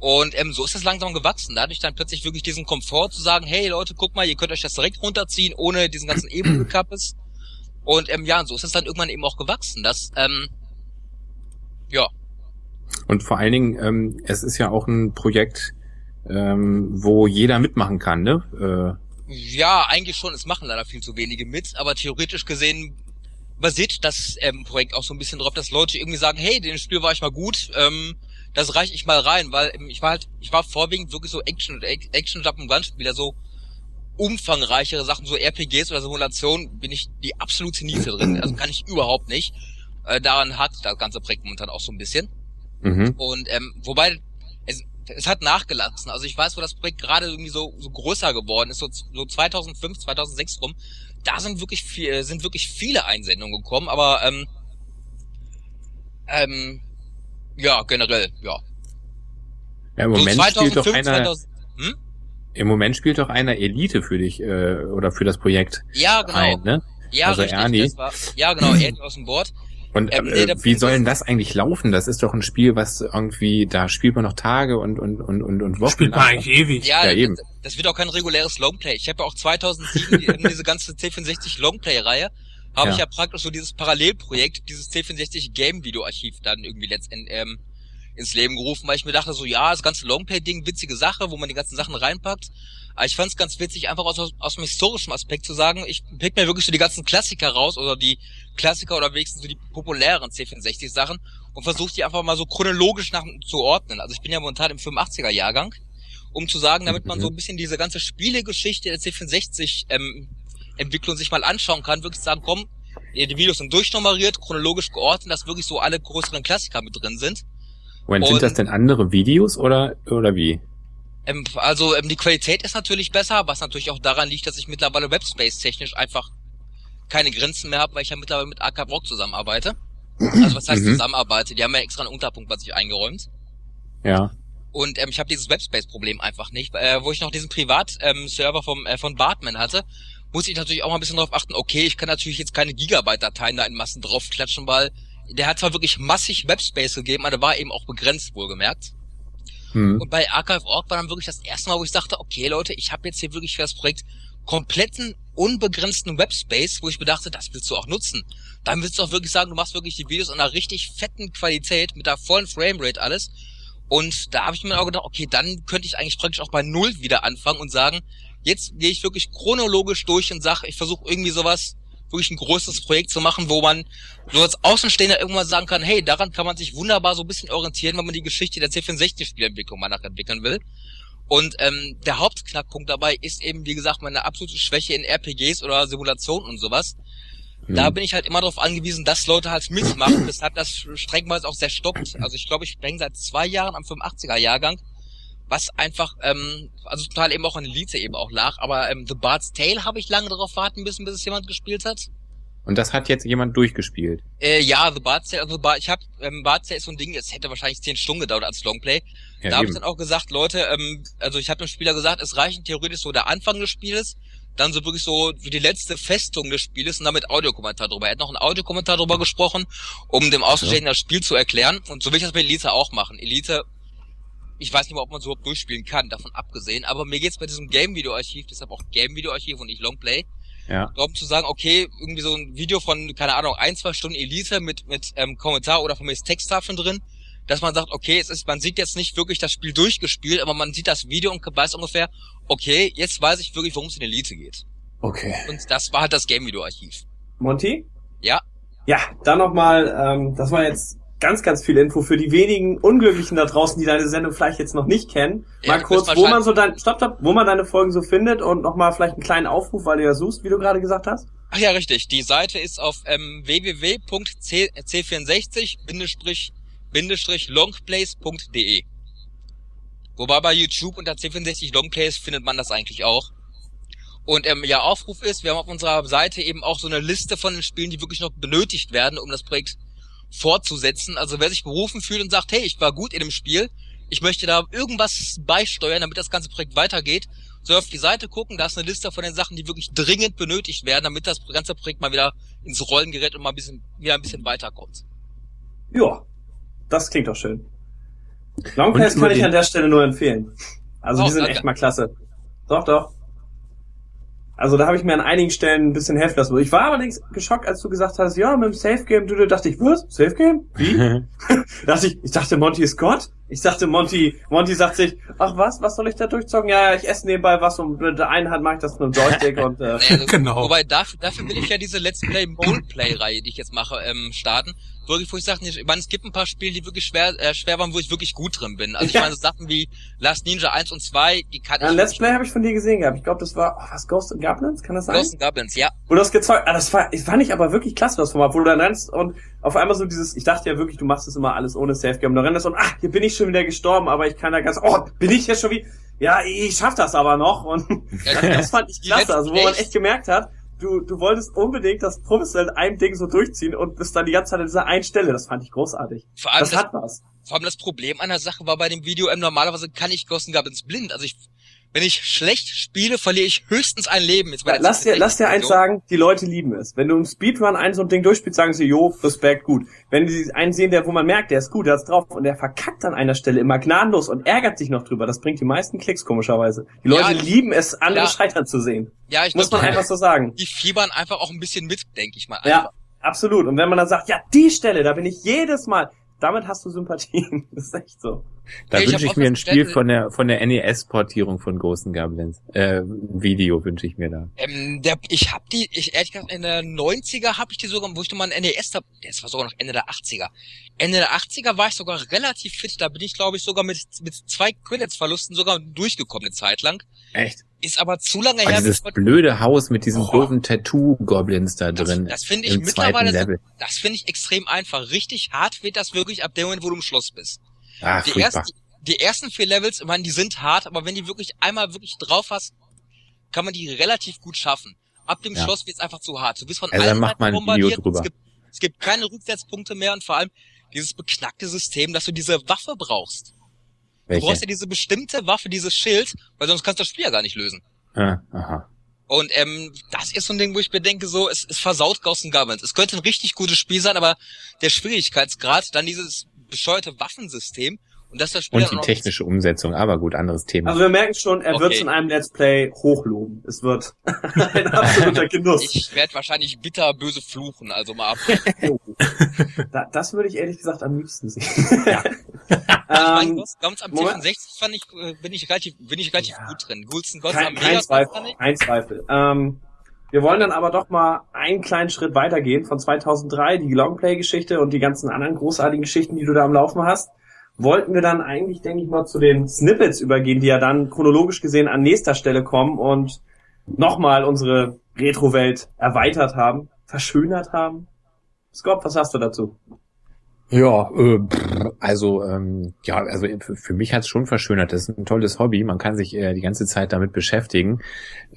Speaker 4: Und ähm, so ist das langsam gewachsen. Da hatte ich dann plötzlich wirklich diesen Komfort zu sagen, hey Leute, guck mal, ihr könnt euch das direkt runterziehen, ohne diesen ganzen E-Book-Kappes. Und ähm, ja, und so ist es dann irgendwann eben auch gewachsen. Das, ähm, ja,
Speaker 5: Und vor allen Dingen, ähm, es ist ja auch ein Projekt, ähm, wo jeder mitmachen kann, ne?
Speaker 4: Ja, eigentlich schon. Es machen leider viel zu wenige mit, aber theoretisch gesehen basiert das ähm, Projekt auch so ein bisschen darauf, dass Leute irgendwie sagen, hey, den Spiel war ich mal gut, ähm, das reiche ich mal rein, weil ähm, ich war halt, ich war vorwiegend wirklich so Action und Action Jump und Gun Spieler, so umfangreichere Sachen, so RPGs oder Simulationen, bin ich die absolute Niete drin. Also kann ich überhaupt nicht. Äh, daran hat das ganze Projekt momentan auch so ein bisschen.
Speaker 5: Äh, mhm.
Speaker 4: Und ähm, wobei es, hat nachgelassen. Also ich weiß, wo das Projekt gerade irgendwie so, so größer geworden ist, so, so 2005, 2006 rum. Da sind wirklich viel, sind wirklich viele Einsendungen gekommen, aber ähm, ähm, ja generell ja.
Speaker 5: Ja, im
Speaker 4: So
Speaker 5: Moment spielt doch
Speaker 4: 2005,
Speaker 5: einer,
Speaker 4: 2000, hm?
Speaker 5: im Moment spielt doch einer Elite für dich äh, oder für das Projekt
Speaker 4: Ja genau.
Speaker 5: ein, ne?
Speaker 4: Ja
Speaker 5: Also
Speaker 4: richtig.
Speaker 5: Ernie.
Speaker 4: War, ja genau. Ernie aus dem Board.
Speaker 5: Und
Speaker 4: Ähm, nee,
Speaker 5: äh, wie soll denn das eigentlich laufen? Das ist doch ein Spiel, was irgendwie, da spielt man noch Tage und und und und, und Wochen.
Speaker 2: Spielt man
Speaker 5: lang.
Speaker 2: eigentlich ewig.
Speaker 4: Ja,
Speaker 5: Ja, eben.
Speaker 4: Das, das wird auch kein reguläres Longplay. Ich habe ja auch 2007 die, eben diese ganze C64 Longplay-Reihe, habe
Speaker 5: Ja.
Speaker 4: ich ja praktisch so dieses Parallelprojekt, dieses C64 Game-Video-Archiv dann irgendwie letztendlich ähm, ins Leben gerufen, weil ich mir dachte so, ja, das ganze Longplay-Ding, witzige Sache, wo man die ganzen Sachen reinpackt. Aber ich fand es ganz witzig, einfach aus, aus dem historischen Aspekt zu sagen, ich pick mir wirklich so die ganzen Klassiker raus oder die Klassiker oder wenigstens so die populären C64-Sachen und versuche die einfach mal so chronologisch nach zu ordnen. Also ich bin ja momentan im 85er Jahrgang um zu sagen, damit man
Speaker 5: Mhm.
Speaker 4: so ein bisschen diese ganze Spielegeschichte der C64 ähm, Entwicklung sich mal anschauen kann, wirklich sagen, komm, die Videos sind durchnummeriert, chronologisch geordnet, dass wirklich so alle größeren Klassiker mit drin sind.
Speaker 5: Moment,
Speaker 4: Und-
Speaker 5: sind das denn andere Videos oder oder wie?
Speaker 4: Ähm, also ähm, die Qualität ist natürlich besser, was natürlich auch daran liegt, dass ich mittlerweile Webspace technisch einfach keine Grenzen mehr habe, weil ich ja mittlerweile mit Archive Rock zusammenarbeite. Also was heißt mhm. zusammenarbeite? Die haben ja extra einen Unterpunkt bei sich eingeräumt.
Speaker 5: Ja.
Speaker 4: Und ähm, ich habe dieses Webspace-Problem einfach nicht. Äh, wo ich noch diesen Privat-Server ähm, vom äh, von Bartman hatte, muss ich natürlich auch mal ein bisschen darauf achten, okay, ich kann natürlich jetzt keine Gigabyte-Dateien da in Massen draufklatschen, weil der hat zwar wirklich massig Webspace gegeben, aber der war eben auch begrenzt, wohlgemerkt. Hm. Und bei Archive.org war dann wirklich das erste Mal, wo ich dachte, okay Leute, ich habe jetzt hier wirklich für das Projekt kompletten, unbegrenzten Webspace, wo ich bedachte, das willst du auch nutzen. Dann willst du auch wirklich sagen, du machst wirklich die Videos in einer richtig fetten Qualität, mit der vollen Framerate alles. Und da habe ich mir auch gedacht, okay, dann könnte ich eigentlich praktisch auch bei Null wieder anfangen und sagen, jetzt gehe ich wirklich chronologisch durch und sage, ich versuche irgendwie sowas wirklich ein größeres Projekt zu machen, wo man so als Außenstehender irgendwann sagen kann, hey, daran kann man sich wunderbar so ein bisschen orientieren, wenn man die Geschichte der C64-Spielentwicklung mal nachentwickeln will. Und ähm, der Hauptknackpunkt dabei ist eben, wie gesagt, meine absolute Schwäche in RPGs oder Simulationen und sowas. Mhm. Da bin ich halt immer darauf angewiesen, dass Leute halt mitmachen, weshalb das streckenweise auch sehr stoppt. Also ich glaube, ich bin seit zwei Jahren am 85er Jahrgang was einfach, ähm, also total eben auch an Elite eben auch lag. Aber ähm, The Bard's Tale habe ich lange darauf warten müssen, bis es jemand gespielt hat.
Speaker 5: Und das hat jetzt jemand durchgespielt?
Speaker 4: Äh, ja, The Bard's Tale, also The Bard, ich habe, ähm, Bard's Tale ist so ein Ding, es hätte wahrscheinlich zehn Stunden gedauert als Longplay. Ja, da habe ich dann auch gesagt, Leute, ähm, also ich habe dem Spieler gesagt, es reicht theoretisch so der Anfang des Spieles, dann so wirklich so, so die letzte Festung des Spieles und damit Audiokommentar drüber. Er hat noch einen Audiokommentar drüber gesprochen, um dem Außenstehenden das Spiel zu erklären. Und so will ich das bei Elite auch machen. Elite ich weiß nicht mal, ob man so überhaupt durchspielen kann, davon abgesehen, aber mir geht's bei diesem Game-Video-Archiv, deshalb auch Game-Video-Archiv und nicht Longplay, ja. darum zu sagen, okay, irgendwie so ein Video von, keine Ahnung, ein, zwei Stunden Elite mit, mit ähm, Kommentar oder von mir ist Texttafeln drin, dass man sagt, okay, es ist, man sieht jetzt nicht wirklich das Spiel durchgespielt, aber man sieht das Video und weiß ungefähr, okay, jetzt weiß ich wirklich, worum es in Elite geht.
Speaker 5: Okay.
Speaker 4: Und das war halt das Game-Video-Archiv.
Speaker 3: Monty?
Speaker 4: Ja.
Speaker 3: Ja, dann nochmal, ähm, das war jetzt ganz, ganz viel Info für die wenigen Unglücklichen da draußen, die deine Sendung vielleicht jetzt noch nicht kennen. Ja, mal kurz, wo man so dein, stopp, stopp, wo man deine Folgen so findet und nochmal vielleicht einen kleinen Aufruf, weil du ja suchst, wie du gerade gesagt hast.
Speaker 4: Ach ja, richtig. Die Seite ist auf ähm, www.c64-longplace.de. Wobei bei YouTube unter C64 Longplays findet man das eigentlich auch. Und ähm, ja, Aufruf ist, wir haben auf unserer Seite eben auch so eine Liste von den Spielen, die wirklich noch benötigt werden, um das Projekt fortzusetzen. Also wer sich berufen fühlt und sagt, hey, ich war gut in dem Spiel, ich möchte da irgendwas beisteuern, damit das ganze Projekt weitergeht, soll auf die Seite gucken, da ist eine Liste von den Sachen, die wirklich dringend benötigt werden, damit das ganze Projekt mal wieder ins Rollen gerät und mal ein bisschen, wieder ein bisschen weiterkommt.
Speaker 3: Ja, das klingt doch schön. Longplays kann ich an der Stelle nur empfehlen. Also oh, die sind danke. echt mal klasse. Doch, doch. Also da habe ich mir an einigen Stellen ein bisschen helfen lassen. Ich war allerdings geschockt, als du gesagt hast, ja, mit dem Safe Game, du dachte ich, was? Safe Game? Wie? dachte ich, ich dachte, Monty ist Gott. Ich dachte, Monty, Monty sagt sich, ach was, was soll ich da durchzocken? Ja, ja, ich esse nebenbei was und mit der einen Hand mache ich das mit einem Joystick und äh.
Speaker 4: nee, also, genau. Wobei dafür, dafür will ich ja diese Let's Play Roleplay Reihe, die ich jetzt mache, ähm, starten wirklich, wo ich sage, ich meine, es gibt ein paar Spiele, die wirklich schwer, äh, schwer waren, wo ich wirklich gut drin bin. Also ich meine, so Sachen wie Last Ninja 1 und 2, die kann
Speaker 3: ja, ich. Let's Play habe ich von dir gesehen gehabt. Ich glaube, das war, oh, was, Ghost and Goblins? Kann das sein?
Speaker 4: Ghost and Goblins, ja.
Speaker 3: Wo du das gezeugt, ah, das war, ich fand ich aber wirklich klasse, das Format, wo du dann rennst und auf einmal so dieses, ich dachte ja wirklich, du machst das immer alles ohne Safe Game. Du rennst und, ah, hier bin ich schon wieder gestorben, aber ich kann da ganz, oh, bin ich jetzt schon wie, ja, ich schaff das aber noch und das fand ich klasse, also wo man echt gemerkt hat, du, du wolltest unbedingt das professionell ein Ding so durchziehen und bist dann die ganze Zeit an dieser einen Stelle. Das fand ich großartig.
Speaker 4: Vor allem das, das hat was. Vor allem das Problem an der Sache war bei dem Video, ähm, normalerweise kann ich Ghost Goblins blind. Also ich wenn ich schlecht spiele, verliere ich höchstens ein Leben.
Speaker 3: Jetzt lass dir, lass dir eins sagen, die Leute lieben es. Wenn du im Speedrun ein so ein Ding durchspielst, sagen sie, jo, Respekt, gut. Wenn die einen sehen, der, wo man merkt, der ist gut, der ist drauf und der verkackt an einer Stelle immer gnadenlos und ärgert sich noch drüber, das bringt die meisten Klicks komischerweise. Die Leute ja, lieben es, andere ja. scheitern zu sehen. Ja, ich Muss glaub, man einfach so sagen.
Speaker 4: Die fiebern einfach auch ein bisschen mit, denke ich mal. Einfach.
Speaker 3: Ja, absolut. Und wenn man dann sagt, ja, die Stelle, da bin ich jedes Mal, damit hast du Sympathien. Das ist echt so.
Speaker 5: Da ja, wünsche ich, mir ein Spiel von der von der NES-Portierung von Ghost Goblins. Äh, Video wünsche ich mir da.
Speaker 4: Ähm, der, ich habe die, ich ehrlich gesagt, in der 90er habe ich die sogar, wo ich nochmal ein NES hab, das war sogar noch Ende der 80er. Ende der 80er war ich sogar relativ fit, da bin ich glaube ich sogar mit, mit zwei Credits-Verlusten sogar durchgekommen eine Zeit lang.
Speaker 5: Echt?
Speaker 4: Ist aber zu lange
Speaker 5: her. Dieses blöde Haus mit diesen oh. doofen Tattoo-Goblins da drin.
Speaker 4: Das, das finde ich mittlerweile, das finde ich extrem einfach. Richtig hart wird das wirklich ab dem Moment, wo du im Schloss bist. Ach, die, ersten, die ersten vier Levels, ich meine, die sind hart, aber wenn die wirklich einmal wirklich drauf hast, kann man die relativ gut schaffen. ab dem ja. Schloss wird's einfach zu hart. Du bist von
Speaker 5: also allen Seiten bombardiert.
Speaker 4: Es gibt, es gibt keine Rücksetzpunkte mehr und vor allem dieses beknackte System, dass du diese Waffe brauchst. Welche? Du brauchst ja diese bestimmte Waffe, dieses Schild, weil sonst kannst du das Spiel ja gar nicht lösen.
Speaker 5: Ah, aha.
Speaker 4: Und ähm, das ist so ein Ding, wo ich mir denke, so, es, es versaut Ghost Government. Es könnte ein richtig gutes Spiel sein, aber der Schwierigkeitsgrad, dann dieses bescheuerte Waffensystem und das das
Speaker 5: Spiel Und die technische Umsetzung, aber gut, anderes Thema.
Speaker 3: Also wir merken schon, er okay. wird in einem Let's Play hochloben. Es wird ein absoluter Genuss.
Speaker 4: Ich werde wahrscheinlich bitter böse fluchen, also mal ab.
Speaker 3: da, das würde ich ehrlich gesagt am liebsten sehen.
Speaker 4: ja. ähm, Ghost am T64 fand ich, äh, bin ich relativ, bin ich relativ ja. gut drin. Ghost
Speaker 3: kein, am kein Zweifel, kein Zweifel. Ähm, wir wollen dann aber doch mal einen kleinen Schritt weitergehen von 2003, die Longplay-Geschichte und die ganzen anderen großartigen Geschichten, die du da am Laufen hast wollten wir dann eigentlich, denke ich mal, zu den Snippets übergehen, die ja dann chronologisch gesehen an nächster Stelle kommen und nochmal unsere Retro-Welt erweitert haben, verschönert haben. Scott, was hast du dazu?
Speaker 5: Ja, äh, also ähm, ja, also für mich hat's schon verschönert. Das ist ein tolles Hobby. Man kann sich äh, die ganze Zeit damit beschäftigen.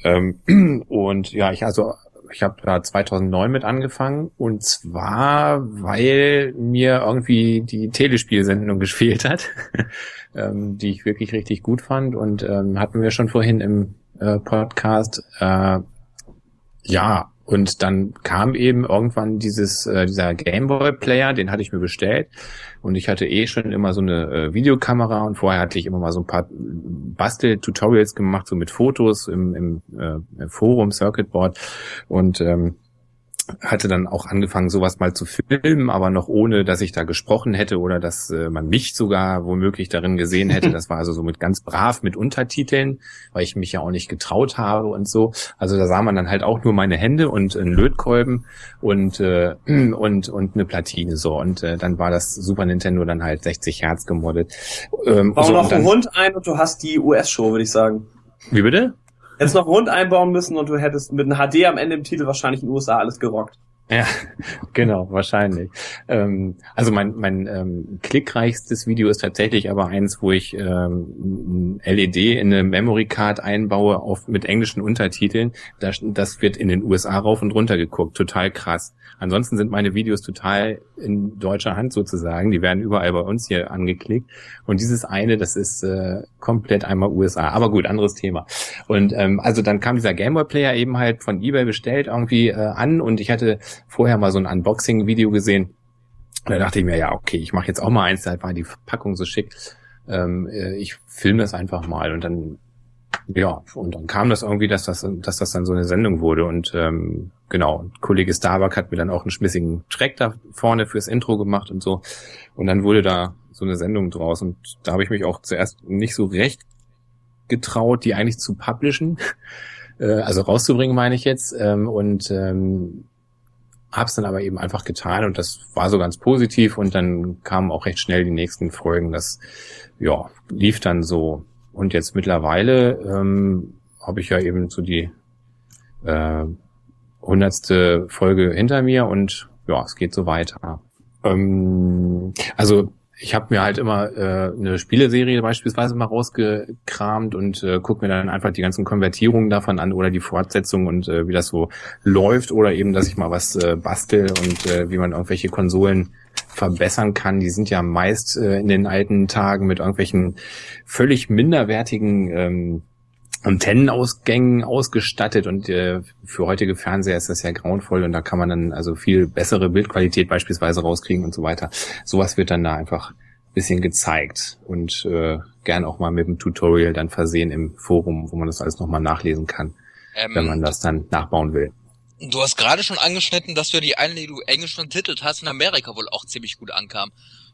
Speaker 5: Ähm, und ja, ich also ich habe da 2009 mit angefangen und zwar, weil mir irgendwie die Telespielsendung gefehlt hat, ähm, die ich wirklich richtig gut fand und ähm, hatten wir schon vorhin im äh, Podcast. Äh, ja, und dann kam eben irgendwann dieses äh, dieser Gameboy Player, den hatte ich mir bestellt. Und ich hatte eh schon immer so eine äh, Videokamera und vorher hatte ich immer mal so ein paar Bastel-Tutorials gemacht, so mit Fotos im, im äh, Forum, Circuitboard und ähm, hatte dann auch angefangen, sowas mal zu filmen, aber noch ohne, dass ich da gesprochen hätte oder dass äh, man mich sogar womöglich darin gesehen hätte. Das war also so mit ganz brav mit Untertiteln, weil ich mich ja auch nicht getraut habe und so. Also da sah man dann halt auch nur meine Hände und einen Lötkolben und äh, und und eine Platine so und äh, dann war das Super Nintendo dann halt 60 Hertz gemoddet.
Speaker 3: Ähm, Bau so, noch einen Hund ein und du hast die US-Show, würde ich sagen.
Speaker 5: Wie bitte?
Speaker 3: Hättest noch rund einbauen müssen und du hättest mit einem HD am Ende im Titel wahrscheinlich in den USA alles gerockt.
Speaker 5: Ja, genau, wahrscheinlich. Ähm, also mein, mein ähm, klickreichstes Video ist tatsächlich aber eins, wo ich ähm, ein LED in eine Memory Card einbaue auf, mit englischen Untertiteln. Das, das wird in den USA rauf und runter geguckt. Total krass. Ansonsten sind meine Videos total in deutscher Hand sozusagen. Die werden überall bei uns hier angeklickt. Und dieses eine, das ist äh, komplett einmal USA. Aber gut, anderes Thema. Und ähm, also dann kam dieser Gameboy Player eben halt von eBay bestellt irgendwie äh, an und ich hatte vorher mal so ein Unboxing-Video gesehen. da dachte ich mir, ja, okay, ich mache jetzt auch mal eins, da war die Verpackung so schick. Ähm, äh, ich filme das einfach mal und dann ja, und dann kam das irgendwie, dass das, dass das dann so eine Sendung wurde. Und ähm, genau, Kollege Starbuck hat mir dann auch einen schmissigen Track da vorne fürs Intro gemacht und so. Und dann wurde da so eine Sendung draus. Und da habe ich mich auch zuerst nicht so recht getraut, die eigentlich zu publishen. Äh, also rauszubringen, meine ich jetzt. Ähm, und ähm, hab's dann aber eben einfach getan und das war so ganz positiv und dann kamen auch recht schnell die nächsten Folgen. Das ja lief dann so und jetzt mittlerweile ähm, habe ich ja eben so die äh, hundertste Folge hinter mir und ja, es geht so weiter. Ähm, also ich habe mir halt immer äh, eine Spieleserie beispielsweise mal rausgekramt und äh, gucke mir dann einfach die ganzen Konvertierungen davon an oder die Fortsetzung und äh, wie das so läuft oder eben, dass ich mal was äh, bastel und äh, wie man irgendwelche Konsolen verbessern kann. Die sind ja meist äh, in den alten Tagen mit irgendwelchen völlig minderwertigen ähm, Antennenausgängen ausgestattet und äh, für heutige Fernseher ist das ja grauenvoll und da kann man dann also viel bessere Bildqualität beispielsweise rauskriegen und so weiter. Sowas wird dann da einfach bisschen gezeigt und äh, gern auch mal mit dem Tutorial dann versehen im Forum, wo man das alles nochmal nachlesen kann, ähm, wenn man das dann nachbauen will.
Speaker 4: Du hast gerade schon angeschnitten, dass du die eine, die du englisch vertitelt hast, in Amerika wohl auch ziemlich gut ankam.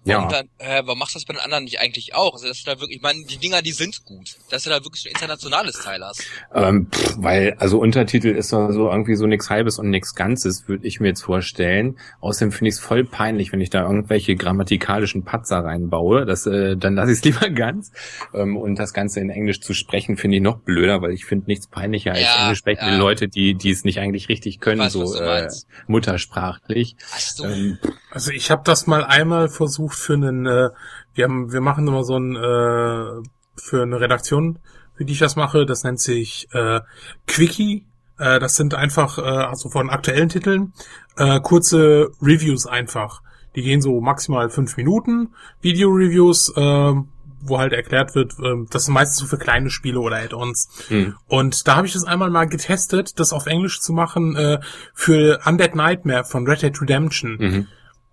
Speaker 4: Ja. Und dann, äh, warum machst du das bei den anderen nicht eigentlich auch? Also, dass du da wirklich, ich meine, die Dinger, die sind gut, dass du da wirklich ein internationales Teil hast.
Speaker 5: Ähm, pff, weil, also Untertitel ist so irgendwie so nichts Halbes und nichts Ganzes, würde ich mir jetzt vorstellen. Außerdem finde ich es voll peinlich, wenn ich da irgendwelche grammatikalischen Patzer reinbaue. Das, äh, dann lasse ich es lieber ganz. Ähm, und das Ganze in Englisch zu sprechen, finde ich noch blöder, weil ich finde nichts peinlicher als ja, englisch sprechende ja. Leute, die, die es nicht eigentlich richtig können, weiß, so äh, muttersprachlich.
Speaker 2: Ähm, also ich habe das mal einmal versucht für einen, äh, wir haben, wir machen immer so ein, äh, für eine Redaktion, für die ich das mache, das nennt sich äh, Quickie, Äh, das sind einfach, äh, also von aktuellen Titeln, äh, kurze Reviews einfach. Die gehen so maximal fünf Minuten, Video-Reviews, äh, wo halt erklärt wird, äh, das sind meistens so für kleine Spiele oder Add-ons.
Speaker 5: Hm.
Speaker 2: Und da habe ich das einmal mal getestet, das auf Englisch zu machen äh, für Undead Nightmare von Red Dead Redemption.
Speaker 5: Mhm.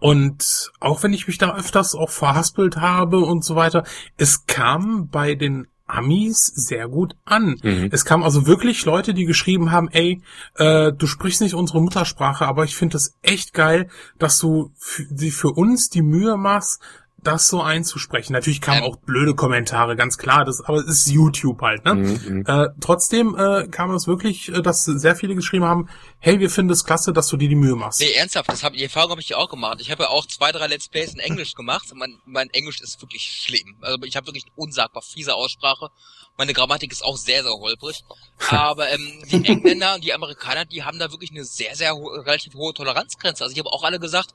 Speaker 2: Und auch wenn ich mich da öfters auch verhaspelt habe und so weiter, es kam bei den Amis sehr gut an.
Speaker 5: Mhm.
Speaker 2: Es kamen also wirklich Leute, die geschrieben haben, ey, äh, du sprichst nicht unsere Muttersprache, aber ich finde das echt geil, dass du f- die für uns die Mühe machst, das so einzusprechen. Natürlich kamen
Speaker 4: Ähm.
Speaker 2: auch blöde Kommentare, ganz klar, das, aber es ist YouTube halt, ne?
Speaker 5: Mhm. Mhm.
Speaker 2: Äh, trotzdem äh, kam es wirklich, äh, dass sehr viele geschrieben haben, hey, wir finden es klasse, dass du dir die Mühe machst.
Speaker 4: Nee, ernsthaft, das hab, die Erfahrung habe ich ja auch gemacht. Ich habe ja auch zwei, drei Let's Plays in Englisch gemacht. Mein, mein Englisch ist wirklich schlimm. Also ich habe wirklich eine unsagbar fiese Aussprache. Meine Grammatik ist auch sehr, sehr holprig. Aber ähm, die Engländer und die Amerikaner, die haben da wirklich eine sehr, sehr ho relativ hohe Toleranzgrenze. Also ich habe auch alle gesagt,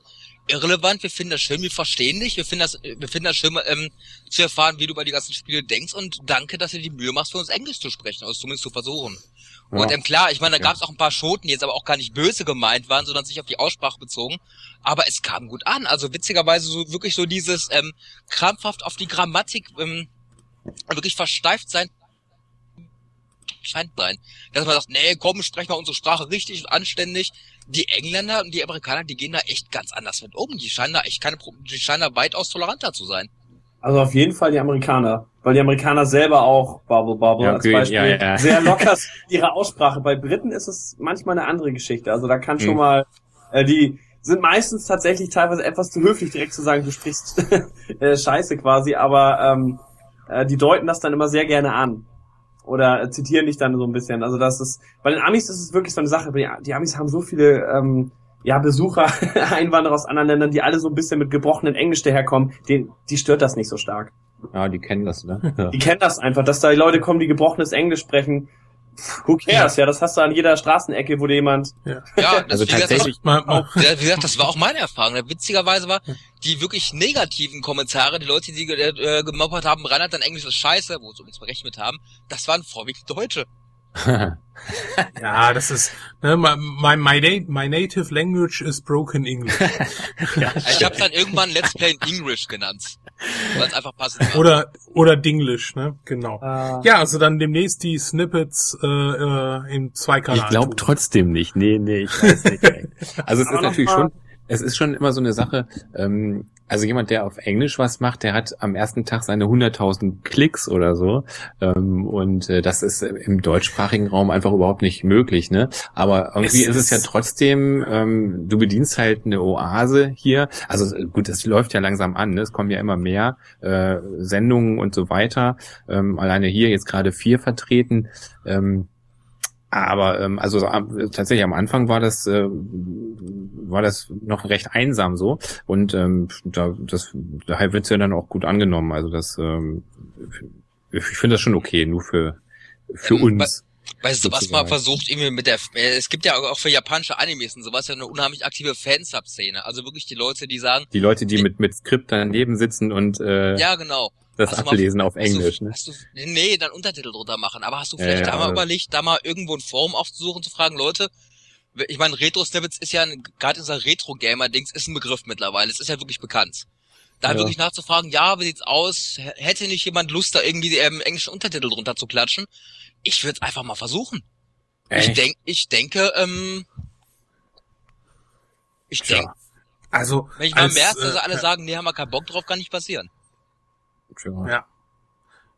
Speaker 4: irrelevant, wir finden das schön, wir verstehen dich, wir finden das, wir finden das schön, ähm, zu erfahren, wie du über die ganzen Spiele denkst und danke, dass du dir die Mühe machst, für uns Englisch zu sprechen, also zumindest zu versuchen. Und
Speaker 5: Ja.
Speaker 4: ähm, klar, ich meine, da gab es auch ein paar Schoten, die jetzt aber auch gar nicht böse gemeint waren, sondern sich auf die Aussprache bezogen. Aber es kam gut an. Also witzigerweise so wirklich so dieses ähm, krampfhaft auf die Grammatik ähm, wirklich versteift sein scheint sein. Dass man sagt, nee, komm, sprech mal unsere Sprache richtig und anständig. Die Engländer und die Amerikaner, die gehen da echt ganz anders mit um. Die scheinen da echt keine, Pro- die scheinen da weitaus toleranter zu sein.
Speaker 3: Also auf jeden Fall die Amerikaner. Weil die Amerikaner selber auch Bubble Bubble
Speaker 5: Ja,
Speaker 3: als
Speaker 5: okay,
Speaker 3: Beispiel
Speaker 5: ja, ja.
Speaker 3: sehr locker ihrer Aussprache. Bei Briten ist es manchmal eine andere Geschichte. Also da kann schon
Speaker 5: Hm.
Speaker 3: mal, äh, die sind meistens tatsächlich teilweise etwas zu höflich, direkt zu sagen, du sprichst äh, Scheiße quasi, aber ähm, äh, die deuten das dann immer sehr gerne an. Oder zitieren dich dann so ein bisschen. Also das ist, bei den Amis ist es wirklich so eine Sache. Die, die Amis haben so viele ähm, ja, Besucher, Einwanderer aus anderen Ländern, die alle so ein bisschen mit gebrochenen Englisch daherkommen, den, die stört das nicht so stark.
Speaker 5: Ja, die kennen das, ne?
Speaker 3: Die kennen das einfach, dass da die Leute kommen, die gebrochenes Englisch sprechen. Who cares? Ja, das hast du an jeder Straßenecke, wo dir jemand.
Speaker 4: Ja, das,
Speaker 5: Also
Speaker 4: wie gesagt, das-
Speaker 5: tatsächlich,
Speaker 2: mal,
Speaker 4: Ja, wie gesagt, das war auch meine Erfahrung. Witzigerweise war, die wirklich negativen Kommentare, die Leute, die äh, gemoppert haben, Reinhard dein Englisch ist scheiße, wo sie uns mit haben, das waren vorwiegend Deutsche.
Speaker 2: ja, das ist, ne, my, my, my, my native language is broken English.
Speaker 4: Ich habe dann irgendwann Let's Play in English genannt. Weil es einfach passend war.
Speaker 2: Oder, oder Dinglish, ne, genau.
Speaker 3: Äh,
Speaker 2: Ja, also dann demnächst die Snippets äh, äh, im Zweikanal.
Speaker 5: Ich glaube trotzdem nicht. Nee, nee, ich weiß nicht. Also es ist natürlich
Speaker 3: mal-
Speaker 5: schon, es ist schon immer so eine Sache, ähm, also jemand, der auf Englisch was macht, der hat am ersten Tag seine 100.000 Klicks oder so. Ähm, und äh, das ist im deutschsprachigen Raum einfach überhaupt nicht möglich. Ne? Aber irgendwie
Speaker 2: Es
Speaker 5: ist es ja trotzdem, ähm, du bedienst halt eine Oase hier. Also äh, gut, es läuft ja langsam an. Ne? Es kommen ja immer mehr äh, Sendungen und so weiter. Ähm, alleine hier jetzt gerade vier vertreten. Ähm, aber ähm, also am- tatsächlich am Anfang war das äh, war das noch recht einsam so und ähm, da das daher wird's ja dann auch gut angenommen. Also das ähm, ich finde das schon okay, nur für für
Speaker 4: Ähm,
Speaker 5: uns.
Speaker 4: Weißt du, was man versucht irgendwie mit der, äh, es gibt ja auch für japanische Animes und sowas ja eine unheimlich aktive Fansub-Szene. Also wirklich die Leute, die sagen,
Speaker 5: Die Leute, die mit mit Skript daneben sitzen und äh,
Speaker 4: ja genau.
Speaker 5: Das
Speaker 4: Hast du mal-
Speaker 5: ablesen auf
Speaker 4: Hast du-
Speaker 5: Englisch. Ne?
Speaker 4: Hast du, nee, dann Untertitel drunter machen. Aber hast du
Speaker 5: Ja,
Speaker 4: vielleicht
Speaker 5: ja,
Speaker 4: da mal überlegt, da mal irgendwo ein Forum aufzusuchen, zu fragen, Leute, ich meine, Retro-Snippets ist ja, ein- gerade dieser Retro-Gamer-Dings, ist ein Begriff mittlerweile. Es ist ja wirklich bekannt. Da
Speaker 5: Ja.
Speaker 4: wirklich nachzufragen, ja, wie sieht's aus? Hätte nicht jemand Lust, da irgendwie ähm, englische Untertitel drunter zu klatschen? Ich würde es einfach mal versuchen. Ich
Speaker 5: Echt?
Speaker 4: denk, ich denke, ähm, ich denke,
Speaker 2: Also,
Speaker 4: wenn ich mal
Speaker 2: als,
Speaker 4: merke, dass
Speaker 2: äh,
Speaker 4: alle sagen, nee, haben wir keinen Bock drauf, kann nicht passieren.
Speaker 5: Ja.
Speaker 2: Ja.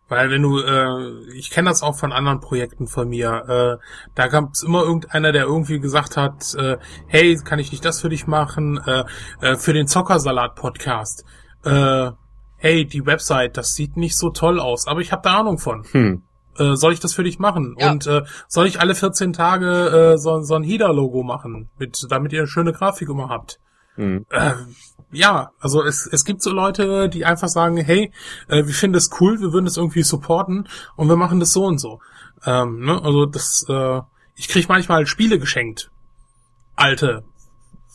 Speaker 2: Weil wenn du, äh, ich kenne das auch von anderen Projekten von mir, äh, da gab es immer irgendeiner, der irgendwie gesagt hat, äh, hey, kann ich nicht das für dich machen? Äh, äh, für den Zockersalat-Podcast. Äh, hey, die Website, das sieht nicht so toll aus, aber ich habe da Ahnung von.
Speaker 5: Hm.
Speaker 2: Äh, soll ich das für dich machen?
Speaker 4: Ja.
Speaker 2: Und äh, soll ich alle 14 Tage äh, so, so ein HIDA-Logo machen, mit, damit ihr eine schöne Grafik immer habt?
Speaker 5: Hm.
Speaker 2: Äh, ja, also es, es gibt so Leute, die einfach sagen, hey, äh, wir finden das cool, wir würden das irgendwie supporten und wir machen das so und so. Ähm, ne? Also das, äh, ich krieg manchmal Spiele geschenkt. Alte.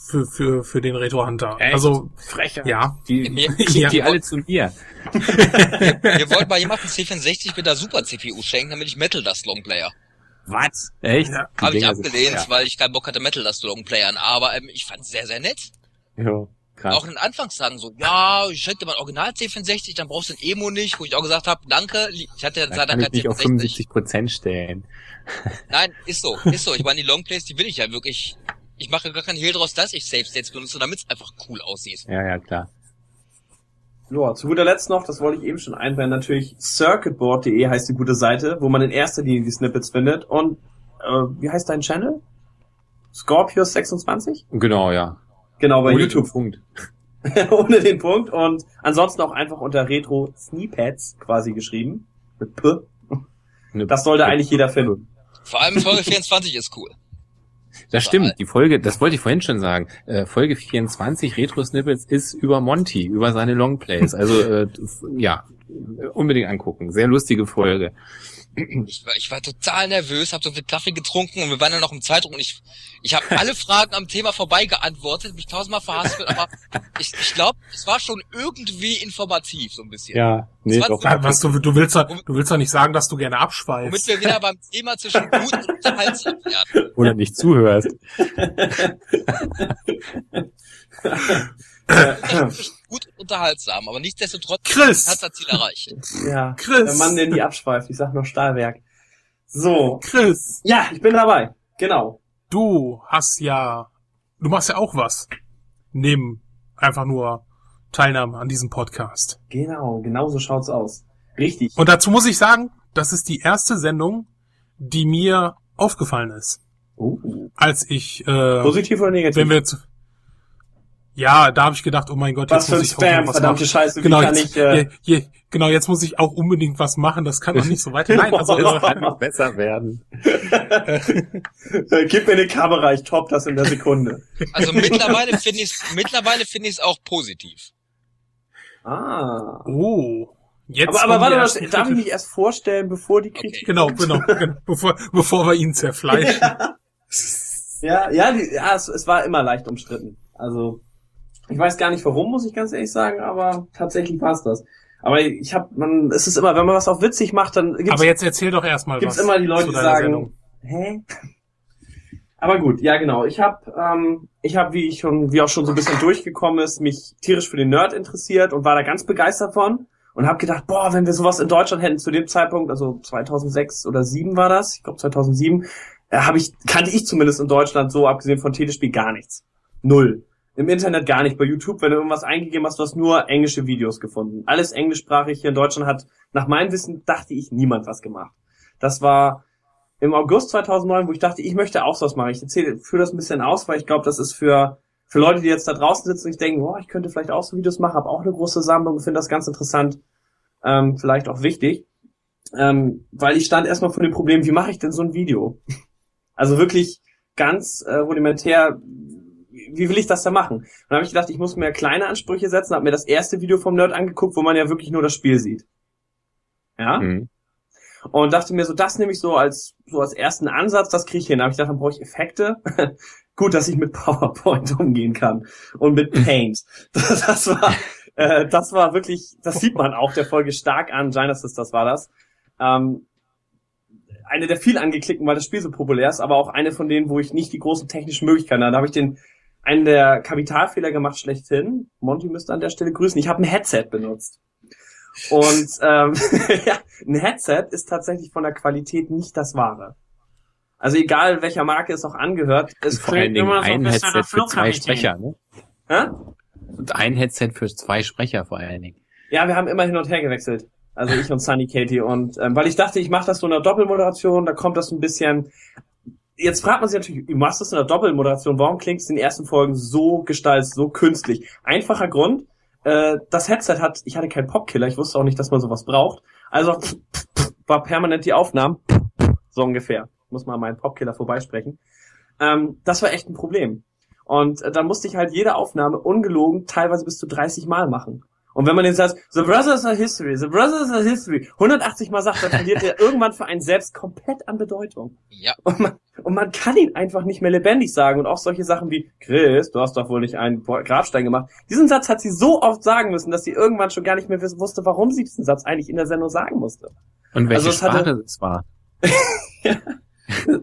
Speaker 2: Für, für, für den Retro Hunter.
Speaker 5: Echt?
Speaker 2: Also,
Speaker 5: Frecher.
Speaker 2: ja.
Speaker 5: Die, schickt
Speaker 2: Ja.
Speaker 5: die alle zu mir.
Speaker 4: Wir wollten mal jemanden C64 mit der Super CPU schenken, damit ich Metal Dust Longplayer.
Speaker 5: Was? Echt?
Speaker 2: Ja.
Speaker 5: Die
Speaker 4: Habe ich abgelehnt,
Speaker 5: ja.
Speaker 4: weil ich keinen Bock hatte, Metal das Longplayern. Aber ähm, ich fand es sehr, sehr nett.
Speaker 5: Ja, krass.
Speaker 4: Auch in den Anfangstagen so, ja, ich hätte mal ein Original C64, dann brauchst du ein Emo nicht, wo ich auch gesagt habe, danke, ich hatte
Speaker 5: da
Speaker 4: leider
Speaker 5: kann ich auf
Speaker 4: C64.
Speaker 5: 75 Prozent stellen.
Speaker 4: Nein, ist so, ist so. Ich meine, die Longplays, die will ich ja wirklich. Ich mache gar keinen Hehl draus, dass ich Save States benutze, damit es einfach cool aussieht.
Speaker 5: Ja, ja, klar.
Speaker 3: Ja, zu guter Letzt noch, das wollte ich eben schon einbauen, natürlich circuitboard.de heißt die gute Seite, wo man in erster Linie die Snippets findet. Und äh, wie heißt dein Channel? Scorpius26?
Speaker 5: Genau, ja.
Speaker 3: Genau, bei
Speaker 5: Ohne
Speaker 3: YouTube.
Speaker 5: den Punkt.
Speaker 3: ohne den Punkt und ansonsten auch einfach unter Retro Snippets quasi geschrieben. Mit P. Das sollte eigentlich jeder finden.
Speaker 4: Vor allem Folge 24 ist cool.
Speaker 5: Das stimmt, die Folge, das wollte ich vorhin schon sagen. Äh, Folge 24 Retro Snippets ist über Monty, über seine Longplays. Also äh, ja, unbedingt angucken. Sehr lustige Folge.
Speaker 4: Ich war, ich war total nervös, habe so viel Kaffee getrunken und wir waren ja noch im Zeitdruck und ich, ich habe alle Fragen am Thema vorbei geantwortet, mich tausendmal verhaspelt, aber ich, ich glaube, es war schon irgendwie informativ, so ein bisschen.
Speaker 5: Ja, nee, doch.
Speaker 2: Ja, was du, du willst doch, du willst doch nicht sagen, dass du gerne
Speaker 4: Womit
Speaker 2: abschweifst.
Speaker 4: wir wieder beim Thema zwischen gut und unterhaltsam werden.
Speaker 5: Oder nicht zuhörst.
Speaker 4: Zwischen gut und unterhaltsam, aber nichtsdestotrotz
Speaker 2: Chris!
Speaker 4: hat das Ziel erreicht.
Speaker 3: Ja,
Speaker 2: Chris!
Speaker 3: der Mann, der nie abschweift. Ich sag noch Stahlwerk. So.
Speaker 2: Chris,
Speaker 3: Ja, ich bin dabei. Genau.
Speaker 2: du hast ja, du machst ja auch was. Neben einfach nur Teilnahme an diesem Podcast.
Speaker 3: Genau, genau so schaut's aus. Richtig.
Speaker 2: Und dazu muss ich sagen, das ist die erste Sendung, die mir aufgefallen ist.
Speaker 3: Oh.
Speaker 2: Als ich, äh,
Speaker 3: Positiv oder negativ?
Speaker 2: wenn wir jetzt, ja, da habe ich gedacht, oh mein Gott,
Speaker 3: Was
Speaker 2: jetzt
Speaker 3: für ein
Speaker 2: muss ich auch
Speaker 3: Spam,
Speaker 2: noch was
Speaker 3: verdammte
Speaker 2: machen.
Speaker 3: Scheiße. Wie
Speaker 2: Genau,
Speaker 3: kann
Speaker 2: jetzt,
Speaker 3: ich, äh,
Speaker 2: je, je, genau, jetzt muss ich auch unbedingt was machen. Das kann doch nicht so weiter. Nein, also,
Speaker 5: Das
Speaker 2: äh,
Speaker 5: kann noch besser werden.
Speaker 3: äh, gib mir eine Kamera, ich top das in der Sekunde.
Speaker 4: Also mittlerweile finde ich mittlerweile finde ich es auch positiv.
Speaker 3: Ah.
Speaker 2: oh, jetzt.
Speaker 3: Aber, aber warte mal, darf ich mich erst vorstellen, bevor die Kritik...
Speaker 2: Genau, genau, genau bevor, bevor wir ihn zerfleischen.
Speaker 3: Ja, ja, die, ja es, es war immer leicht umstritten. Also, ich weiß gar nicht warum, muss ich ganz ehrlich sagen, aber tatsächlich war es das. Aber ich hab, man, es ist immer, wenn man was auch witzig macht, dann gibt's,
Speaker 2: Aber jetzt erzähl doch erstmal
Speaker 3: gibt's
Speaker 2: was.
Speaker 3: immer die Leute, die sagen,
Speaker 2: Sendung.
Speaker 3: hä? Aber gut, ja genau. Ich habe, ähm, ich habe, wie ich schon, wie auch schon so ein bisschen durchgekommen ist, mich tierisch für den Nerd interessiert und war da ganz begeistert von und habe gedacht, boah, wenn wir sowas in Deutschland hätten zu dem Zeitpunkt, also 2006 oder 2007 war das, ich glaube 2007, äh, habe ich kannte ich zumindest in Deutschland so abgesehen von Telespiel gar nichts, null. Im Internet gar nicht. Bei YouTube, wenn du irgendwas eingegeben hast, du hast nur englische Videos gefunden. Alles englischsprachig hier in Deutschland hat, nach meinem Wissen, dachte ich, niemand was gemacht. Das war im August 2009, wo ich dachte, ich möchte auch sowas machen. Ich erzähle, führe das ein bisschen aus, weil ich glaube, das ist für für Leute, die jetzt da draußen sitzen und ich denken, boah, ich könnte vielleicht auch so Videos machen, habe auch eine große Sammlung, finde das ganz interessant, ähm, vielleicht auch wichtig, ähm, weil ich stand erstmal vor dem Problem, wie mache ich denn so ein Video? Also wirklich ganz äh, rudimentär, wie will ich das da machen? Und dann habe ich gedacht, ich muss mir kleine Ansprüche setzen, habe mir das erste Video vom Nerd angeguckt, wo man ja wirklich nur das Spiel sieht. Ja?
Speaker 5: Mhm.
Speaker 3: und dachte mir so, das nehme ich so als so als ersten Ansatz, das kriege ich hin. Da habe ich gedacht, dann brauche ich Effekte. Gut, dass ich mit PowerPoint umgehen kann und mit Paint. Das, das war äh, das war wirklich, das sieht man auch der Folge stark an. Genesis, das war das. Ähm, eine der viel angeklickten, weil das Spiel so populär ist, aber auch eine von denen, wo ich nicht die großen technischen Möglichkeiten hatte. Da habe ich den einen der Kapitalfehler gemacht schlechthin. Monty müsste an der Stelle grüßen. Ich habe ein Headset benutzt. Und ähm, ja, ein Headset ist tatsächlich von der Qualität nicht das Wahre. Also egal welcher Marke es auch angehört, es
Speaker 5: Vor allen
Speaker 3: klingt
Speaker 5: Dingen
Speaker 3: immer so
Speaker 5: ein
Speaker 3: bisschen
Speaker 5: Headset für zwei. Sprecher, ne?
Speaker 3: Hä?
Speaker 5: Und ein Headset für zwei Sprecher vor allen Dingen.
Speaker 3: Ja, wir haben immer hin und her gewechselt. Also ich und Sunny Katie. Und ähm, weil ich dachte, ich mache das so in einer Doppelmoderation, da kommt das ein bisschen. Jetzt fragt man sich natürlich, du machst das in einer Doppelmoderation, warum klingt es in den ersten Folgen so gestaltet, so künstlich? Einfacher Grund, äh, das Headset hat, ich hatte keinen Popkiller, ich wusste auch nicht, dass man sowas braucht. Also war permanent die Aufnahmen, so ungefähr. Muss mal meinen Popkiller vorbeisprechen. Ähm, das war echt ein Problem. Und äh, dann musste ich halt jede Aufnahme ungelogen teilweise bis zu 30 Mal machen. Und wenn man den Satz, The Brothers are History, The Brothers are History, 180 Mal sagt, dann verliert er irgendwann für einen selbst komplett an Bedeutung.
Speaker 4: Ja.
Speaker 3: Und man, und man kann ihn einfach nicht mehr lebendig sagen. Und auch solche Sachen wie, Chris, du hast doch wohl nicht einen Grabstein gemacht. Diesen Satz hat sie so oft sagen müssen, dass sie irgendwann schon gar nicht mehr wusste, warum sie diesen Satz eigentlich in der Sendung sagen musste.
Speaker 5: Und welche
Speaker 3: Also es hatte-
Speaker 5: Sprache es war.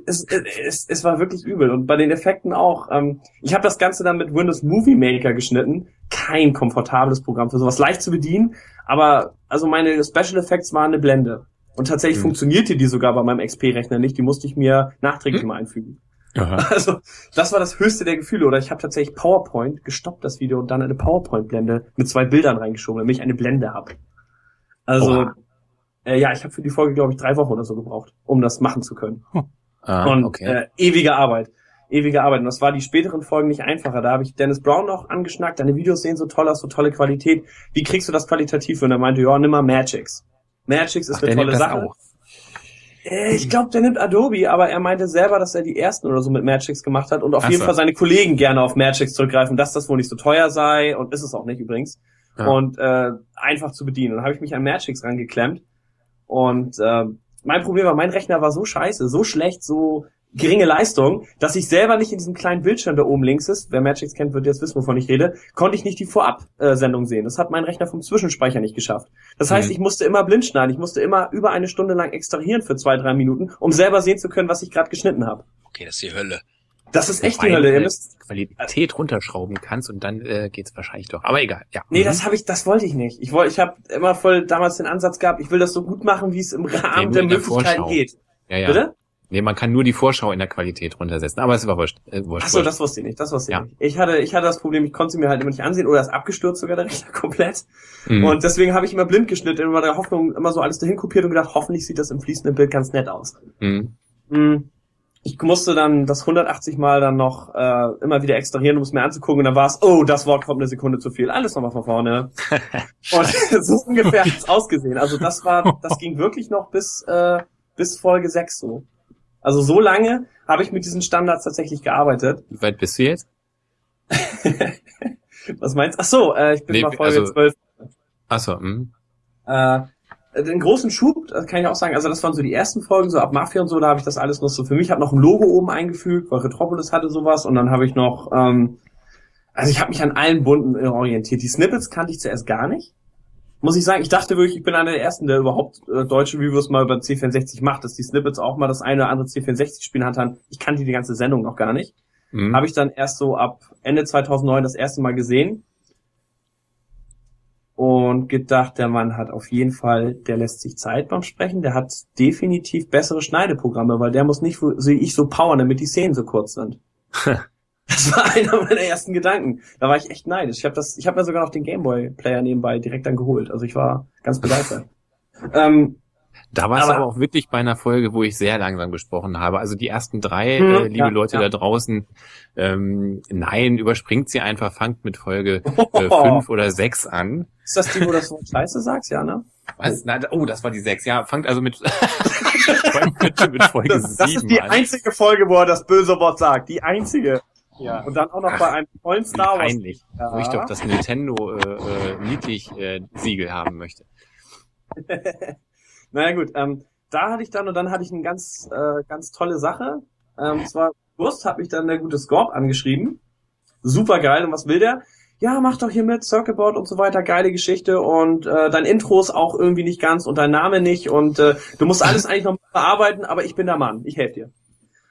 Speaker 3: es, es, es war wirklich übel. Und bei den Effekten auch. Ähm, ich habe das Ganze dann mit Windows Movie Maker geschnitten. Kein komfortables Programm für sowas. Leicht zu bedienen, aber also meine Special Effects waren eine Blende. Und tatsächlich hm. funktionierte die sogar bei meinem XP-Rechner nicht. Die musste ich mir nachträglich hm. mal einfügen. Aha. Also, das war das höchste der Gefühle. Oder ich habe tatsächlich PowerPoint gestoppt, das Video, und dann eine PowerPoint-Blende mit zwei Bildern reingeschoben, damit ich eine Blende habe. Also, äh, ja, ich habe für die Folge, glaube ich, drei Wochen oder so gebraucht, um das machen zu können. Hm. Ah, und okay. äh, ewige Arbeit. Ewige Arbeit. Und das war die späteren Folgen nicht einfacher. Da habe ich Dennis Brown noch angeschnackt, deine Videos sehen so toll aus, so tolle Qualität. Wie kriegst du das qualitativ? Und er meinte, ja, nimm mal Magix. Magix ist Ach, eine tolle Sache. Auch. Äh, ich glaube, der nimmt Adobe, aber er meinte selber, dass er die ersten oder so mit Magix gemacht hat und auf Ach jeden so. Fall seine Kollegen gerne auf Magix zurückgreifen, dass das wohl nicht so teuer sei und ist es auch nicht übrigens. Ja. Und äh, einfach zu bedienen. Und dann habe ich mich an Magix rangeklemmt und äh, mein Problem war, mein Rechner war so scheiße, so schlecht, so geringe Leistung, dass ich selber nicht in diesem kleinen Bildschirm, der oben links ist, wer Magix kennt, wird jetzt wissen, wovon ich rede, konnte ich nicht die Vorab-Sendung sehen. Das hat mein Rechner vom Zwischenspeicher nicht geschafft. Das heißt, mhm. ich musste immer blind schneiden, ich musste immer über eine Stunde lang extrahieren für zwei, drei Minuten, um selber sehen zu können, was ich gerade geschnitten habe.
Speaker 4: Okay, das ist die Hölle.
Speaker 3: Das ist echt die Hölle. Ihr
Speaker 5: müsst Qualität runterschrauben kannst und dann äh, geht's wahrscheinlich doch. Aber egal, ja.
Speaker 3: Nee, mhm. das habe ich, das wollte ich nicht. Ich wollte, ich habe immer voll damals den Ansatz gehabt, ich will das so gut machen, wie es im Rahmen nee, der Möglichkeiten geht.
Speaker 5: Ja, ja. Bitte? Nee, man kann nur die Vorschau in der Qualität runtersetzen, aber es war wurscht.
Speaker 3: Äh, wurscht Achso, das wusste ich nicht, das wusste ich ja. nicht. Ich hatte, ich hatte das Problem, ich konnte sie mir halt immer nicht ansehen oder ist abgestürzt sogar der Rechner komplett. Mhm. Und deswegen habe ich immer blind geschnitten, immer der Hoffnung, immer so alles dahin kopiert und gedacht, hoffentlich sieht das im fließenden Bild ganz nett aus. Mhm. Mhm ich musste dann das 180 Mal dann noch äh, immer wieder extrahieren, um es mir anzugucken. Und dann war es, oh, das Wort kommt eine Sekunde zu viel. Alles nochmal von vorne. und so ungefähr hat's ausgesehen. Also das war, das ging wirklich noch bis äh, bis Folge 6 so. Also so lange habe ich mit diesen Standards tatsächlich gearbeitet.
Speaker 5: Wie weit bist du jetzt?
Speaker 3: Was meinst du? Ach so, äh, ich bin nee, mal Folge also, 12.
Speaker 5: Ach so, mh.
Speaker 3: Äh, den großen Schub, das kann ich auch sagen, also das waren so die ersten Folgen, so ab Mafia und so, da habe ich das alles noch so für mich, habe noch ein Logo oben eingefügt, weil Retropolis hatte sowas und dann habe ich noch, ähm, also ich habe mich an allen Bunten orientiert. Die Snippets kannte ich zuerst gar nicht. Muss ich sagen, ich dachte wirklich, ich bin einer der ersten, der überhaupt äh, deutsche Reviews mal über C64 macht, dass die Snippets auch mal das eine oder andere C64-Spiel haben. Ich kannte die ganze Sendung noch gar nicht. Mhm. Habe ich dann erst so ab Ende 2009 das erste Mal gesehen und gedacht, der Mann hat auf jeden Fall, der lässt sich Zeit beim Sprechen, der hat definitiv bessere Schneideprogramme, weil der muss nicht so ich so powern, damit die Szenen so kurz sind. das war einer meiner ersten Gedanken. Da war ich echt neidisch. Ich habe das, ich habe mir sogar noch den Gameboy Player nebenbei direkt dann geholt. Also ich war ganz begeistert. ähm,
Speaker 5: da war es aber, aber, auch wirklich bei einer Folge, wo ich sehr langsam gesprochen habe. Also die ersten drei, hm, äh, liebe ja, Leute ja. da draußen, ähm, nein, überspringt sie einfach, fangt mit Folge äh, fünf oder sechs an.
Speaker 3: Ist das die, wo du das Wort Scheiße sagst, ja, ne?
Speaker 5: Was? Nein, oh, das war die sechs. Ja, fangt also mit, mit,
Speaker 3: mit Folge das, das ist die an. einzige Folge, wo er das böse Wort sagt. Die einzige. Ja. Und dann auch noch Ach, bei einem tollen Star
Speaker 5: Wars. Peinlich, ja. wo ich doch das Nintendo äh, äh, niedlich äh, Siegel haben möchte.
Speaker 3: Naja gut, ähm, da hatte ich dann und dann hatte ich eine ganz, äh, ganz tolle Sache. Ähm, zwar Wurst hat mich dann der gute Scorp angeschrieben. Super geil. Und was will der? Ja, mach doch hier mit, Circuitboard und so weiter, geile Geschichte und äh, dein Intro ist auch irgendwie nicht ganz und dein Name nicht und äh, du musst alles eigentlich noch bearbeiten, aber ich bin der Mann, ich helfe dir.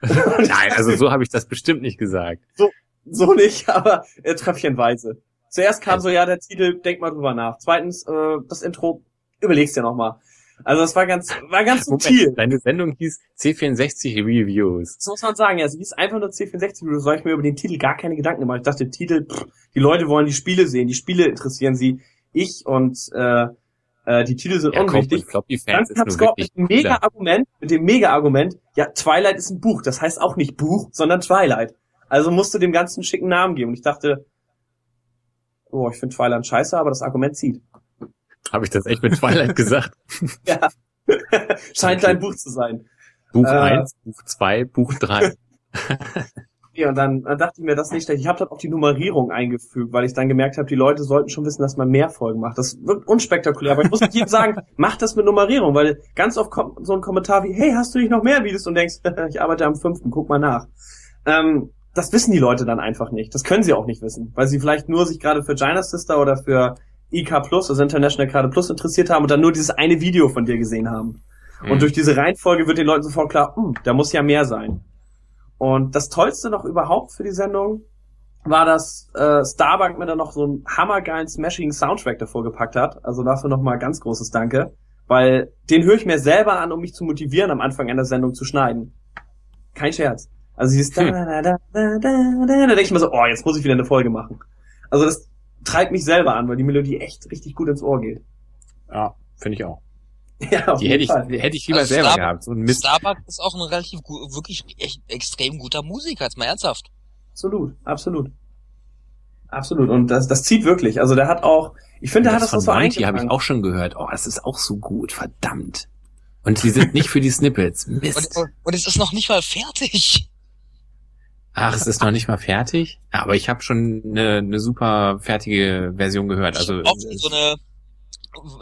Speaker 5: Nein, also so habe ich das bestimmt nicht gesagt.
Speaker 3: So, so nicht, aber äh, tröpfchenweise. Zuerst kam so, ja, der Titel, denk mal drüber nach. Zweitens, äh, das Intro, überlegst dir nochmal. Also das war ganz, war ganz subtil.
Speaker 5: Deine Sendung hieß C64 Reviews.
Speaker 3: Das muss man sagen, ja, sie hieß einfach nur C64 Reviews, weil ich mir über den Titel gar keine Gedanken gemacht. Ich dachte, Titel, pff, die Leute wollen die Spiele sehen, die Spiele interessieren sie. Ich und äh, äh, die Titel sind ja, unwichtig. Dann kam Scott mit dem mega Argument, mit dem mega Argument, ja, Twilight ist ein Buch, das heißt auch nicht Buch, sondern Twilight. Also musste dem ganzen schicken Namen geben. Und ich dachte, oh, ich finde Twilight scheiße, aber das Argument zieht.
Speaker 5: Habe ich das echt mit Twilight gesagt?
Speaker 3: ja. Scheint okay. dein Buch zu sein.
Speaker 5: Buch äh, 1, Buch 2, Buch 3.
Speaker 3: ja, und dann, dann dachte ich mir, das nicht schlecht. Ich habe dann auch die Nummerierung eingefügt, weil ich dann gemerkt habe, die Leute sollten schon wissen, dass man mehr Folgen macht. Das wirkt unspektakulär, aber ich muss jedem sagen, mach das mit Nummerierung, weil ganz oft kommt so ein Kommentar wie, hey, hast du nicht noch mehr Videos? Und denkst, ich arbeite am fünften, guck mal nach. Ähm, das wissen die Leute dann einfach nicht. Das können sie auch nicht wissen, weil sie vielleicht nur sich gerade für Gina Sister oder für IK Plus, also International Card Plus interessiert haben und dann nur dieses eine Video von dir gesehen haben. Mhm. Und durch diese Reihenfolge wird den Leuten sofort klar, hm, da muss ja mehr sein. Und das Tollste noch überhaupt für die Sendung war, dass äh, Starbuck mir dann noch so einen hammergeilen Smashing Soundtrack davor gepackt hat. Also dafür nochmal ganz großes Danke. Weil den höre ich mir selber an, um mich zu motivieren, am Anfang einer Sendung zu schneiden. Kein Scherz. Also dieses hm. da, da, da, da, da, da denke ich mir so, oh, jetzt muss ich wieder eine Folge machen. Also das treibt mich selber an, weil die Melodie echt richtig gut ins Ohr geht.
Speaker 5: Ja, finde ich auch. Ja, die hätte ich, hätte ich lieber also selber Star gehabt.
Speaker 4: So ein Mist. Starbuck ist auch ein relativ gut, wirklich echt extrem guter Musiker, jetzt mal ernsthaft.
Speaker 3: Absolut, absolut. Absolut. Und das, das zieht wirklich. Also der hat auch, ich finde, der hat das, das
Speaker 5: so eingefangen. habe ich auch schon gehört. Oh, das ist auch so gut, verdammt. Und sie sind nicht für die Snippets. Mist.
Speaker 4: Und, und es ist noch nicht mal fertig.
Speaker 5: Ach, es ist noch nicht mal fertig? Aber ich habe schon eine, eine super fertige Version gehört. Also
Speaker 4: auch so eine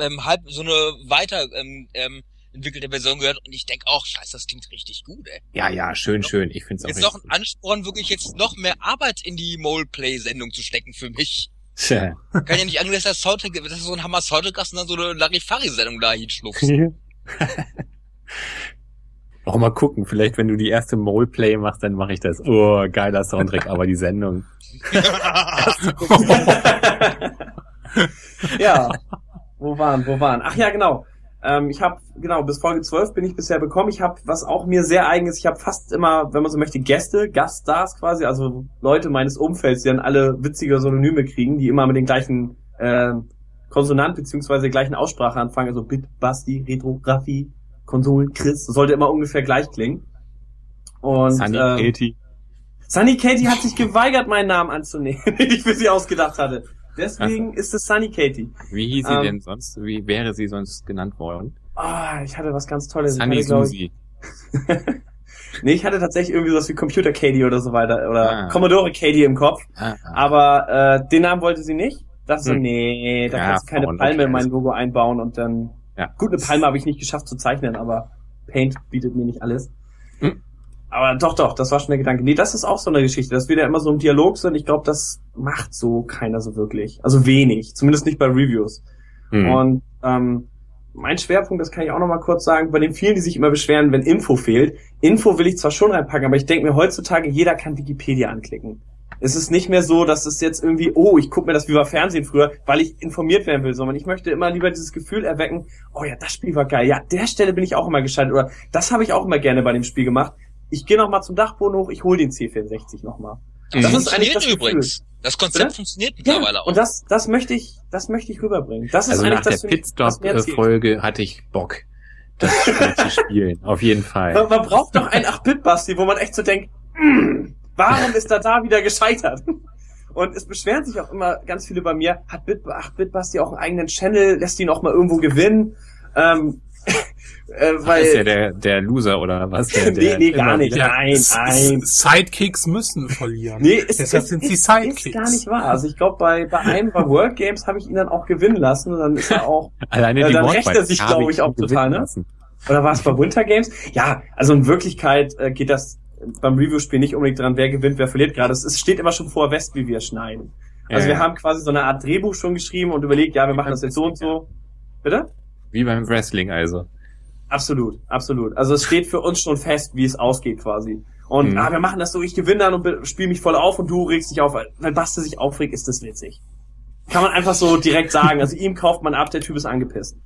Speaker 4: ähm, halb so eine weiter ähm, ähm, entwickelte Version gehört und ich denke auch, scheiße, das klingt richtig gut, ey.
Speaker 5: Ja, ja, schön, schön. Ich finde es auch
Speaker 4: Jetzt noch ein Ansporn, wirklich jetzt noch mehr Arbeit in die Moleplay-Sendung zu stecken für mich.
Speaker 5: Tja.
Speaker 4: Kann ja nicht angehen, dass das Soundtrack, das ist so ein Hammer Soundtrack hast und dann so eine Larifari-Sendung da hinschlupfst.
Speaker 5: Auch mal gucken, vielleicht wenn du die erste Moleplay machst, dann mache ich das. Oh, geiler Soundtrack, aber die Sendung.
Speaker 3: ja. Wo waren, wo waren? Ach ja, genau. Ähm, ich habe, genau, bis Folge 12 bin ich bisher bekommen. Ich habe, was auch mir sehr eigen ist, ich habe fast immer, wenn man so möchte, Gäste, Gaststars quasi, also Leute meines Umfelds, die dann alle witzige Synonyme kriegen, die immer mit den gleichen äh, Konsonant beziehungsweise gleichen Aussprache anfangen, also Bit, Basti, Retrografie, Konsolen, Chris, das sollte immer ungefähr gleich klingen. Und,
Speaker 5: Sunny ähm, Katie.
Speaker 3: Sunny Katie hat sich geweigert, meinen Namen anzunehmen, den ich für sie ausgedacht hatte. Deswegen also, ist es Sunny Katie.
Speaker 5: Wie hieß sie ähm, denn sonst? Wie wäre sie sonst genannt worden?
Speaker 3: Ah, oh, ich hatte was ganz Tolles.
Speaker 5: Sunny
Speaker 3: hatte,
Speaker 5: Susi.
Speaker 3: nee, ich hatte tatsächlich irgendwie sowas wie Computer Katie oder so weiter oder ah. Commodore Katie im Kopf. Ah, ah. Aber äh, den Namen wollte sie nicht. Dachte hm. so, nee, da ja, kannst du keine Palme in mein Logo einbauen und dann. Ja. Gut, eine Palme habe ich nicht geschafft zu zeichnen, aber Paint bietet mir nicht alles. Hm. Aber doch, doch, das war schon der Gedanke. Nee, das ist auch so eine Geschichte, dass wir da immer so im Dialog sind. Ich glaube, das macht so keiner so wirklich. Also wenig. Zumindest nicht bei Reviews. Mhm. Und ähm, mein Schwerpunkt, das kann ich auch noch mal kurz sagen, bei den vielen, die sich immer beschweren, wenn Info fehlt. Info will ich zwar schon reinpacken, aber ich denke mir heutzutage, jeder kann Wikipedia anklicken. Es ist nicht mehr so, dass es jetzt irgendwie, oh, ich gucke mir das wie bei Fernsehen früher, weil ich informiert werden will, sondern ich möchte immer lieber dieses Gefühl erwecken, oh ja, das Spiel war geil, ja, der Stelle bin ich auch immer gescheitert oder das habe ich auch immer gerne bei dem Spiel gemacht ich gehe noch mal zum Dachboden hoch, ich hole den C64 noch mal.
Speaker 4: Das, das ist eigentlich das übrigens. Das Konzept Bitte? funktioniert mittlerweile ja, auch.
Speaker 3: Und das, das möchte ich, das möchte ich rüberbringen. Das ist
Speaker 5: also nach das der Pitstop-Folge hatte ich Bock, das Spiel zu spielen. Auf jeden Fall.
Speaker 3: Man, man braucht doch ein 8-Bit-Basti, wo man echt so denkt, mm, warum ist er da wieder gescheitert? Und es beschweren sich auch immer ganz viele bei mir, hat 8-Bit-Basti auch einen eigenen Channel, lässt ihn auch mal irgendwo gewinnen. Ähm,
Speaker 5: äh, weil, ist ja der, der Loser oder was? Der,
Speaker 3: der nee, nee, gar nicht.
Speaker 2: Ja, nein, nein. Sidekicks müssen verlieren.
Speaker 3: Nee, es, Deshalb es, sind sie Sidekicks. ist gar nicht wahr. Also ich glaube, bei, bei einem, bei World Games habe ich ihn dann auch gewinnen lassen und dann ist er auch,
Speaker 5: Alleine äh,
Speaker 3: die dann rächt er sich, glaube ich, auch total, ne? Lassen. Oder war es bei Winter Games? Ja, also in Wirklichkeit äh, geht das beim Review-Spiel nicht unbedingt dran, wer gewinnt, wer verliert gerade. Es steht immer schon vor West, wie wir schneiden. Also ja, wir haben quasi so eine Art Drehbuch schon geschrieben und überlegt, ja, wir machen das jetzt so und so. Bitte?
Speaker 5: Wie beim Wrestling also.
Speaker 3: Absolut, absolut. Also es steht für uns schon fest, wie es ausgeht quasi. Und mhm. ah, wir machen das so, ich gewinne dann und spiele mich voll auf und du regst dich auf. Wenn Basti sich aufregt, ist das witzig. Kann man einfach so direkt sagen. Also ihm kauft man ab, der Typ ist angepisst.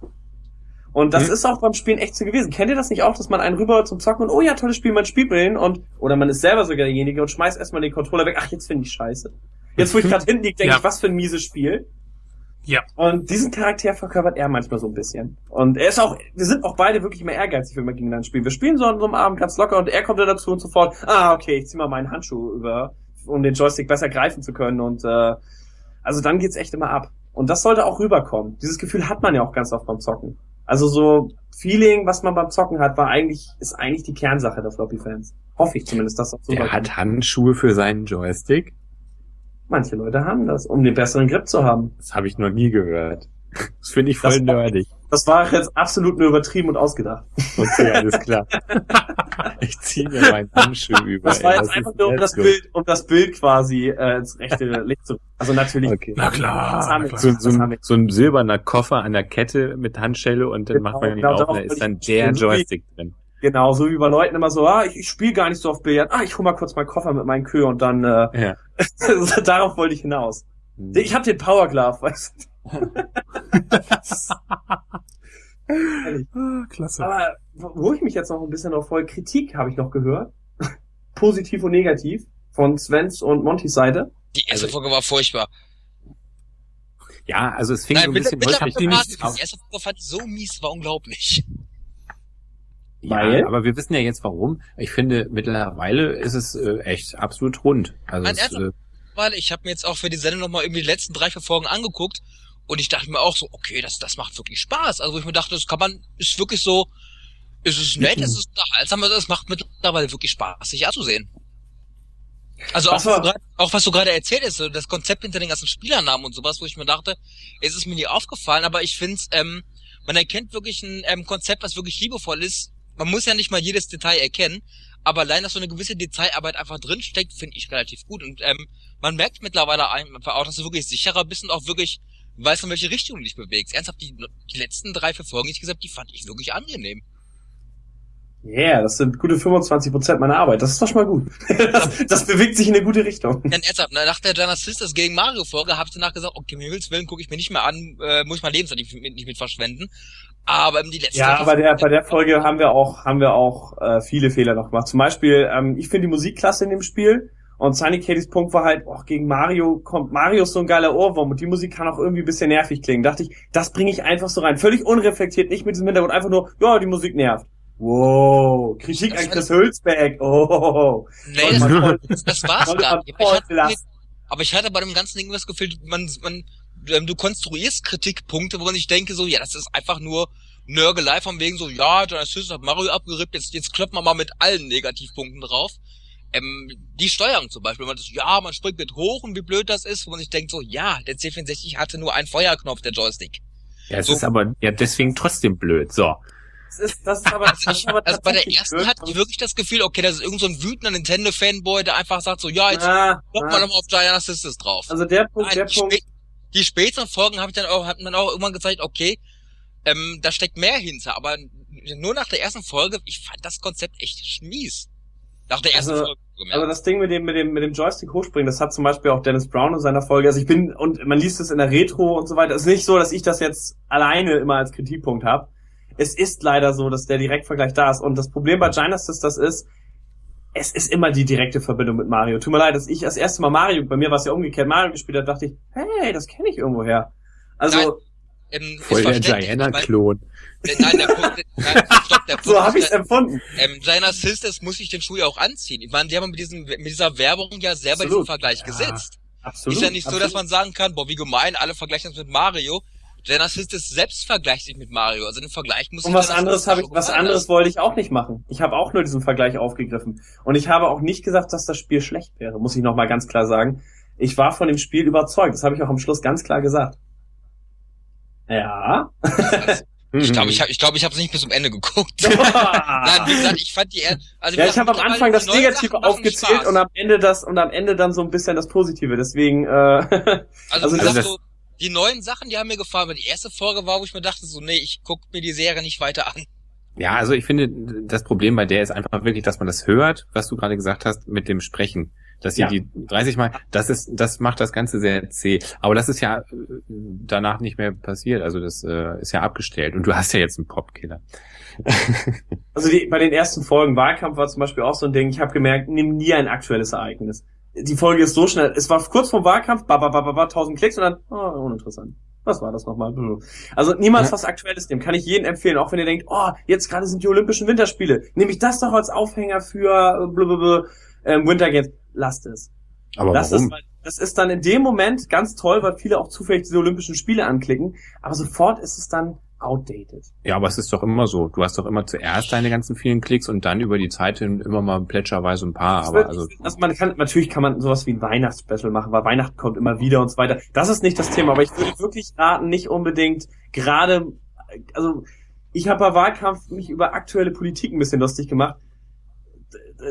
Speaker 3: Und das mhm. ist auch beim Spielen echt so gewesen. Kennt ihr das nicht auch, dass man einen rüber zum Zocken und oh ja, tolles Spiel, man spielt mit und oder man ist selber sogar derjenige und schmeißt erstmal den Controller weg. Ach, jetzt finde ich scheiße. Jetzt, wo ich gerade hinten liege, denke ja. ich, was für ein mieses Spiel. Ja. Und diesen Charakter verkörpert er manchmal so ein bisschen. Und er ist auch, wir sind auch beide wirklich mehr ehrgeizig, wenn wir gegeneinander spielen. Wir spielen so an so einem Abend ganz locker und er kommt dann dazu und sofort, ah, okay, ich zieh mal meinen Handschuh über, um den Joystick besser greifen zu können. Und äh, also dann geht's echt immer ab. Und das sollte auch rüberkommen. Dieses Gefühl hat man ja auch ganz oft beim Zocken. Also so Feeling, was man beim Zocken hat, war eigentlich, ist eigentlich die Kernsache der Floppy-Fans. Hoffe ich zumindest, dass das
Speaker 5: so Er hat Handschuhe für seinen Joystick?
Speaker 3: Manche Leute haben das, um den besseren Grip zu haben.
Speaker 5: Das habe ich noch nie gehört. Das finde ich voll das nerdig.
Speaker 3: Das war jetzt absolut nur übertrieben und ausgedacht.
Speaker 5: Okay, alles klar. ich ziehe mir meinen Handschuh über.
Speaker 3: Das war jetzt einfach nur um das Bild, um das Bild quasi äh, ins rechte Licht zu. Also natürlich.
Speaker 5: Okay.
Speaker 2: Na klar.
Speaker 3: Das
Speaker 2: na.
Speaker 5: So, so,
Speaker 3: Das
Speaker 5: ein, so ein silberner Koffer an der Kette mit Handschelle und dann
Speaker 3: Genau,
Speaker 5: macht man ihn
Speaker 3: genau,
Speaker 5: auf da ist dann
Speaker 3: ich
Speaker 5: der.
Speaker 3: So wie-
Speaker 5: Joystick drin.
Speaker 3: Genau, so wie bei Leuten immer so, ah, ich, ich spiele gar nicht so auf Billard. Ah, ich hol mal kurz meinen Koffer mit meinen Kühe und dann äh,
Speaker 5: Ja.
Speaker 3: darauf wollte ich hinaus. Ich habe den Power Glove, weißt du.
Speaker 2: Ah, klasse.
Speaker 3: Aber wo ich mich jetzt noch ein bisschen noch voll Kritik habe ich noch gehört. Positiv und negativ von Svens und Montys Seite.
Speaker 4: Die erste Folge war furchtbar.
Speaker 5: Ja, also es fing
Speaker 4: Nein,
Speaker 5: so ein
Speaker 4: mit,
Speaker 5: bisschen
Speaker 4: mittlerweile
Speaker 5: holprig
Speaker 2: die nicht-
Speaker 4: die erste Folge fand ich so mies, war unglaublich.
Speaker 3: Weil?
Speaker 5: Ja, aber wir wissen ja jetzt warum. Ich finde, mittlerweile ist es äh, echt absolut rund. Also
Speaker 4: Nein,
Speaker 5: es, äh,
Speaker 4: Weil ich habe mir jetzt auch für die Sendung nochmal irgendwie die letzten drei, vier Folgen angeguckt und ich dachte mir auch so, okay, das, das macht wirklich Spaß. Also wo ich mir dachte, das kann man, ist wirklich so, ist es nett, ist es unterhaltsam, also es macht mittlerweile wirklich Spaß, sich anzusehen. Also auch,
Speaker 3: Was
Speaker 4: du grad- auch was du gerade erzählt hast, so das Konzept hinter den ganzen Spielernamen und sowas, wo ich mir dachte, es ist mir nie aufgefallen, aber ich finde ähm, man erkennt wirklich ein ähm, Konzept, was wirklich liebevoll ist. Man muss ja nicht mal jedes Detail erkennen, aber allein, dass so eine gewisse Detailarbeit einfach drinsteckt, finde ich relativ gut. Und ähm, man merkt mittlerweile einfach auch, dass du wirklich sicherer bist und auch wirklich weißt, in welche Richtung du dich bewegst. Ernsthaft, die, die letzten drei, vier Folgen, die ich gesagt, die fand ich wirklich angenehm.
Speaker 3: Yeah, das sind gute 25 Prozent meiner Arbeit. Das ist doch schon mal gut. Das, das bewegt sich in eine gute Richtung.
Speaker 4: Denn ernsthaft, nach der Giant Sisters gegen Mario Folge habe ich danach gesagt, okay, mir Himmels Willen gucke ich mir nicht mehr an, äh, muss ich mein Lebenszeit nicht, mit- nicht mit verschwenden. Aber ähm, die letzte
Speaker 3: Ja, bei der, bei der Folge haben wir auch, haben wir auch äh, viele Fehler noch gemacht. Zum Beispiel, ähm, ich finde die Musik klasse in dem Spiel. Und Sunny Katie's Punkt war halt, oh, gegen Mario kommt Mario ist so ein geiler Ohrwurm und die Musik kann auch irgendwie ein bisschen nervig klingen. Dachte ich, das bringe ich einfach so rein. Völlig unreflektiert, nicht mit diesem Hintergrund, einfach nur, ja, die Musik nervt. Wow, Kritik
Speaker 4: Das
Speaker 3: an Chris Hülsbeck. Oh,
Speaker 4: Nee, das,
Speaker 3: man voll-
Speaker 4: das, war's gar
Speaker 3: man
Speaker 4: nicht. Aber ich, hatte, aber ich hatte bei dem ganzen Ding das Gefühl, man, man, ähm, du konstruierst Kritikpunkte, wo ich denke so, ja, das ist einfach nur Nörgelei von wegen so, ja, Giant Sisters hat Mario abgerippt, jetzt, jetzt kloppt man mal mit allen Negativpunkten drauf. Ähm, die Steuerung zum Beispiel, man das, ja, man springt mit hoch und wie blöd das ist, wo man sich denkt so, ja, der C64 hatte nur einen Feuerknopf, der Joystick.
Speaker 5: ja, es
Speaker 4: So.
Speaker 5: ist aber ja deswegen trotzdem blöd. So.
Speaker 3: das ist, das ist aber, das
Speaker 4: Also,
Speaker 3: ist aber
Speaker 4: also bei der ersten
Speaker 3: blöd.
Speaker 4: hatte ich wirklich das Gefühl, okay, das ist irgend so ein wütender Nintendo-Fanboy, der einfach sagt so, ja, jetzt
Speaker 3: Ah,
Speaker 4: kloppen
Speaker 3: ah.
Speaker 4: wir nochmal auf Giant Sisters drauf.
Speaker 3: Also der Punkt,
Speaker 4: Nein,
Speaker 3: der
Speaker 4: die,
Speaker 3: Punkt,
Speaker 4: spä die späteren Folgen habe ich dann auch, hat man auch irgendwann gezeigt, okay, ähm, da steckt mehr hinter, aber nur nach der ersten Folge, ich fand das Konzept echt mies. Nach der ersten
Speaker 3: Also-
Speaker 4: Folge. Gemerkt.
Speaker 3: Also das Ding mit dem, mit dem, mit dem Joystick hochspringen, das hat zum Beispiel auch Dennis Brown in seiner Folge. Also ich bin, und man liest es in der Retro und so weiter. Es ist nicht so, dass ich das jetzt alleine immer als Kritikpunkt habe. Es ist leider so, dass der Direktvergleich da ist. Und das Problem bei Genesis das ist, es ist immer die direkte Verbindung mit Mario. Tut mir leid, dass ich das erste Mal Mario, bei mir war es ja umgekehrt, Mario gespielt habe, dachte ich, hey, das kenne ich irgendwoher. Also,
Speaker 4: Nein. Ähm,
Speaker 5: Voll
Speaker 4: ist
Speaker 5: der Diana-Klon.
Speaker 4: Nein, der Punkt, nein, stopp, der Punkt
Speaker 3: so habe ich es empfunden.
Speaker 4: ähm, Giant Sisters muss ich den Schuh ja auch anziehen. Ich meine, die haben mit diesem, mit dieser Werbung ja selber
Speaker 3: Absolut.
Speaker 4: diesen Vergleich
Speaker 3: Ja,
Speaker 4: gesetzt.
Speaker 3: Absolut.
Speaker 4: ist ja nicht so,
Speaker 3: absolut.
Speaker 4: dass man sagen kann, boah, wie gemein, alle vergleichen das mit Mario. Genesis selbst vergleicht sich mit Mario. Also den Vergleich muss
Speaker 3: Und
Speaker 4: ich
Speaker 3: was anderes habe ich, was anderes wollte ich auch nicht machen. Ich habe auch nur diesen Vergleich aufgegriffen. Und ich habe auch nicht gesagt, dass das Spiel schlecht wäre, muss ich nochmal ganz klar sagen. Ich war von dem Spiel überzeugt. Das habe ich auch am Schluss ganz klar gesagt. Ja.
Speaker 4: Ich glaube,
Speaker 5: Mhm.
Speaker 4: ich habe ich glaube, ich habe es nicht bis zum Ende geguckt. Nein, wie gesagt, ich fand die also
Speaker 3: ja, ich habe am Anfang das Negative aufgezählt
Speaker 4: Spaß.
Speaker 3: und am Ende das und am Ende dann so ein bisschen das Positive. Deswegen, äh,
Speaker 4: also,
Speaker 3: also
Speaker 4: gesagt, so, die neuen Sachen, die haben mir gefallen, aber die erste Folge war, wo ich mir dachte so, nee, ich guck mir die Serie nicht weiter an.
Speaker 5: Ja, also ich finde, das Problem bei der ist einfach wirklich, dass man das hört, was du gerade gesagt hast, mit dem Sprechen. Dass sie
Speaker 3: Ja.
Speaker 5: die 30 Mal, das ist, das macht das Ganze sehr zäh. Aber das ist ja äh, danach nicht mehr passiert. Also das äh, ist ja abgestellt. Und du hast ja jetzt einen Popkiller.
Speaker 3: also die, bei den ersten Folgen Wahlkampf war zum Beispiel auch so ein Ding. Ich habe gemerkt, nimm nie ein aktuelles Ereignis. Die Folge ist so schnell. Es war kurz vor Wahlkampf, ba, ba, ba, ba, ba, 1000 Klicks und dann, oh, uninteressant. Was war das nochmal? Also niemals
Speaker 5: Ja.
Speaker 3: was Aktuelles nehmen. Kann ich jedem empfehlen, auch wenn ihr denkt, oh, jetzt gerade sind die Olympischen Winterspiele. Nehme ich das doch als Aufhänger für äh, blablabla, ähm, Winter Games. Lasst es.
Speaker 5: Aber
Speaker 3: Lasst
Speaker 5: warum?
Speaker 3: es, das ist dann in dem Moment ganz toll, weil viele auch zufällig diese Olympischen Spiele anklicken. Aber sofort ist es dann outdated.
Speaker 5: Ja, aber es ist doch immer so. Du hast doch immer zuerst deine ganzen vielen Klicks und dann über die Zeit hin immer mal plätscherweise ein paar. Aber also,
Speaker 3: also man kann, natürlich kann man sowas wie ein Weihnachtsspecial machen, weil Weihnachten kommt immer wieder und so weiter. Das ist nicht das Thema, aber ich würde wirklich raten, nicht unbedingt gerade also ich habe bei Wahlkampf mich über aktuelle Politik ein bisschen lustig gemacht.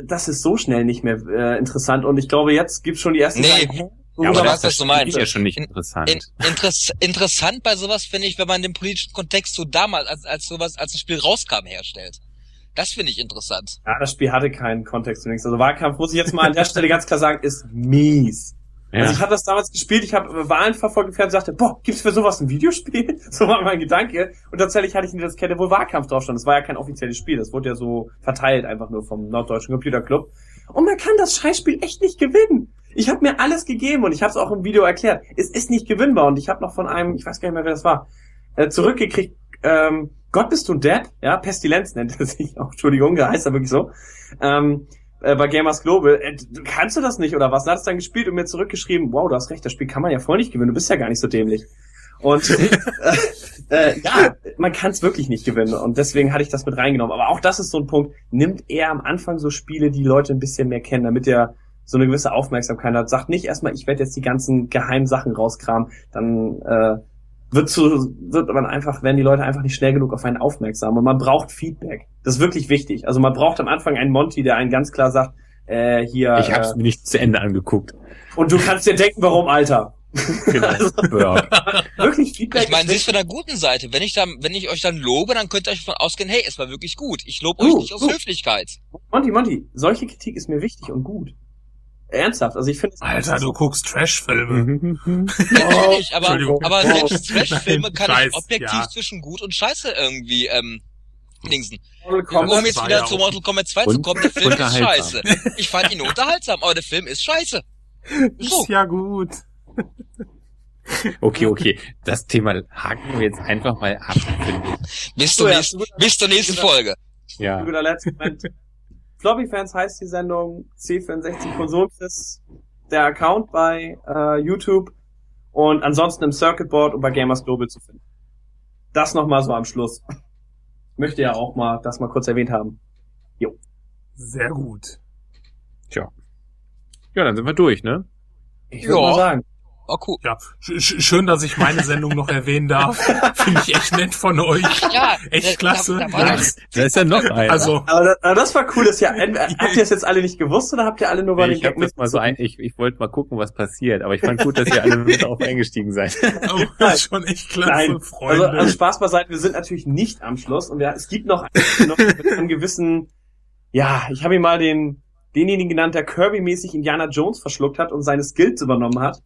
Speaker 3: Das ist so schnell nicht mehr äh, interessant und ich glaube, jetzt gibt's schon die ersten
Speaker 4: Nee.
Speaker 3: Sagen,
Speaker 5: Ja, aber
Speaker 4: Oder
Speaker 5: das,
Speaker 4: was
Speaker 5: das
Speaker 4: du meinst.
Speaker 5: ist ja schon nicht
Speaker 4: In-
Speaker 5: interessant.
Speaker 4: In, interess, interessant bei sowas finde ich, wenn man den politischen Kontext so damals, als, als sowas, als das Spiel rauskam, herstellt. Das finde ich interessant.
Speaker 3: Ja, das Spiel hatte keinen Kontext zunächst. Also Wahlkampf, muss ich jetzt mal an der Stelle ganz klar sagen, ist mies.
Speaker 5: Ja.
Speaker 3: Also ich habe das damals gespielt, ich habe Wahlen verfolgt und sagte, boah, gibt's für sowas ein Videospiel? So war mein Gedanke. Und tatsächlich hatte ich in der Diskette, wo Wahlkampf drauf stand. Das war ja kein offizielles Spiel, das wurde ja so verteilt einfach nur vom Norddeutschen Computer Club. Und man kann das Scheißspiel echt nicht gewinnen. Ich habe mir alles gegeben und ich habe es auch im Video erklärt. Es ist nicht gewinnbar und ich habe noch von einem, ich weiß gar nicht mehr, wer das war, äh, zurückgekriegt, ähm, Gott bist du Depp? Ja, Pestilenz nennt er sich auch, Entschuldigung, heißt er wirklich so. Ähm, äh, bei Gamers Global, äh, kannst du das nicht oder was? Und hat es dann gespielt und mir zurückgeschrieben, wow, du hast recht, das Spiel kann man ja voll nicht gewinnen, du bist ja gar nicht so dämlich. Und äh, äh, ja, man kann es wirklich nicht gewinnen und deswegen hatte ich das mit reingenommen. Aber auch das ist so ein Punkt, nimmt er am Anfang so Spiele, die Leute ein bisschen mehr kennen, damit er so eine gewisse Aufmerksamkeit hat. Sagt nicht erstmal, ich werde jetzt die ganzen geheimen Sachen rauskramen, dann äh, wird zu, wird man einfach, werden die Leute einfach nicht schnell genug auf einen aufmerksam und man braucht Feedback. Das ist wirklich wichtig. Also man braucht am Anfang einen Monty, der einen ganz klar sagt, äh, hier,
Speaker 5: ich habe es
Speaker 3: äh,
Speaker 5: mir nicht zu Ende angeguckt.
Speaker 3: und du kannst dir denken, warum, Alter.
Speaker 5: Genau. ja.
Speaker 3: Wirklich Feedback.
Speaker 4: Ich meine,
Speaker 3: ist
Speaker 4: sie ist von der guten Seite. Wenn ich dann, wenn ich euch dann lobe, dann könnt ihr euch davon ausgehen, hey, es war wirklich gut. Ich lobe euch
Speaker 3: Uh,
Speaker 4: nicht aus
Speaker 3: uh.
Speaker 4: Höflichkeit.
Speaker 3: Monty, Monty, solche Kritik ist mir wichtig und gut. Ernsthaft, also ich finde es-
Speaker 2: Alter, du guckst Trash-Filme.
Speaker 4: Natürlich, aber, aber
Speaker 3: Oh.
Speaker 4: selbst Trash-Filme kann ich
Speaker 2: Scheiß,
Speaker 4: objektiv
Speaker 2: ja.
Speaker 4: zwischen gut und scheiße irgendwie, ähm, dingsen.
Speaker 3: Kombat-
Speaker 4: Um jetzt wieder
Speaker 2: ja
Speaker 4: zu Mortal Kombat 2 zu kommen, der Film ist scheiße. Ich fand ihn unterhaltsam, aber der Film ist scheiße. So.
Speaker 2: Ist ja gut.
Speaker 5: Okay, okay. Das Thema haken wir jetzt einfach mal ab, ich.
Speaker 4: Bis zur nächsten, bis zur nächsten. Folge.
Speaker 5: Ja.
Speaker 3: Moment. Floppy-Fans heißt die Sendung, C64 Konsolquiz, der Account bei äh, YouTube und ansonsten im Circuitboard und bei Gamers Global zu finden. Das nochmal so am Schluss. Möchte ja auch mal das mal kurz erwähnt haben.
Speaker 2: Sehr gut.
Speaker 5: Ja, dann sind wir durch, ne?
Speaker 3: Ich würde
Speaker 4: Ja.
Speaker 3: mal sagen.
Speaker 4: Oh, cool.
Speaker 2: Ja, sch sch- schön, dass ich meine Sendung noch erwähnen darf. Finde ich echt nett von euch.
Speaker 4: Ja,
Speaker 2: Echt
Speaker 4: da-
Speaker 2: klasse.
Speaker 4: Da, da.
Speaker 5: Da ist ja noch einer.
Speaker 2: Also,
Speaker 3: Aber das, aber das war cool, dass ja, entweder- habt ihr es jetzt alle nicht gewusst oder habt ihr alle nur bei den
Speaker 5: ich habe das mal so ein, ich, ich wollte mal gucken, was passiert, aber ich fand gut, dass ihr alle mit drauf eingestiegen seid.
Speaker 2: oh, schon echt klasse,
Speaker 3: Nein,
Speaker 2: Freunde.
Speaker 3: Also, also Spaß beiseite, wir sind natürlich nicht am Schluss und wir, es gibt noch, noch einen gewissen, ja, ich habe ihn mal den, denjenigen genannt, der Kirby-mäßig Indiana Jones verschluckt hat und seine Skills übernommen hat.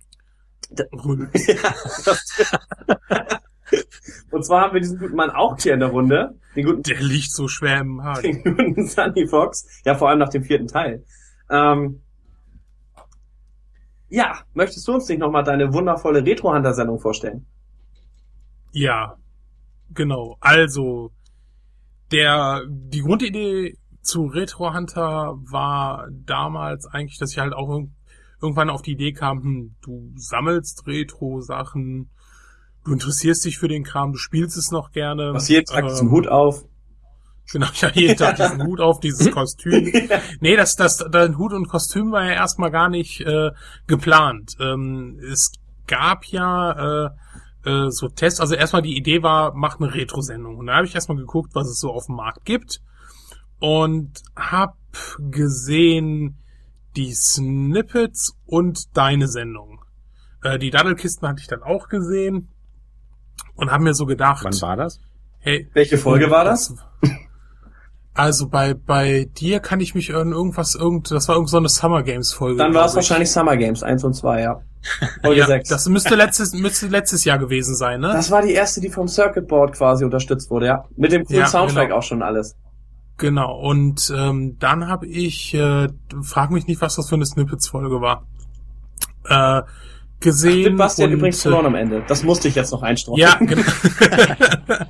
Speaker 3: Und zwar haben wir diesen guten Mann auch hier in der Runde, den guten,
Speaker 2: Der liegt so schwer im Haaren.
Speaker 3: den guten Sunny Fox, ja vor allem nach dem vierten Teil. Ähm, ja, möchtest du uns nicht nochmal deine wundervolle Retro-Hunter-Sendung vorstellen?
Speaker 2: Ja, genau. Also, der, die Grundidee zu Retro Hunter war damals eigentlich, dass ich halt auch irgendwann auf die Idee kam, hm, du sammelst Retro-Sachen, du interessierst dich für den Kram, du spielst es noch gerne.
Speaker 3: Was jeden Tag
Speaker 2: ähm,
Speaker 3: diesen Hut auf.
Speaker 2: Genau, ja, jeden Tag diesen Hut auf, dieses Kostüm. Nee, das, das, dein Hut und Kostüm war ja erstmal gar nicht äh, geplant. Ähm, es gab ja äh, äh, so Tests, also erstmal die Idee war, mach eine Retro-Sendung. Und da habe ich erstmal geguckt, was es so auf dem Markt gibt. Und hab gesehen die Snippets und deine Sendung. Äh, die Daddelkisten hatte ich dann auch gesehen. Und habe mir so gedacht,
Speaker 5: Wann war das?
Speaker 2: hey,
Speaker 3: Welche Folge war das?
Speaker 2: Also bei bei dir kann ich mich an irgendwas irgend das war irgend so eine Summer Games Folge.
Speaker 3: Dann war es wahrscheinlich Summer Games 1 und 2, ja. Folge
Speaker 2: ja,
Speaker 3: 6.
Speaker 2: das müsste letztes müsste letztes Jahr gewesen sein, ne?
Speaker 3: Das war die erste, die vom Circuit Board quasi unterstützt wurde, ja. Mit dem coolen
Speaker 2: Ja,
Speaker 3: Soundtrack
Speaker 2: genau.
Speaker 3: auch schon alles.
Speaker 2: Genau. Und ähm, dann habe ich äh, frag mich nicht, was das für eine Snippets Folge war. Äh, gesehen
Speaker 3: Mit Bastian
Speaker 2: und,
Speaker 3: übrigens verloren am Ende. Das musste ich jetzt noch einstreuen.
Speaker 2: Ja, genau.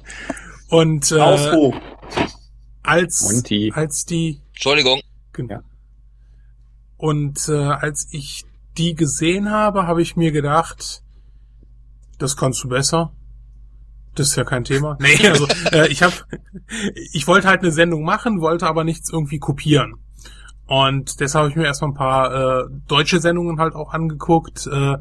Speaker 2: und äh,
Speaker 3: hoch.
Speaker 2: als
Speaker 5: Monty.
Speaker 2: als die
Speaker 4: Entschuldigung.
Speaker 2: Genau.
Speaker 5: Ja.
Speaker 2: Und äh, als ich die gesehen habe, habe ich mir gedacht, das kannst du besser. Das ist ja kein Thema. Nee, also äh, ich habe, ich wollte halt eine Sendung machen, wollte aber nichts irgendwie kopieren. Und deshalb habe ich mir erstmal ein paar äh, deutsche Sendungen halt auch angeguckt, äh,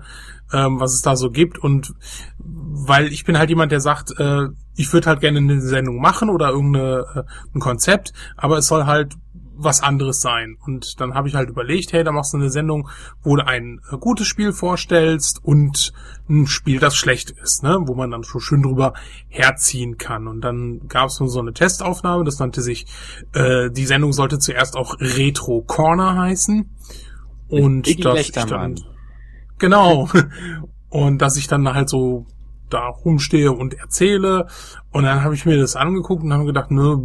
Speaker 2: ähm, was es da so gibt. Und weil ich bin halt jemand, der sagt, äh, ich würde halt gerne eine Sendung machen oder irgendein äh, Konzept, aber es soll halt was anderes sein. Und dann habe ich halt überlegt, hey, da machst du eine Sendung, wo du ein äh, gutes Spiel vorstellst und ein Spiel, das schlecht ist, ne? wo man dann so schön drüber herziehen kann. Und dann gab es nur so eine Testaufnahme, das nannte sich, äh, die Sendung sollte zuerst auch Retro Corner heißen. Und das ich dann, genau. Und dass ich dann halt so da rumstehe und erzähle. Und dann habe ich mir das angeguckt und habe gedacht, ne,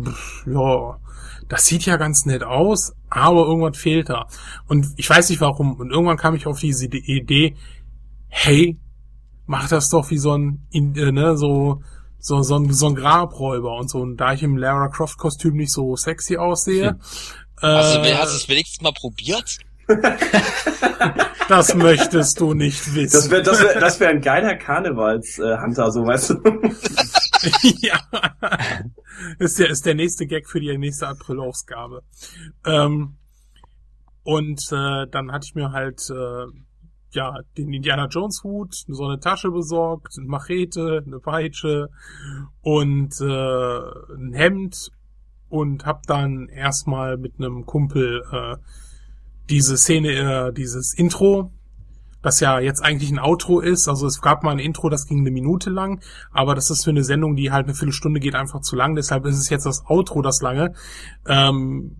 Speaker 2: ja, das sieht ja ganz nett aus, aber irgendwas fehlt da. Und ich weiß nicht warum. Und irgendwann kam ich auf diese Idee, hey, mach das doch wie so ein, äh, ne, so, so, so ein, so ein Grabräuber und so. Und da ich im Lara Croft Kostüm nicht so sexy aussehe. Hm.
Speaker 4: Hast, äh, du, hast du es wenigstens mal probiert?
Speaker 2: das möchtest du nicht wissen.
Speaker 3: Das wäre das wär, das wär ein geiler Karnevalshunter, so weißt du. ja.
Speaker 2: Ist der, ist der nächste Gag für die nächste April-Ausgabe. Ähm, und äh, dann hatte ich mir halt äh, ja den Indiana Jones Hut, so eine Tasche besorgt, eine Machete, eine Peitsche und äh, ein Hemd und hab dann erstmal mit einem Kumpel äh, diese Szene, äh, dieses Intro, das ja jetzt eigentlich ein Outro ist. Also es gab mal ein Intro, das ging eine Minute lang, aber das ist für eine Sendung, die halt eine Viertelstunde geht, einfach zu lang. Deshalb ist es jetzt das Outro, das lange. Ähm,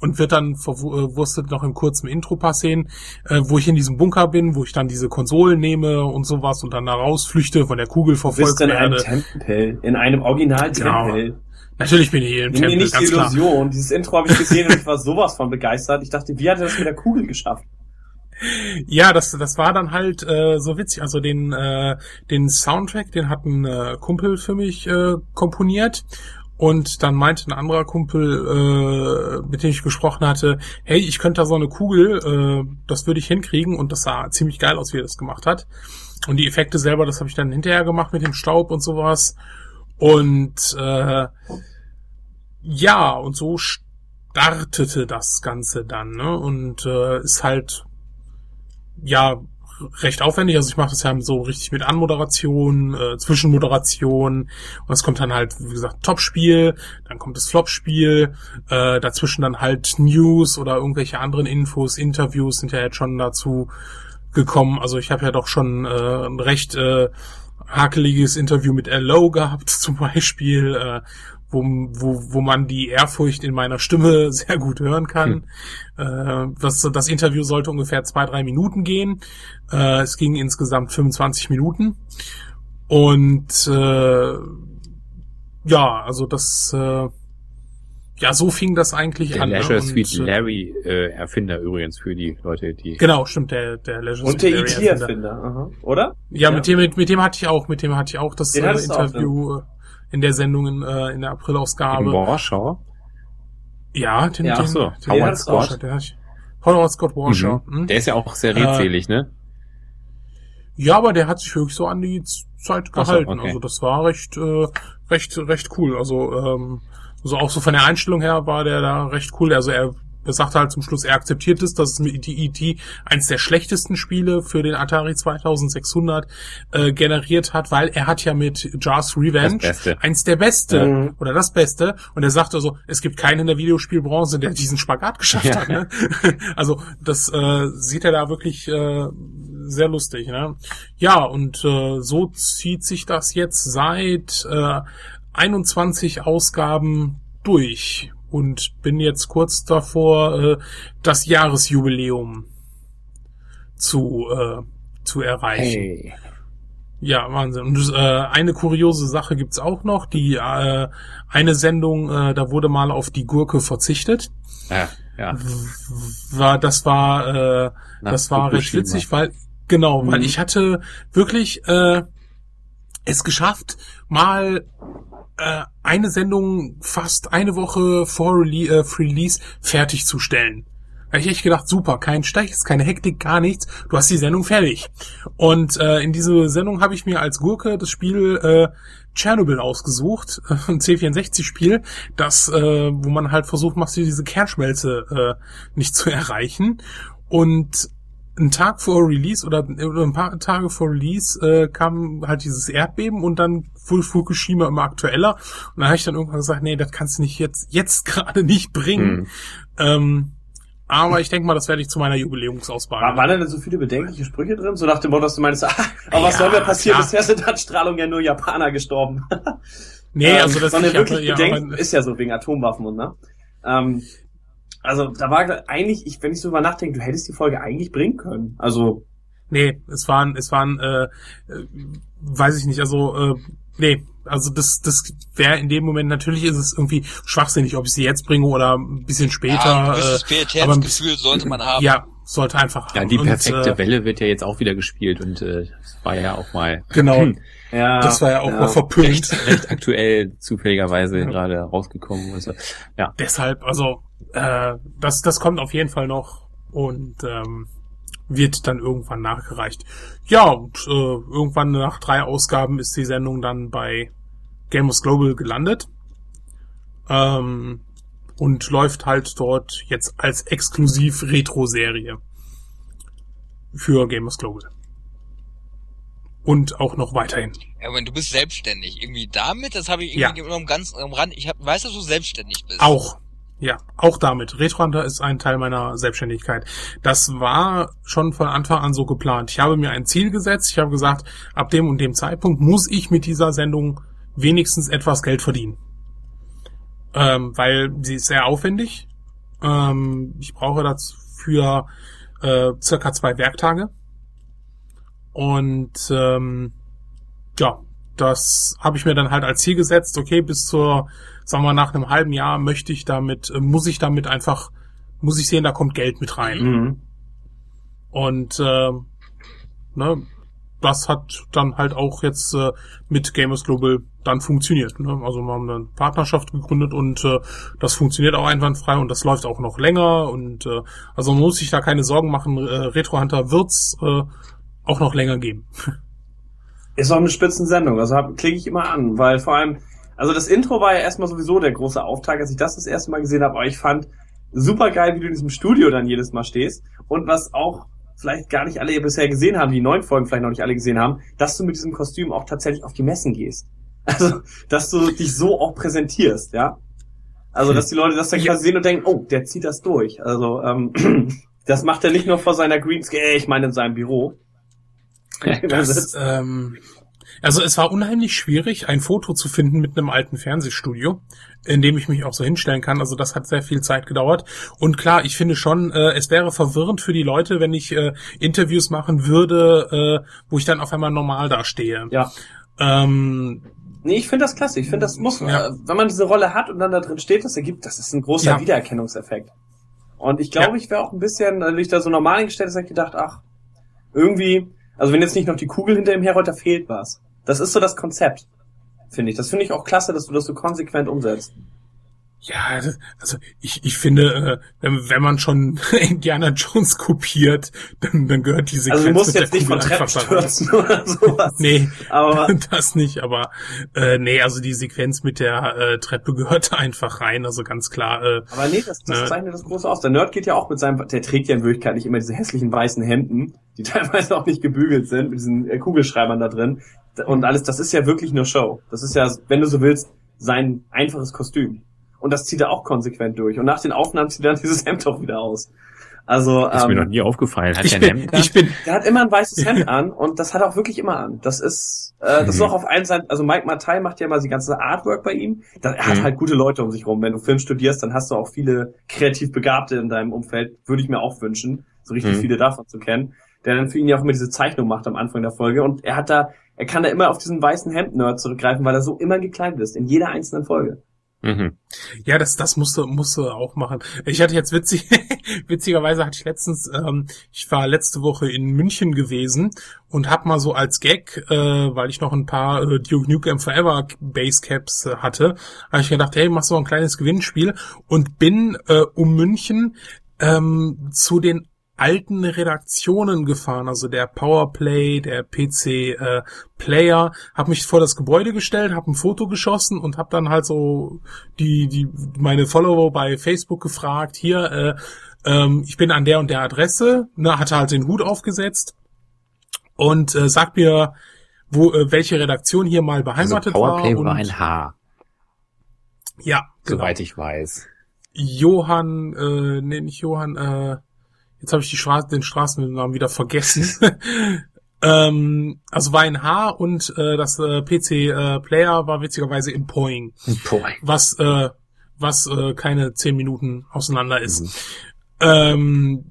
Speaker 2: und wird dann verwurstet noch im kurzen Intro paar Szenen, äh, wo ich in diesem Bunker bin, wo ich dann diese Konsolen nehme und sowas und dann da rausflüchte, von der Kugel verfolgt
Speaker 3: werde. Du bist in einem Tempel, in einem Original-Tempel.
Speaker 2: Genau. Natürlich bin ich hier im
Speaker 3: Nimm Tempel, nicht die Illusion. Klar. Dieses Intro habe ich gesehen und ich war sowas von begeistert. Ich dachte, wie hat er das mit der Kugel geschafft?
Speaker 2: Ja, das, das war dann halt äh, so witzig. Also den, äh, den Soundtrack, den hat ein äh, Kumpel für mich äh, komponiert. Und dann meinte ein anderer Kumpel, äh, mit dem ich gesprochen hatte, hey, ich könnte da so eine Kugel, äh, das würde ich hinkriegen. Und das sah ziemlich geil aus, wie er das gemacht hat. Und die Effekte selber, das habe ich dann hinterher gemacht mit dem Staub und sowas. Und äh, ja, und so startete das Ganze dann, ne? Und äh, ist halt ja recht aufwendig. Also ich mache das ja so richtig mit Anmoderation, äh, Zwischenmoderation und es kommt dann halt, wie gesagt, Topspiel, dann kommt das Flopspiel, äh, dazwischen dann halt News oder irgendwelche anderen Infos, Interviews sind ja jetzt schon dazu gekommen. Also ich habe ja doch schon äh, ein recht äh, hakeliges Interview mit L.O. gehabt zum Beispiel, äh, wo, wo, wo man die Ehrfurcht in meiner Stimme sehr gut hören kann. Hm. Äh, das, das Interview sollte ungefähr zwei, drei Minuten gehen. Äh, es ging insgesamt 25 Minuten. Und äh, ja, also das äh, ja, so fing das eigentlich
Speaker 5: der
Speaker 2: an.
Speaker 5: Der Leisure Suite und, äh, Larry äh, Erfinder übrigens für die Leute, die.
Speaker 2: Genau, stimmt, der, der
Speaker 3: Leisure Und der IT Erfinder, oder?
Speaker 2: Ja, ja, mit dem mit, mit dem hatte ich auch, mit dem hatte ich auch das äh, Interview auch, ne? In der Sendung in, äh, in der Aprilausgabe. In
Speaker 5: Warschau?
Speaker 2: Ja, den,
Speaker 5: ja,
Speaker 2: den,
Speaker 5: so.
Speaker 2: den Howard Scott. Der, Howard Scott Warschau.
Speaker 5: Mhm. Hm? Der ist ja auch sehr redselig, äh, ne?
Speaker 2: Ja, aber der hat sich wirklich so an die Zeit gehalten. So, okay. Also das war recht, äh, recht, recht cool. Also ähm, also auch so von der Einstellung her war der da recht cool. Also er er sagte halt zum Schluss, er akzeptiert es, dass es mit E.T. eins der schlechtesten Spiele für den Atari 2600 äh, generiert hat, weil er hat ja mit Jars Revenge eins der beste mhm. oder das Beste und er sagte so, es gibt keinen in der Videospielbranche, der diesen Spagat geschafft ja. hat. Ne? also das äh, sieht er da wirklich äh, sehr lustig. Ne? Ja, und äh, so zieht sich das jetzt seit äh, 21 Ausgaben durch und bin jetzt kurz davor, äh, das Jahresjubiläum zu, äh, zu erreichen. Hey. Ja, Wahnsinn. Und äh, eine kuriose Sache gibt's auch noch. Die äh, eine Sendung, äh, da wurde mal auf die Gurke verzichtet.
Speaker 5: Ja, ja.
Speaker 2: War, das war, äh, Na, das war recht witzig, weil genau, mhm. weil ich hatte wirklich äh, es geschafft, mal äh, eine Sendung fast eine Woche vor Rele äh, Release fertigzustellen. Da ich echt gedacht, super, kein Stech, keine Hektik, gar nichts. Du hast die Sendung fertig. Und äh, in diese Sendung habe ich mir als Gurke das Spiel äh, Chernobyl ausgesucht, ein C64-Spiel, das, äh, wo man halt versucht, machst du diese Kernschmelze äh, nicht zu erreichen. Und ein Tag vor Release oder, oder ein paar Tage vor Release äh, kam halt dieses Erdbeben und dann wurde Fukushima immer aktueller. Und da habe ich dann irgendwann gesagt, nee, das kannst du nicht jetzt, jetzt gerade nicht bringen. Mhm. Ähm, aber ich denke mal, das werde ich zu meiner Jubiläumsauswahl.
Speaker 3: War, waren da denn so viele bedenkliche Sprüche drin? So nach dem Motto, dass du meinst, ah, aber was ja, soll mir passieren? Bisher sind an Strahlung ja nur Japaner gestorben.
Speaker 2: nee, ähm, also das
Speaker 3: sondern wirklich ja, bedenkt, ist ja so wegen Atomwaffen und ne? Ähm, also da war eigentlich, ich, wenn ich so über nachdenke, du hättest die Folge eigentlich bringen können. Also
Speaker 2: nee, es waren, es waren, äh, äh weiß ich nicht, also äh, nee, also das, das wäre in dem Moment, natürlich ist es irgendwie schwachsinnig, ob ich sie jetzt bringe oder ein bisschen später. Ja, ein
Speaker 4: gewisses äh, aber ein Gefühl sollte man haben.
Speaker 2: Ja, sollte einfach
Speaker 5: haben. Ja, die perfekte und, äh, Welle wird ja jetzt auch wieder gespielt und äh, das war ja auch mal.
Speaker 2: Genau. ja, das war ja auch ja, mal verpönt.
Speaker 5: Recht, recht aktuell zufälligerweise ja. gerade rausgekommen. Und so. Ja.
Speaker 2: Deshalb, also äh, das, das kommt auf jeden Fall noch und ähm, wird dann irgendwann nachgereicht. Ja, und äh, irgendwann nach drei Ausgaben ist die Sendung dann bei Gamers Global gelandet. Ähm, und läuft halt dort jetzt als exklusiv Retro-Serie für Gamers Global. Und auch noch weiterhin.
Speaker 4: Ja, aber du bist selbstständig. Irgendwie damit, das habe ich irgendwie ja. noch ganz am Rand. Ich hab, weiß, dass du selbstständig bist.
Speaker 2: Auch. Ja, auch damit. Retrohunter ist ein Teil meiner Selbstständigkeit. Das war schon von Anfang an so geplant. Ich habe mir ein Ziel gesetzt. Ich habe gesagt, ab dem und dem Zeitpunkt muss ich mit dieser Sendung wenigstens etwas Geld verdienen. Ähm, weil sie ist sehr aufwendig. Ähm, ich brauche dafür äh, circa zwei Werktage. Und ähm, ja, das habe ich mir dann halt als Ziel gesetzt. Okay, bis zur sagen wir nach einem halben Jahr möchte ich damit, äh, muss ich damit einfach, muss ich sehen, da kommt Geld mit rein. Mhm. Und äh, ne, das hat dann halt auch jetzt äh, mit Gamers Global dann funktioniert. Ne? Also wir haben eine Partnerschaft gegründet und äh, das funktioniert auch einwandfrei und das läuft auch noch länger und äh, also man muss sich da keine Sorgen machen. Äh, Retro Hunter wird's äh, auch noch länger geben.
Speaker 3: Ist auch eine Spitzensendung, also klicke ich immer an, weil vor allem also das Intro war ja erstmal sowieso der große Auftrag, als ich das das erste Mal gesehen habe. Aber ich fand super geil, wie du in diesem Studio dann jedes Mal stehst. Und was auch vielleicht gar nicht alle bisher gesehen haben, die neuen Folgen vielleicht noch nicht alle gesehen haben, dass du mit diesem Kostüm auch tatsächlich auf die Messen gehst. Also, dass du dich so auch präsentierst, ja. Also, dass die Leute das dann quasi sehen und denken, oh, der zieht das durch. Also, ähm, das macht er nicht nur vor seiner Greenscale, ich meine in seinem Büro.
Speaker 2: Das, ähm, also es war unheimlich schwierig, ein Foto zu finden mit einem alten Fernsehstudio, in dem ich mich auch so hinstellen kann. Also das hat sehr viel Zeit gedauert. Und klar, ich finde schon, äh, es wäre verwirrend für die Leute, wenn ich äh, Interviews machen würde, äh, wo ich dann auf einmal normal dastehe.
Speaker 3: Ja. Ähm, Nee, ich finde das klasse. Ich finde, das muss, ja. äh, wenn man diese Rolle hat und dann da drin steht, das ergibt, das ist ein großer ja. Wiedererkennungseffekt. Und ich glaube, ja. ich wäre auch ein bisschen, als ich da so normal hingestellt habe, gedacht, ach, irgendwie, also wenn jetzt nicht noch die Kugel hinter ihm herrollt, da fehlt was. Das ist so das Konzept, finde ich. Das finde ich auch klasse, dass du das so konsequent umsetzt.
Speaker 2: Ja, also ich, ich finde, äh, wenn man schon Indiana Jones kopiert, dann, dann gehört diese
Speaker 3: Also du musst jetzt nicht von Treppen stürzen oder sowas.
Speaker 2: nee, aber das nicht, aber äh, nee, also die Sequenz mit der äh, Treppe gehört einfach rein, also ganz klar. Äh,
Speaker 3: aber nee, das, das äh, zeichnet das große aus. Der Nerd geht ja auch mit seinem, der trägt ja in Wirklichkeit nicht immer diese hässlichen weißen Hemden, die teilweise auch nicht gebügelt sind, mit diesen äh, Kugelschreibern da drin. Und alles, das ist ja wirklich nur Show. Das ist ja, wenn du so willst, sein einfaches Kostüm. Und das zieht er auch konsequent durch. Und nach den Aufnahmen zieht er dann dieses Hemd auch wieder aus. Also,
Speaker 5: ist ähm, mir noch nie aufgefallen.
Speaker 2: Hat ich, bin, Hemd ich bin,
Speaker 3: der hat immer ein weißes Hemd an und das hat er auch wirklich immer an. Das ist, äh, das mhm. ist auch auf allen Seiten. Also Mike Mattei macht ja mal die ganze Artwork bei ihm. Da, er hat mhm. halt gute Leute um sich rum. Wenn du Film studierst, dann hast du auch viele kreativ Begabte in deinem Umfeld. Würde ich mir auch wünschen, so richtig mhm. viele davon zu kennen. Der dann für ihn ja auch immer diese Zeichnung macht am Anfang der Folge. Und er hat da, er kann da immer auf diesen weißen Hemd-Nerd zurückgreifen, weil er so immer gekleidet ist, in jeder einzelnen Folge.
Speaker 2: Mhm. Ja, das, das musste, musste auch machen. Ich hatte jetzt witzig, witzigerweise hatte ich letztens, ähm, ich war letzte Woche in München gewesen und hab mal so als Gag, äh, weil ich noch ein paar äh, Duke Nukem Forever Basecaps äh, hatte, habe ich gedacht, hey, mach so ein kleines Gewinnspiel und bin äh, um München ähm, zu den alten Redaktionen gefahren, also der Powerplay, der PC äh, Player, habe mich vor das Gebäude gestellt, habe ein Foto geschossen und habe dann halt so die die meine Follower bei Facebook gefragt, hier äh, ähm, ich bin an der und der Adresse, ne, hatte halt den Hut aufgesetzt und äh, sagt mir, wo äh, welche Redaktion hier mal beheimatet
Speaker 5: also Powerplay
Speaker 2: war.
Speaker 5: war ein H.
Speaker 2: Ja,
Speaker 5: genau. soweit ich weiß.
Speaker 2: Johann, äh, nee, nicht Johann, äh, jetzt habe ich die Straße, den Straßennamen wieder vergessen. ähm, also war ein H und äh, das äh, PC äh, Player war witzigerweise im Poing.
Speaker 5: Poing.
Speaker 2: Was, äh, was äh, keine zehn Minuten auseinander ist. Mhm. Ähm,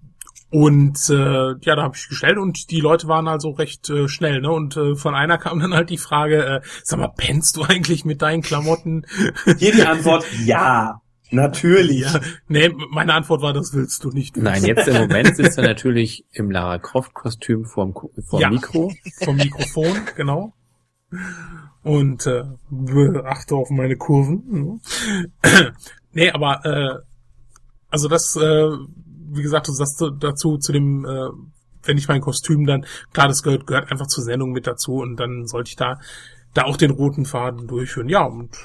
Speaker 2: und äh, ja, da habe ich gestellt und die Leute waren also recht äh, schnell, ne? Und äh, von einer kam dann halt die Frage, äh, sag mal, pennst du eigentlich mit deinen Klamotten?
Speaker 3: Hier die Antwort, ja. Natürlich. Ja,
Speaker 2: nee, meine Antwort war, das willst du nicht.
Speaker 5: Wissen. Nein, jetzt im Moment sitzt er natürlich im Lara Croft Kostüm vorm, vorm ja, Mikro.
Speaker 2: Vom Mikrofon, genau. Und äh, achte auf meine Kurven. nee, aber äh, also das äh, wie gesagt, du sagst dazu, zu dem, äh, wenn ich mein Kostüm dann, klar, das gehört, gehört einfach zur Sendung mit dazu und dann sollte ich da, da auch den roten Faden durchführen. Ja, und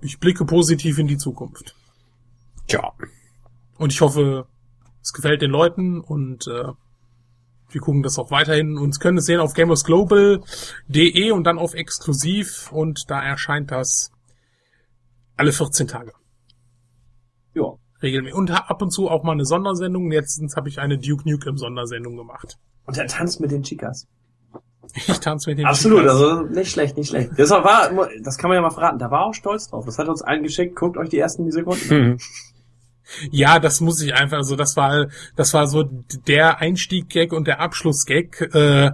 Speaker 2: ich blicke positiv in die Zukunft.
Speaker 5: Tja.
Speaker 2: Und ich hoffe, es gefällt den Leuten und äh, wir gucken das auch weiterhin und können es sehen auf gamersglobal.de und dann auf exklusiv und da erscheint das alle 14 Tage.
Speaker 3: Ja
Speaker 2: regelmäßig. Und ab und zu auch mal eine Sondersendung. Letztens habe ich eine Duke Nukem Sondersendung gemacht.
Speaker 3: Und er tanzt mit den Chicas.
Speaker 2: Ich tanze mit den
Speaker 3: Absolut, Chicas. also nicht schlecht, nicht schlecht. Das war, das kann man ja mal verraten, da war auch stolz drauf. Das hat uns allen geschickt, guckt euch die ersten Sekunden an.
Speaker 2: Ja, das muss ich einfach, also das war, das war so der Einstieg-Gag und der Abschluss-Gag. Äh,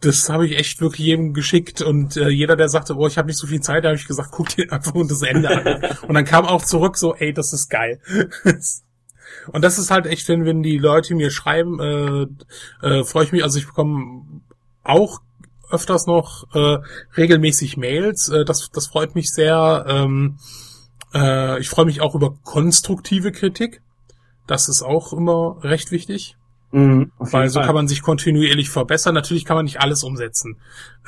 Speaker 2: das habe ich echt wirklich jedem geschickt und äh, jeder, der sagte, oh, ich habe nicht so viel Zeit, da habe ich gesagt, guck dir einfach das Ende an. und dann kam auch zurück so, ey, das ist geil. und das ist halt echt, wenn, wenn die Leute mir schreiben, äh, äh, freue ich mich, also ich bekomme auch öfters noch äh, regelmäßig Mails, äh, das, das freut mich sehr. Ähm, äh, ich freue mich auch über konstruktive Kritik. Das ist auch immer recht wichtig. Mhm, Weil so Fall. kann man sich kontinuierlich verbessern. Natürlich kann man nicht alles umsetzen.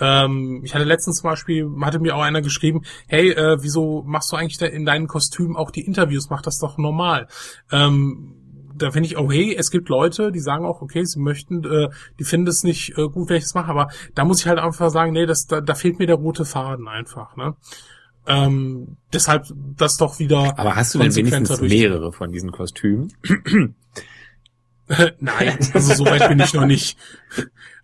Speaker 2: Ähm, ich hatte letztens zum Beispiel, hatte mir auch einer geschrieben, hey, äh, wieso machst du eigentlich in deinen Kostümen auch die Interviews? Mach das doch normal. Ähm, da finde ich, hey, es gibt Leute, die sagen auch, okay, sie möchten, äh, die finden es nicht äh, gut, wenn ich das mache, aber da muss ich halt einfach sagen, nee, das, da, da fehlt mir der rote Faden einfach, ne? Ähm, deshalb das doch wieder.
Speaker 5: Aber hast du denn wenigstens mehrere von diesen Kostümen?
Speaker 2: Nein, also so weit bin ich noch nicht.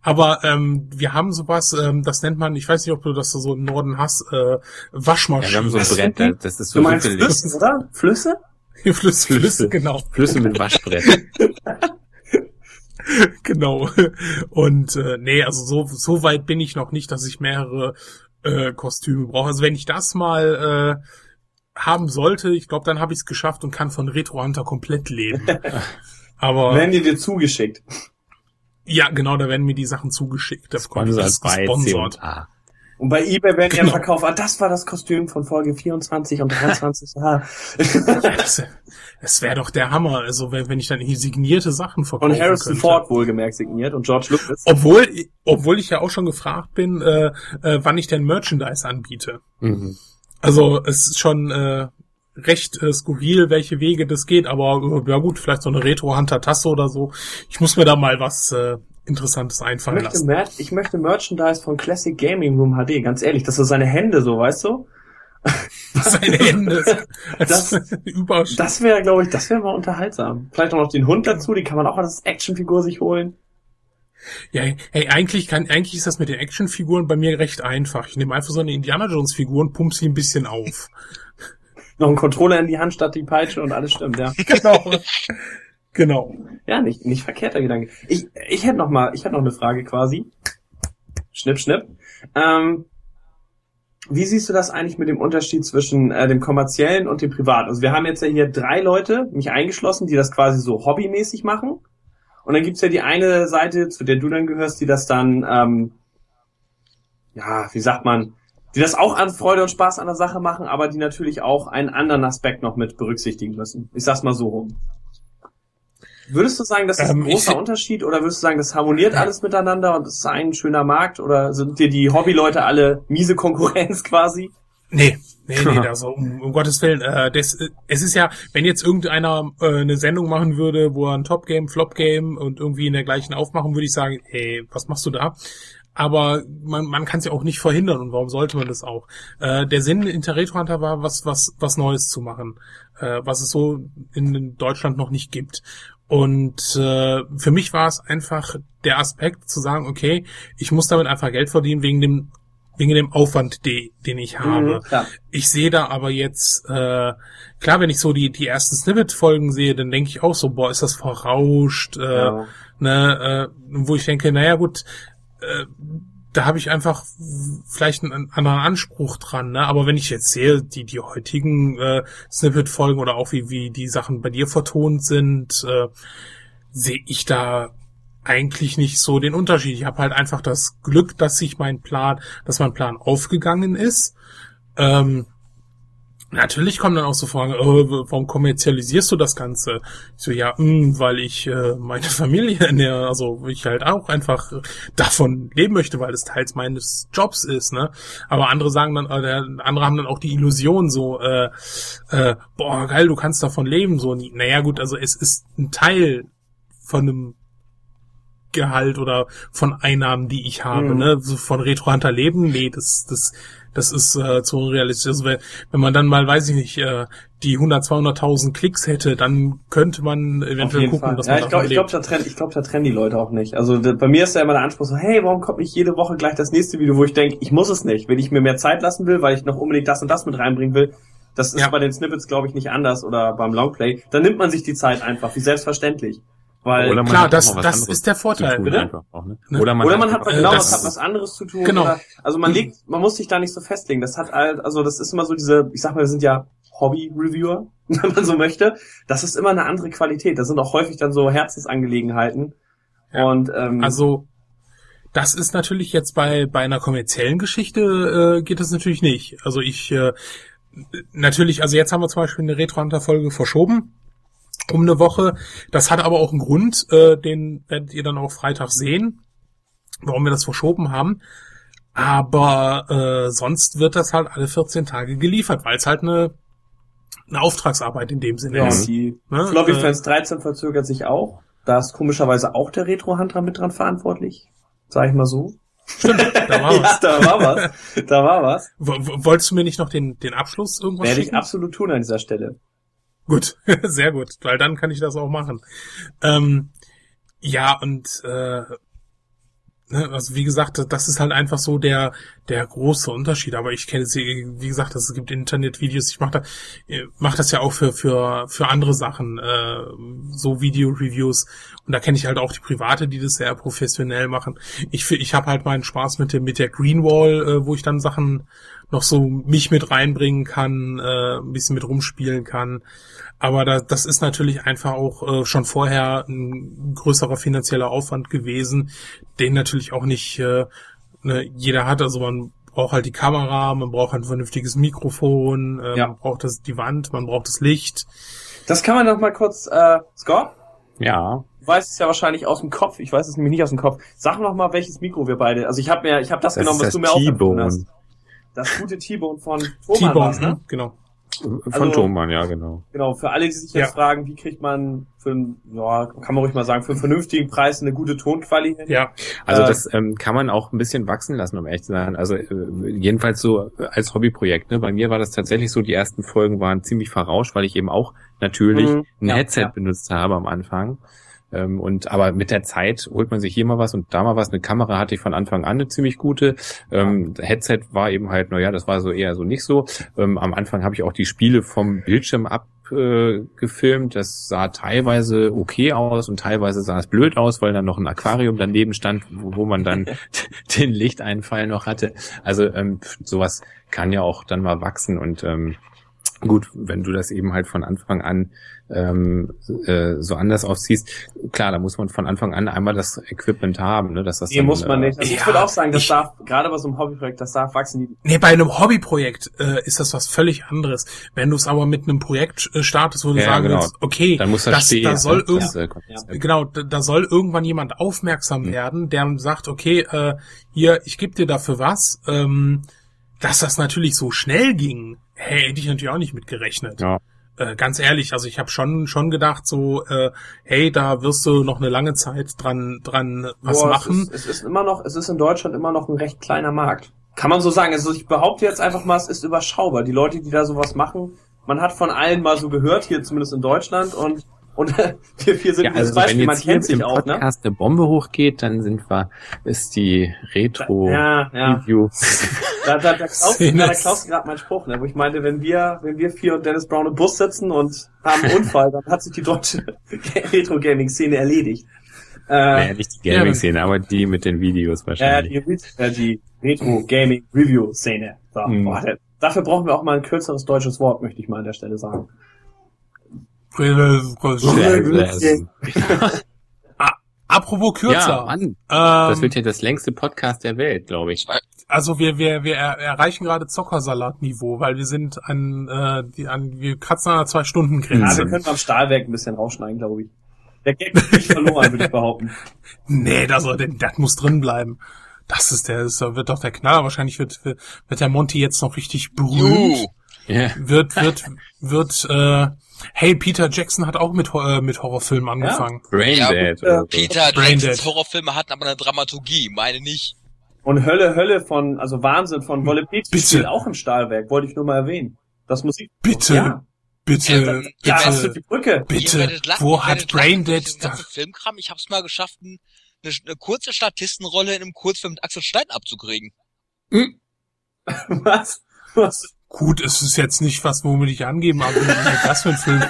Speaker 2: Aber ähm, wir haben sowas, ähm, das nennt man, ich weiß nicht, ob du das so im Norden hast, äh, Waschmaschine. Ja,
Speaker 5: wir haben so ein Brett, das ist so
Speaker 3: Du meinst Flüsse, oder? Flüsse?
Speaker 2: Flüsse, Flüsse, genau.
Speaker 5: Flüsse mit Waschbrett.
Speaker 2: genau. Und äh, nee, also so, so weit bin ich noch nicht, dass ich mehrere äh, Kostüme brauche. Also wenn ich das mal äh, haben sollte, ich glaube, dann habe ich es geschafft und kann von Retro Hunter komplett leben. Aber
Speaker 3: werden die dir zugeschickt?
Speaker 2: Ja, genau, da werden mir die Sachen zugeschickt.
Speaker 5: Das kommt das gesponsert.
Speaker 3: Und bei eBay werden genau. ja verkauft, ah, das war das Kostüm von Folge 24 und 23. ja,
Speaker 2: das das wäre doch der Hammer, also wenn, wenn ich dann signierte Sachen verkaufe.
Speaker 3: Und Harrison könnte. Ford wohlgemerkt signiert und George Lucas.
Speaker 2: Obwohl, obwohl ich ja auch schon gefragt bin, äh, äh, wann ich denn Merchandise anbiete. Mhm. Also es ist schon äh, recht äh, skurril, welche Wege das geht, aber äh, ja gut, vielleicht so eine Retro-Hunter-Tasse oder so. Ich muss mir da mal was äh, Interessantes einfallen
Speaker 3: ich möchte
Speaker 2: lassen.
Speaker 3: Mer ich möchte Merchandise von Classic Gaming Room HD, ganz ehrlich, das ist seine Hände so, weißt du?
Speaker 2: Seine Hände.
Speaker 3: das das wäre, glaube ich, das wäre mal unterhaltsam. Vielleicht auch noch den Hund dazu, die kann man auch als Actionfigur sich holen.
Speaker 2: Ja, hey, eigentlich kann, eigentlich ist das mit den Actionfiguren bei mir recht einfach. Ich nehme einfach so eine Indiana Jones Figur und pump sie ein bisschen auf
Speaker 3: noch einen Controller in die Hand statt die Peitsche und alles stimmt, ja.
Speaker 2: genau. Genau.
Speaker 3: Ja, nicht, nicht verkehrter Gedanke. Ich, ich hätte noch mal, ich hätte noch eine Frage quasi. Schnipp, schnipp. Ähm, wie siehst du das eigentlich mit dem Unterschied zwischen äh, dem kommerziellen und dem privaten? Also wir haben jetzt ja hier drei Leute, mich eingeschlossen, die das quasi so hobbymäßig machen. Und dann gibt's ja die eine Seite, zu der du dann gehörst, die das dann, ähm, ja, wie sagt man, die das auch an Freude und Spaß an der Sache machen, aber die natürlich auch einen anderen Aspekt noch mit berücksichtigen müssen. Ich sag's mal so rum. Würdest du sagen, das ist ein ähm, großer Unterschied oder würdest du sagen, das harmoniert alles miteinander und es ist ein schöner Markt oder sind dir die Hobbyleute alle miese Konkurrenz quasi?
Speaker 2: Nee, nee, nee, also um, um Gottes Willen. Äh, das, äh, es ist ja, wenn jetzt irgendeiner äh, eine Sendung machen würde, wo er ein Top-Game, Flop-Game und irgendwie in der gleichen aufmachen, würde ich sagen, hey, was machst du da? aber man, man kann es ja auch nicht verhindern und warum sollte man das auch? Äh, der Sinn in der Retro Hunter war, was, was, was Neues zu machen, äh, was es so in Deutschland noch nicht gibt. Und äh, für mich war es einfach der Aspekt zu sagen, okay, ich muss damit einfach Geld verdienen wegen dem wegen dem Aufwand, de, den ich habe. Mhm, ich sehe da aber jetzt, äh, klar, wenn ich so die die ersten Snippet-Folgen sehe, dann denke ich auch so, boah, ist das verrauscht, äh, ja. ne, äh, wo ich denke, naja gut, äh, da habe ich einfach vielleicht einen anderen Anspruch dran, ne? Aber wenn ich jetzt sehe, die die heutigen äh, Snippet-Folgen oder auch wie wie die Sachen bei dir vertont sind, äh, sehe ich da eigentlich nicht so den Unterschied. Ich habe halt einfach das Glück, dass sich mein Plan, dass mein Plan aufgegangen ist. Ähm, Natürlich kommen dann auch so Fragen, oh, warum kommerzialisierst du das Ganze? Ich so, ja, mh, hm, weil ich äh, meine Familie ernähre, also ich halt auch einfach davon leben möchte, weil es teils meines Jobs ist, ne? Aber andere sagen dann, äh, andere haben dann auch die Illusion so, äh, äh, boah, geil, du kannst davon leben, so. Naja, gut, also es ist ein Teil von einem Gehalt oder von Einnahmen, die ich habe, mhm. ne? So von Retro Hunter leben, nee, das, das das ist äh, zu unrealistisch. Also wenn, wenn man dann mal, weiß ich nicht, äh, die 100, 200.000 Klicks hätte, dann könnte man eventuell gucken,
Speaker 3: Fall. dass ja, man ich glaube, ich glaube, da trennen, ich glaube, da trennen die Leute auch nicht. Also da, bei mir ist ja immer der Anspruch so, hey, warum kommt nicht jede Woche gleich das nächste Video, wo ich denke, ich muss es nicht, wenn ich mir mehr Zeit lassen will, weil ich noch unbedingt das und das mit reinbringen will. Das ist ja. bei den Snippets, glaube ich, nicht anders oder beim Longplay. Dann nimmt man sich die Zeit einfach, wie selbstverständlich. Weil
Speaker 2: oder klar, das, das ist der Vorteil.
Speaker 3: Auch, ne? ne? Oder man, oder man hat, hat genau was, hat was anderes zu tun.
Speaker 2: Genau.
Speaker 3: Oder, also man legt, man muss sich da nicht so festlegen. Das hat halt, also das ist immer so diese, ich sag mal, wir sind ja Hobby-Reviewer, wenn man so möchte. Das ist immer eine andere Qualität. Das sind auch häufig dann so Herzensangelegenheiten. Ja. Und ähm,
Speaker 2: also das ist natürlich jetzt bei bei einer kommerziellen Geschichte äh, geht das natürlich nicht. Also ich äh, natürlich, also jetzt haben wir zum Beispiel eine Retro Hunter Folge verschoben um eine Woche. Das hat aber auch einen Grund, äh, den werdet ihr dann auch Freitag sehen, warum wir das verschoben haben. Aber äh, sonst wird das halt alle 14 Tage geliefert, weil es halt eine, eine Auftragsarbeit in dem Sinne
Speaker 3: ja, ist. Die ne? Floppy äh, Fans 13 verzögert sich auch. Da ist komischerweise auch der Retro-Hunter mit dran verantwortlich. Sag ich mal so.
Speaker 2: Stimmt, da war was.
Speaker 3: ja, da war was. Da war was.
Speaker 2: Wolltest du mir nicht noch den, den Abschluss irgendwas
Speaker 3: Werde ich absolut tun an dieser Stelle.
Speaker 2: Gut, sehr gut, weil dann kann ich das auch machen. Ähm, ja, und äh, also wie gesagt, das ist halt einfach so der der große Unterschied. Aber ich kenne sie, wie gesagt, es gibt Internetvideos. Ich mache da, mach das ja auch für für für andere Sachen, äh, so Video-Reviews. Und da kenne ich halt auch die Private, die das sehr professionell machen. Ich ich habe halt meinen Spaß mit dem mit der Greenwall, äh, wo ich dann Sachen noch so mich mit reinbringen kann, äh, ein bisschen mit rumspielen kann. Aber da, das ist natürlich einfach auch äh, schon vorher ein größerer finanzieller Aufwand gewesen, den natürlich auch nicht äh, ne, jeder hat. Also man braucht halt die Kamera, man braucht ein vernünftiges Mikrofon, äh, ja. man braucht das, die Wand, man braucht das Licht.
Speaker 3: Das kann man doch mal kurz, äh, Scott?
Speaker 5: Ja.
Speaker 3: Du weißt es ja wahrscheinlich aus dem Kopf. Ich weiß es nämlich nicht aus dem Kopf. Sag noch mal, welches Mikro wir beide. Also ich habe mir, ich habe das, das genommen, was du mir auch hast. Das gute T-Bone von
Speaker 2: Thomann, ne? Genau.
Speaker 5: Von also, Thomann, ja, genau.
Speaker 3: Genau, für alle, die sich jetzt ja. fragen, wie kriegt man für einen, ja, kann man ruhig mal sagen, für einen vernünftigen Preis eine gute Tonqualität.
Speaker 5: Ja, also äh, das ähm, kann man auch ein bisschen wachsen lassen, um ehrlich zu sein. Also äh, jedenfalls so als Hobbyprojekt. Ne? Bei mir war das tatsächlich so, die ersten Folgen waren ziemlich verrauscht, weil ich eben auch natürlich mhm, ein ja, Headset ja. benutzt habe am Anfang. Ähm, und aber mit der Zeit holt man sich hier mal was und da mal was. Eine Kamera hatte ich von Anfang an eine ziemlich gute. Ähm, Headset war eben halt, naja, das war so eher so nicht so. Ähm, am Anfang habe ich auch die Spiele vom Bildschirm ab äh, gefilmt. Das sah teilweise okay aus und teilweise sah es blöd aus, weil dann noch ein Aquarium daneben stand, wo, wo man dann den Lichteinfall noch hatte. Also ähm, sowas kann ja auch dann mal wachsen und ähm, Gut, wenn du das eben halt von Anfang an ähm, äh, so anders aufziehst, klar, da muss man von Anfang an einmal das Equipment haben, ne, dass das
Speaker 3: Nee,
Speaker 5: dann,
Speaker 3: muss man nicht. Also ich
Speaker 2: ja,
Speaker 3: würde auch sagen, das
Speaker 2: ich-
Speaker 3: darf, gerade bei so einem Hobbyprojekt, das darf wachsen. Die,
Speaker 2: Nee, bei einem Hobbyprojekt äh, ist das was völlig anderes. Wenn du es aber mit einem Projekt äh, startest, wo du
Speaker 5: Ja,
Speaker 2: sagen
Speaker 5: genau.
Speaker 2: willst, okay,
Speaker 5: Dann muss das,
Speaker 2: das,
Speaker 5: stehen.
Speaker 2: da soll
Speaker 5: ne,
Speaker 2: irgend,
Speaker 5: das, äh.
Speaker 2: Genau, da, da soll irgendwann jemand aufmerksam
Speaker 5: Mhm.
Speaker 2: werden, der sagt, okay, äh, hier, ich gebe dir dafür was. Ähm, dass das natürlich so schnell ging, hey, hätte ich natürlich auch nicht mitgerechnet.
Speaker 5: Ja.
Speaker 2: Äh, ganz ehrlich, also ich habe schon schon gedacht, so, äh, hey, da wirst du noch eine lange Zeit dran dran was
Speaker 3: Boah,
Speaker 2: machen.
Speaker 3: Es ist, es ist immer noch, es ist in Deutschland immer noch ein recht kleiner Markt. Kann man so sagen. Also ich behaupte jetzt einfach mal, es ist überschaubar. Die Leute, die da sowas machen, man hat von allen mal so gehört, hier zumindest in Deutschland und und wir vier sind
Speaker 5: Ja, also wenn
Speaker 3: Beispiel, man
Speaker 5: jetzt hier
Speaker 3: kennt sich
Speaker 5: im
Speaker 3: auch, ne?
Speaker 5: Podcast eine Bombe hochgeht, dann sind wir, ist die Retro
Speaker 3: Ja, ja.
Speaker 5: Review.
Speaker 3: Da, da, da klaust,
Speaker 2: Szene
Speaker 3: da, klaust du gerade meinen Spruch, ne? Wo ich meinte, wenn wir, wenn wir vier und Dennis Brown im Bus sitzen und haben einen Unfall, dann hat sich die deutsche Retro-Gaming-Szene erledigt. Äh,
Speaker 5: Naja, nicht die Gaming-Szene, aber die mit den Videos
Speaker 3: Ja,
Speaker 5: wahrscheinlich.
Speaker 3: die, Re- äh, die Retro-Gaming-Review-Szene. So,
Speaker 5: Mhm.
Speaker 3: boah, dafür brauchen wir auch mal ein kürzeres deutsches Wort, möchte ich mal an der Stelle sagen.
Speaker 2: Apropos kürzer.
Speaker 5: Ja, Mann,
Speaker 2: ähm,
Speaker 5: das wird ja das längste Podcast der Welt, glaube ich.
Speaker 2: Also wir, wir, wir er- erreichen gerade Zockersalat-Niveau, weil wir sind an, äh, die, an wir kratzen an der zwei Stunden
Speaker 3: Ja, wir
Speaker 2: Grenze.
Speaker 3: können beim Stahlwerk ein bisschen rausschneiden, glaube ich. Der Gag ist nicht verloren, würde ich behaupten.
Speaker 2: nee, das, soll- das muss drin bleiben. Das ist der, das wird doch der Knaller. Wahrscheinlich wird, wird der Monty jetzt noch richtig berühmt.
Speaker 4: Juhu.
Speaker 5: Ja.
Speaker 2: Wird, wird, wird, äh, hey, Peter Jackson hat auch mit, äh, mit Horrorfilmen angefangen.
Speaker 5: Brain
Speaker 4: Ja,
Speaker 5: Dead.
Speaker 3: äh.
Speaker 4: Peter
Speaker 2: Brain
Speaker 4: Jacksons
Speaker 2: Dead.
Speaker 4: Horrorfilme hatten aber eine Dramaturgie, meine nicht.
Speaker 3: Und Hölle, Hölle von, also Wahnsinn von Wolle Petri
Speaker 2: Bitte.
Speaker 3: spielt auch im Stahlwerk, wollte ich nur mal erwähnen. Das Musik.
Speaker 2: Bitte,
Speaker 3: Ja,
Speaker 2: bitte,
Speaker 4: Ähm,
Speaker 2: bitte,
Speaker 3: ja, für die Brücke.
Speaker 2: bitte,
Speaker 4: lachen,
Speaker 2: wo hat Braindead
Speaker 4: diesen
Speaker 2: da,
Speaker 4: ganzen Filmkram? Ich hab's mal geschafft, ein- eine, eine kurze Statistenrolle in einem Kurzfilm mit Axel Stein abzukriegen.
Speaker 3: Was? Was?
Speaker 2: Gut, es ist jetzt nicht was, womit ich angeben, aber was für ein Film.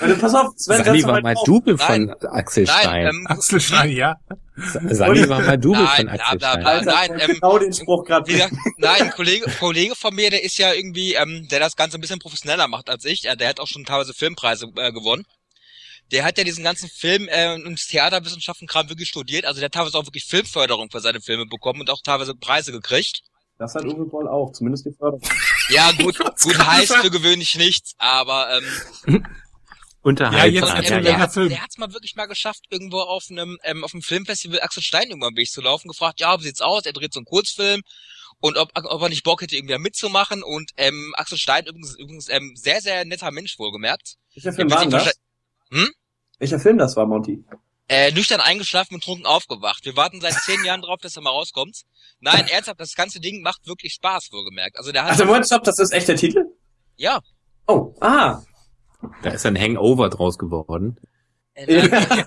Speaker 3: Also, pass auf, Sven,
Speaker 5: Sani war
Speaker 3: mal.
Speaker 5: Double von Axel
Speaker 4: Nein,
Speaker 5: Stein.
Speaker 4: ähm,
Speaker 2: Axel Stein, ja.
Speaker 5: Sani war mal Double
Speaker 4: Nein,
Speaker 5: von
Speaker 4: bla,
Speaker 5: Axel
Speaker 4: bla,
Speaker 5: Stein.
Speaker 4: bla.
Speaker 3: Alter,
Speaker 4: nein, ähm,
Speaker 3: genau den Spruch gerade.
Speaker 4: Nein, ein Kollege, Kollege von mir, der ist ja irgendwie, ähm, der das Ganze ein bisschen professioneller macht als ich. Der hat auch schon teilweise Filmpreise äh, gewonnen. Der hat ja diesen ganzen Film äh, und Theaterwissenschaften-Kram wirklich studiert. Also der hat teilweise auch wirklich Filmförderung für seine Filme bekommen und auch teilweise Preise gekriegt.
Speaker 3: Das hat Uwe Boll auch, zumindest die Förderung.
Speaker 4: Ja, gut, gut heißt für gewöhnlich nichts, aber ähm,
Speaker 2: Ja, jetzt
Speaker 4: ähm,
Speaker 2: welcher
Speaker 4: der, hat,
Speaker 2: Film?
Speaker 4: der hat's mal wirklich mal geschafft, irgendwo auf einem, ähm, auf einem Filmfestival Axel Stein irgendwann am Weg zu laufen, gefragt, ja, wie sieht's aus? Er dreht so einen Kurzfilm und ob, ob er nicht Bock hätte, irgendwie mitzumachen. Und ähm, Axel Stein übrigens, übrigens ähm, sehr, sehr netter Mensch, wohlgemerkt.
Speaker 3: Welcher Film
Speaker 4: Ja,
Speaker 3: war denn das?
Speaker 4: Hm?
Speaker 3: Welcher Film das war, Monty?
Speaker 4: Äh, nüchtern eingeschlafen und trunken aufgewacht. Wir warten seit zehn Jahren drauf, dass er mal rauskommt. Nein, ernsthaft, das ganze Ding macht wirklich Spaß, wohlgemerkt. Also der hat,
Speaker 3: Also, Moment, stopp, das ist echt der Titel?
Speaker 4: ja,
Speaker 3: Oh, ah.
Speaker 5: Da ist ein Hangover draus geworden.
Speaker 4: äh, nein,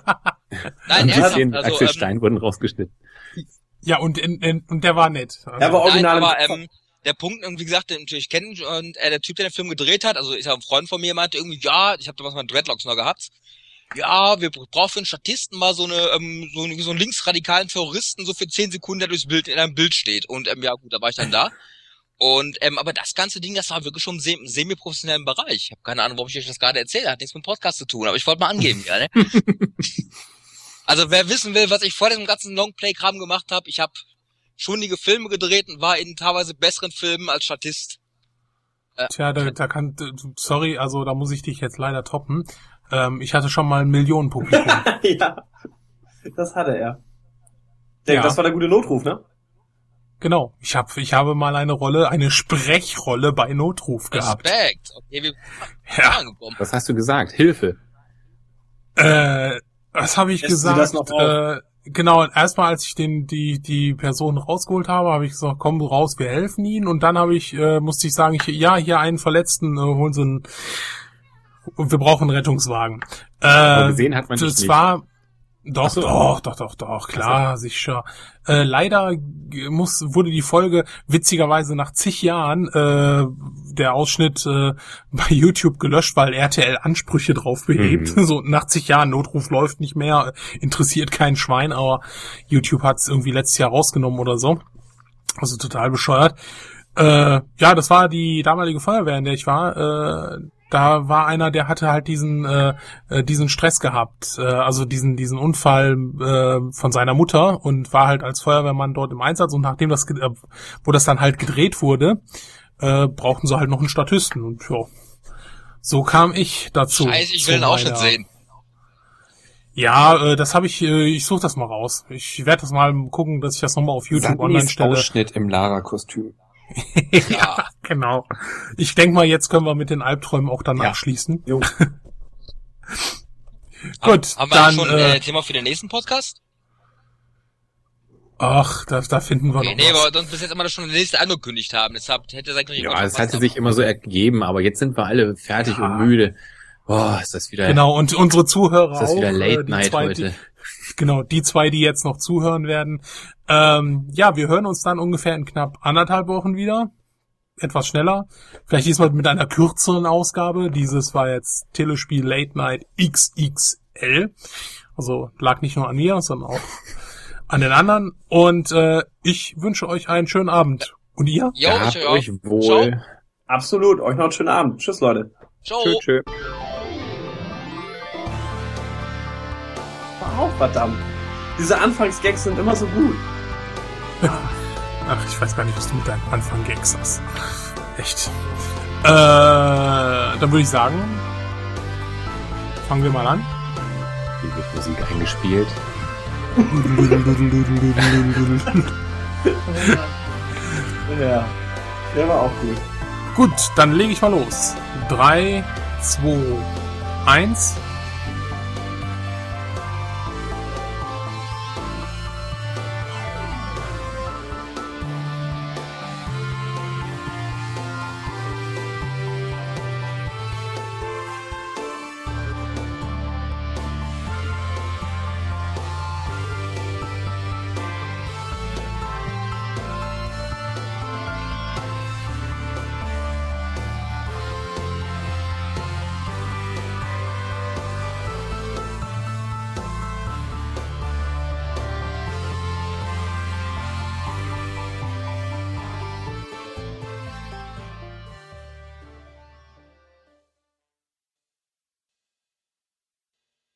Speaker 4: nein,
Speaker 5: Und
Speaker 4: ernsthaft, also,
Speaker 5: Axel
Speaker 4: ähm,
Speaker 5: Stein wurden rausgeschnitten.
Speaker 2: Ja, und, in, in, und der war nett. Also,
Speaker 3: aber
Speaker 4: Nein,
Speaker 3: original.
Speaker 4: aber ähm, der Punkt, wie gesagt, den natürlich kennen und äh, der Typ, der den Film gedreht hat, also ist ja ein Freund von mir, meinte irgendwie, ja, ich habe damals mal Dreadlocks noch gehabt. Ja, wir brauchen für einen Statisten mal so eine ähm, so, einen- so einen linksradikalen Terroristen, so für zehn Sekunden, der durchs Bild in einem Bild steht. Und ähm, ja, gut, da war ich dann da. Und ähm, aber das ganze Ding, das war wirklich schon im se- semi-professionellen Bereich. Ich habe keine Ahnung, warum ich euch das gerade erzähle, hat nichts mit dem Podcast zu tun, aber ich wollte mal angeben, ja, ne? Also wer wissen will, was ich vor diesem ganzen Longplay-Kram gemacht habe, ich habe schonige Filme gedreht und war in teilweise besseren Filmen als Statist.
Speaker 2: Tja, da, da kann, sorry, also da muss ich dich jetzt leider toppen. Ähm, ich hatte schon mal ein Millionenpublikum.
Speaker 3: ja. Das hatte er. Der,
Speaker 2: Ja.
Speaker 3: Das war der gute Notruf, ne?
Speaker 2: genau. Ich habe ich habe mal eine Rolle, eine Sprechrolle bei Notruf gehabt.
Speaker 4: Respekt. Okay, wir
Speaker 2: Ja.
Speaker 5: Was hast du gesagt? Hilfe.
Speaker 2: Äh, was habe ich
Speaker 3: Lässt
Speaker 2: gesagt?
Speaker 3: noch
Speaker 2: Äh, genau, erstmal als ich den die die Person rausgeholt habe, habe ich gesagt, komm raus, wir helfen ihnen. Und dann habe ich äh, musste ich sagen, ich, ja, hier einen Verletzten, äh, holen Sie einen. Und wir brauchen einen Rettungswagen. Äh,
Speaker 5: Aber gesehen hat man
Speaker 2: das
Speaker 5: nicht.
Speaker 2: war doch,
Speaker 5: so.
Speaker 2: doch, doch, doch, doch, klar, sicher. Äh, leider muss, wurde die Folge witzigerweise nach zig Jahren äh, der Ausschnitt äh, bei YouTube gelöscht, weil RTL Ansprüche drauf behebt.
Speaker 5: Mhm.
Speaker 2: So nach zig Jahren Notruf läuft nicht mehr, interessiert kein Schwein, aber YouTube hat es irgendwie letztes Jahr rausgenommen oder so. Also total bescheuert. Äh, ja, das war die damalige Feuerwehr, in der ich war. Äh, da war einer, der hatte halt diesen äh, äh, diesen Stress gehabt, äh, also diesen diesen Unfall äh, von seiner Mutter und war halt als Feuerwehrmann dort im Einsatz und nachdem das äh, wo das dann halt gedreht wurde, äh, brauchten sie halt noch einen Statisten und ja, so kam ich dazu.
Speaker 4: Scheiße, ich will einen Ausschnitt sehen.
Speaker 2: Ja, äh, das habe ich, äh, ich suche das mal raus. Ich werde das mal gucken, dass ich das nochmal auf YouTube
Speaker 5: Sandys
Speaker 2: online stelle.
Speaker 5: Ausschnitt im Lara-Kostüm.
Speaker 2: ja, genau. Ich denke mal, jetzt können wir mit den Albträumen auch dann
Speaker 5: Ja.
Speaker 2: abschließen.
Speaker 3: Jo.
Speaker 2: Gut,
Speaker 4: Haben wir
Speaker 2: dann,
Speaker 4: schon
Speaker 2: äh,
Speaker 4: äh, Thema für den nächsten Podcast?
Speaker 2: ach, da, da finden wir
Speaker 4: Okay,
Speaker 2: noch
Speaker 4: nee,
Speaker 2: was.
Speaker 4: aber sonst bis jetzt immer das schon der nächste angekündigt haben. Deshalb hätte sein können, ich
Speaker 5: Ja, es hatte sich immer so ergeben, aber jetzt sind wir alle fertig
Speaker 2: Ja.
Speaker 5: und müde. Boah, ist das wieder,
Speaker 2: Genau, und unsere Zuhörer
Speaker 5: ist das
Speaker 2: auch.
Speaker 5: wieder
Speaker 2: äh,
Speaker 5: Late
Speaker 2: die
Speaker 5: Night
Speaker 2: zwei,
Speaker 5: heute.
Speaker 2: Genau, die zwei, die jetzt noch zuhören werden. Ähm, ja, wir hören uns dann ungefähr in knapp anderthalb Wochen wieder. Etwas schneller. Vielleicht diesmal mit einer kürzeren Ausgabe. Dieses war jetzt Telespiel Late Night XXL. Also lag nicht nur an mir, sondern auch an den anderen. Und äh, ich wünsche euch einen schönen Abend. Und ihr?
Speaker 4: Jo,
Speaker 5: Gehabt
Speaker 4: ich,
Speaker 5: euch
Speaker 4: ja.
Speaker 5: wohl.
Speaker 3: Absolut. Euch noch einen schönen Abend. Tschüss, Leute.
Speaker 4: Ciao.
Speaker 5: Tschö, tschö.
Speaker 3: Auch verdammt. Diese Anfangsgags sind immer so gut.
Speaker 2: Ach, ich weiß gar nicht, was du mit deinem Anfang Gags hast. Echt. Äh, dann würde ich sagen, fangen wir mal an.
Speaker 5: Hier wird Musik eingespielt.
Speaker 3: Ja. Der war auch gut.
Speaker 2: Gut, dann lege ich mal los. Drei, zwei, eins.